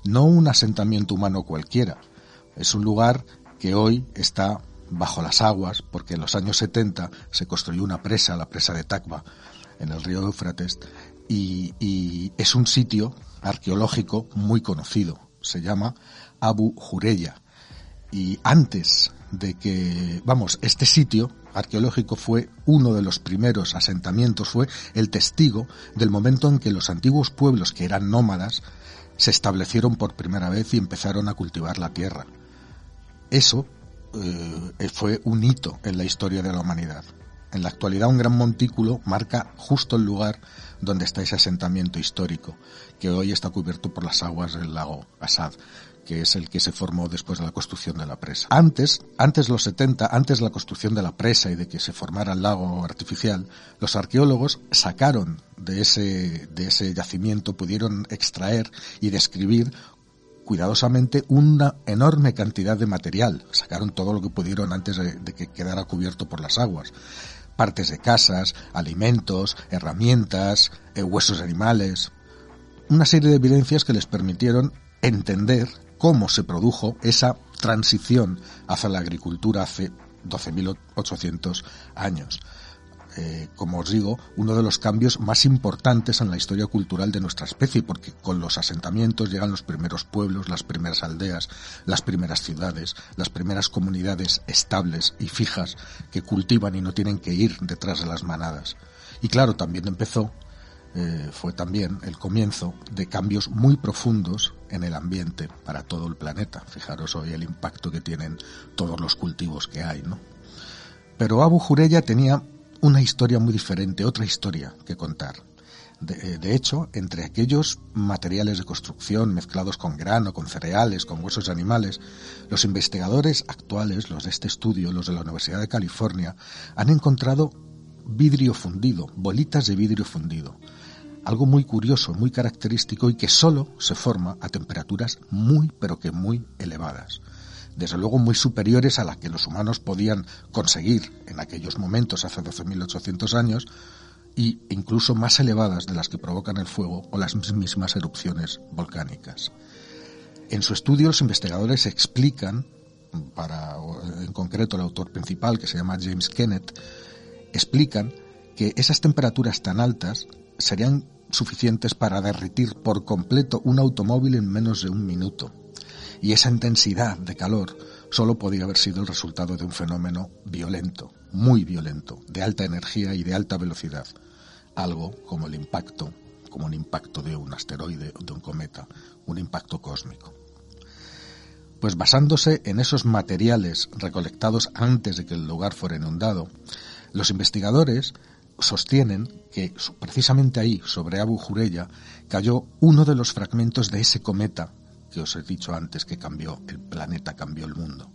No un asentamiento humano cualquiera, es un lugar que hoy está bajo las aguas porque en los años 70 se construyó una presa, la presa de Takba, en el río Éufrates, y, y es un sitio arqueológico muy conocido. Se llama Abu Jureya. Y antes de que, vamos, este sitio arqueológico fue uno de los primeros asentamientos, fue el testigo del momento en que los antiguos pueblos que eran nómadas se establecieron por primera vez y empezaron a cultivar la tierra. Eso eh, fue un hito en la historia de la humanidad. En la actualidad un gran montículo marca justo el lugar donde está ese asentamiento histórico, que hoy está cubierto por las aguas del lago Assad, que es el que se formó después de la construcción de la presa. Antes, antes los 70, antes de la construcción de la presa y de que se formara el lago artificial, los arqueólogos sacaron de ese, de ese yacimiento, pudieron extraer y describir cuidadosamente una enorme cantidad de material. Sacaron todo lo que pudieron antes de, que quedara cubierto por las aguas. Partes de casas, alimentos, herramientas, eh, huesos de animales. Una serie de evidencias que les permitieron entender cómo se produjo esa transición hacia la agricultura hace 12.800 años. Eh, como os digo, uno de los cambios más importantes en la historia cultural de nuestra especie, porque con los asentamientos llegan los primeros pueblos, las primeras aldeas, las primeras ciudades, las primeras comunidades estables y fijas que cultivan y no tienen que ir detrás de las manadas. Y claro, también empezó, eh, fue también el comienzo de cambios muy profundos en el ambiente para todo el planeta. Fijaros hoy el impacto que tienen todos los cultivos que hay, ¿no? Pero Abu Jureya tenía una historia muy diferente, otra historia que contar. Eh, de, hecho, entre aquellos materiales de construcción mezclados con grano, con cereales, con huesos animales, los investigadores actuales, los de este estudio, los de la Universidad de California, han encontrado vidrio fundido, bolitas de vidrio fundido. Algo muy curioso, muy característico y que solo se forma a temperaturas muy, pero que muy elevadas desde luego muy superiores a las que los humanos podían conseguir en aquellos momentos, hace 12.800 años, e incluso más elevadas de las que provocan el fuego o las mismas erupciones volcánicas. En su estudio los investigadores explican, para en concreto el autor principal que se llama James Kennett, explican que esas temperaturas tan altas serían suficientes para derretir por completo un automóvil en menos de un minuto y esa intensidad de calor solo podía haber sido el resultado de un fenómeno violento, muy violento, de alta energía y de alta velocidad, algo como el impacto, como un impacto de un asteroide o de un cometa, un impacto cósmico. Pues basándose en esos materiales recolectados antes de que el lugar fuera inundado, los investigadores sostienen que precisamente ahí, sobre Abu Jureya, cayó uno de los fragmentos de ese cometa que os he dicho antes que cambió el planeta, cambió el mundo.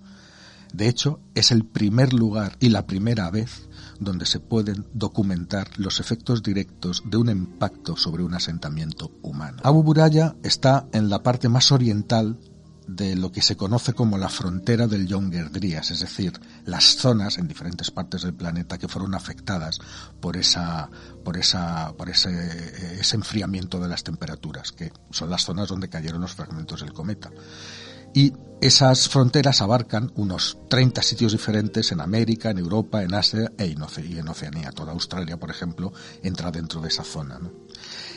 De hecho, es el primer lugar y la primera vez donde se pueden documentar los efectos directos de un impacto sobre un asentamiento humano. Abu Buraya está en la parte más oriental de lo que se conoce como la frontera del Younger Dryas, es decir, las zonas en diferentes partes del planeta que fueron afectadas por esa, por esa, por ese, ese enfriamiento de las temperaturas, que son las zonas donde cayeron los fragmentos del cometa. Y esas fronteras abarcan unos 30 sitios diferentes en América, en Europa, en Asia e en Oceanía. Toda Australia, por ejemplo, entra dentro de esa zona.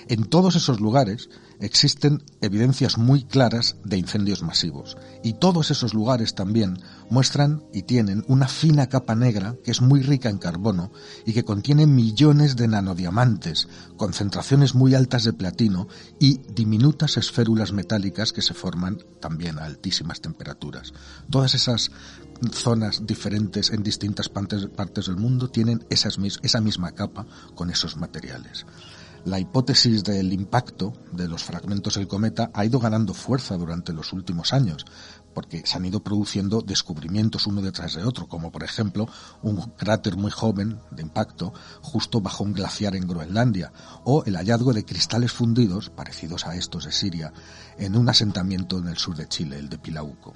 En todos esos lugares existen evidencias muy claras de incendios masivos y todos esos lugares también muestran y tienen una fina capa negra que es muy rica en carbono y que contiene millones de nanodiamantes, concentraciones muy altas de platino y diminutas esférulas metálicas que se forman también a altísimas temperaturas. Todas esas zonas diferentes en distintas partes, del mundo tienen esa misma capa con esos materiales. La hipótesis del impacto de los fragmentos del cometa ha ido ganando fuerza durante los últimos años, porque se han ido produciendo descubrimientos uno detrás de otro, como por ejemplo un cráter muy joven de impacto justo bajo un glaciar en Groenlandia, o el hallazgo de cristales fundidos, parecidos a estos de Siria, en un asentamiento en el sur de Chile, el de Pilauco.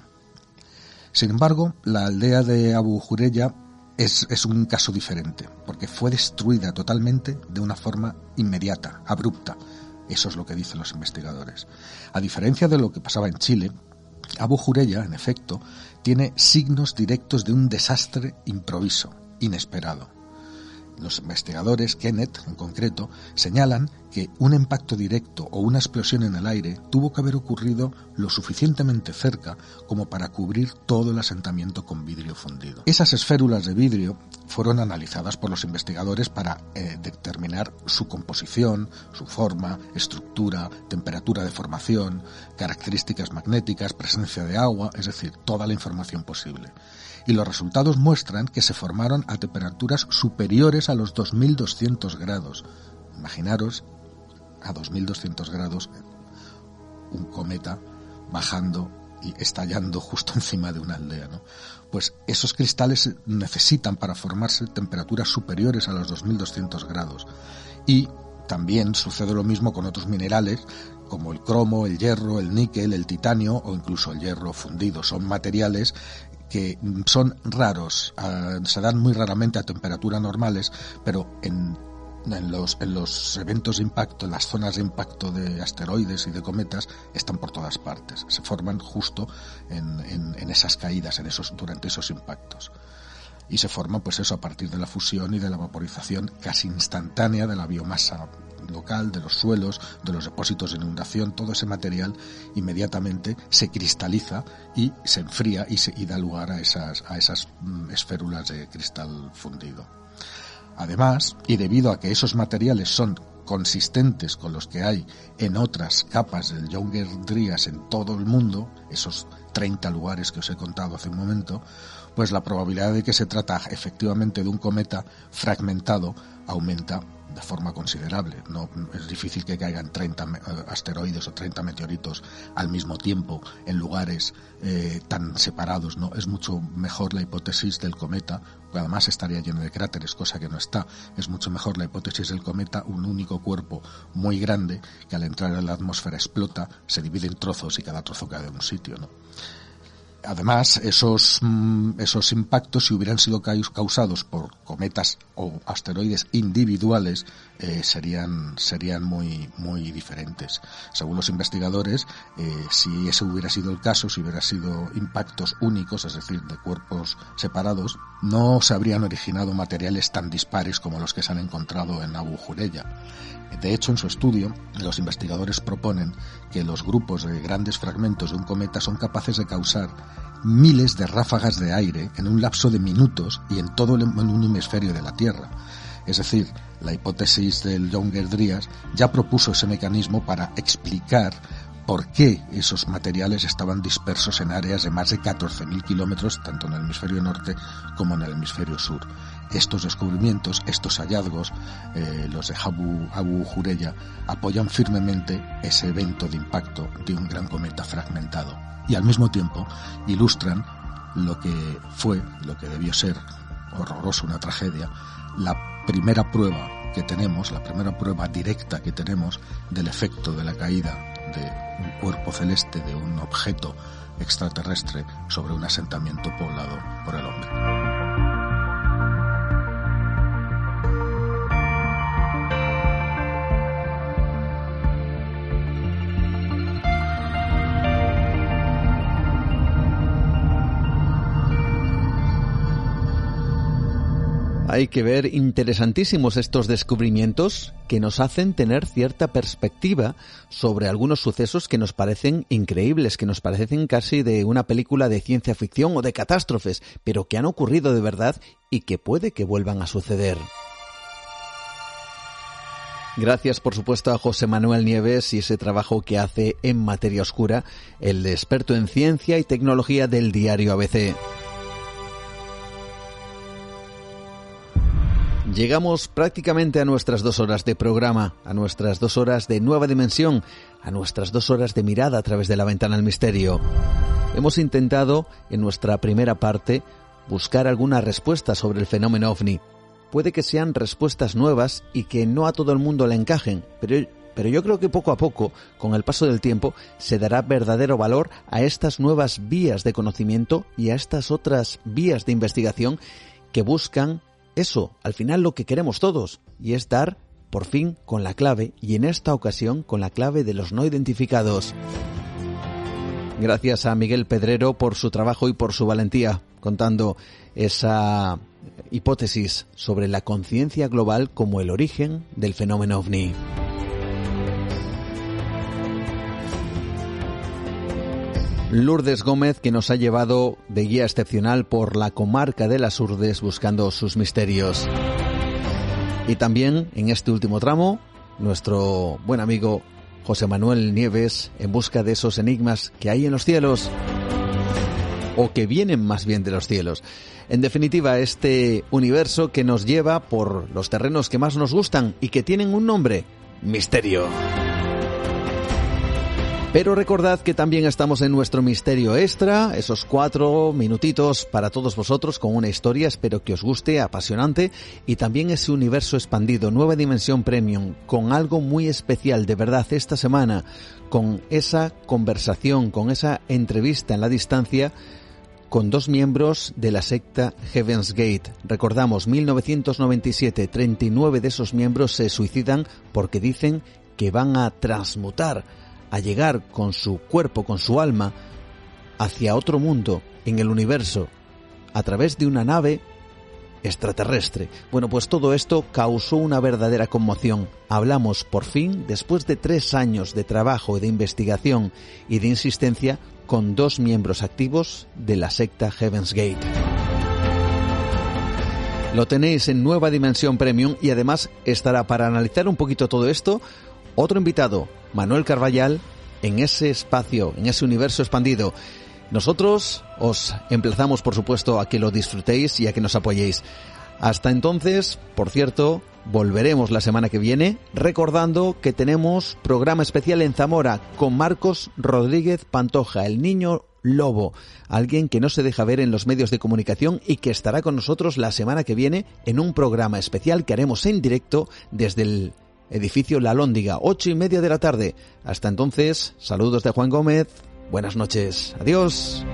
Sin embargo, la aldea de Abu Jureya es, es, un caso diferente, porque fue destruida totalmente de una forma inmediata, abrupta. Eso es lo que dicen los investigadores. A diferencia de lo que pasaba en Chile, Abu Jureya, en efecto, tiene signos directos de un desastre improviso, inesperado. Los investigadores, Kenneth en concreto, señalan que un impacto directo o una explosión en el aire tuvo que haber ocurrido lo suficientemente cerca como para cubrir todo el asentamiento con vidrio fundido. Esas esférulas de vidrio fueron analizadas por los investigadores para eh, determinar su composición, su forma, estructura, temperatura de formación, características magnéticas, presencia de agua, es decir, toda la información posible y los resultados muestran que se formaron a temperaturas superiores a los 2200 grados. Imaginaros a 2200 grados un cometa bajando y estallando justo *laughs* encima de una aldea, ¿no? Pues esos cristales necesitan para formarse temperaturas superiores a los 2200 grados. Y también sucede lo mismo con otros minerales como el cromo, el hierro, el níquel, el titanio o incluso el hierro fundido. Son materiales que son raros, ah, se dan muy raramente a temperaturas normales, pero en, los, en los eventos de impacto, en las zonas de impacto de asteroides y de cometas, están por todas partes. Se forman justo en, en esas caídas, en esos, durante esos impactos y se forman pues eso a partir de la fusión y de la vaporización casi instantánea de la biomasa local, de los suelos, de los depósitos de inundación, todo ese material inmediatamente se cristaliza y se enfría y, se, da lugar a esas, a mm, esférulas de cristal fundido. Además, y debido a que esos materiales son consistentes con los que hay en otras capas del Younger Dryas en todo el mundo, esos 30 lugares que os he contado hace un momento, pues la probabilidad de que se trata efectivamente de un cometa fragmentado aumenta de forma considerable. No es difícil que caigan 30 eh, asteroides o 30 meteoritos al mismo tiempo en lugares eh, tan separados. No es mucho mejor la hipótesis del cometa, que además estaría lleno de cráteres, cosa que no está. Es mucho mejor la hipótesis del cometa, un único cuerpo muy grande que al entrar en la atmósfera explota, se divide en trozos y cada trozo cae en un sitio. ¿no? Además, esos, mm, esos impactos, si hubieran sido causados por cometas o asteroides individuales, eh, serían, serían muy, muy diferentes. Según los investigadores, eh, si ese hubiera sido el caso, si hubiera sido impactos únicos, es decir, de cuerpos separados, no se habrían originado materiales tan dispares como los que se han encontrado en Abu Jureya. De hecho, en su estudio, los investigadores proponen que los grupos de grandes fragmentos de un cometa son capaces de causar miles de ráfagas de aire en un lapso de minutos y en todo en un hemisferio de la Tierra. Es decir, la hipótesis del Younger Dryas ya propuso ese mecanismo para explicar por qué esos materiales estaban dispersos en áreas de más de 14.000 kilómetros, tanto en el hemisferio norte como en el hemisferio sur. Estos descubrimientos, estos hallazgos, eh, los de Abu, Abu Jureya, apoyan firmemente ese evento de impacto de un gran cometa fragmentado y al mismo tiempo ilustran lo que fue, lo que debió ser horroroso, una tragedia, la primera prueba que tenemos, la primera prueba directa que tenemos del efecto de la caída de un cuerpo celeste, de un objeto extraterrestre sobre un asentamiento poblado por el hombre.
Hay que ver interesantísimos estos descubrimientos que nos hacen tener cierta perspectiva sobre algunos sucesos que nos parecen increíbles, que nos parecen casi de una película de ciencia ficción o de catástrofes, pero que han ocurrido de verdad y que puede que vuelvan a suceder. Gracias, por supuesto, a José Manuel Nieves y ese trabajo que hace en materia oscura, el experto en ciencia y tecnología del diario ABC. Llegamos prácticamente a nuestras dos horas de programa, a nuestras dos horas de nueva dimensión, a nuestras dos horas de mirada a través de la ventana al misterio. Hemos intentado, en nuestra primera parte, buscar alguna respuesta sobre el fenómeno ovni. Puede que sean respuestas nuevas y que no a todo el mundo le encajen, pero, pero yo creo que poco a poco, con el paso del tiempo, se dará verdadero valor a estas nuevas vías de conocimiento y a estas otras vías de investigación que buscan eso, al final lo que queremos todos, y es dar, por fin, con la clave, y en esta ocasión con la clave de los no identificados. Gracias a Miguel Pedrero por su trabajo y por su valentía, contando esa hipótesis sobre la conciencia global como el origen del fenómeno ovni. Lourdes Gómez, que nos ha llevado de guía excepcional por la comarca de las Urdes buscando sus misterios. Y también en este último tramo, nuestro buen amigo José Manuel Nieves en busca de esos enigmas que hay en los cielos, o que vienen más bien de los cielos. En definitiva, este universo que nos lleva por los terrenos que más nos gustan y que tienen un nombre, misterio. Pero recordad que también estamos en nuestro misterio extra, esos cuatro minutitos para todos vosotros con una historia, espero que os guste, apasionante, y también ese universo expandido, nueva dimensión premium, con algo muy especial de verdad esta semana, con esa conversación, con esa entrevista en la distancia con dos miembros de la secta Heaven's Gate. Recordamos, 1997, 39 de esos miembros se suicidan porque dicen que van a transmutar a llegar con su cuerpo, con su alma, hacia otro mundo en el universo, a través de una nave extraterrestre. Bueno, pues todo esto causó una verdadera conmoción. Hablamos por fin, después de tres años de trabajo, de investigación y de insistencia, con dos miembros activos de la secta Heaven's Gate. Lo tenéis en Nueva Dimensión Premium y además estará para analizar un poquito todo esto otro invitado, Manuel Carballal, en ese espacio, en ese universo expandido. Nosotros os emplazamos, por supuesto, a que lo disfrutéis y a que nos apoyéis. Hasta entonces, por cierto, volveremos la semana que viene recordando que tenemos programa especial en Zamora con Marcos Rodríguez Pantoja, el niño lobo, alguien que no se deja ver en los medios de comunicación y que estará con nosotros la semana que viene en un programa especial que haremos en directo desde el edificio La Lóndiga, ocho y media de la tarde. Hasta entonces, saludos de Juan Gómez, buenas noches, adiós.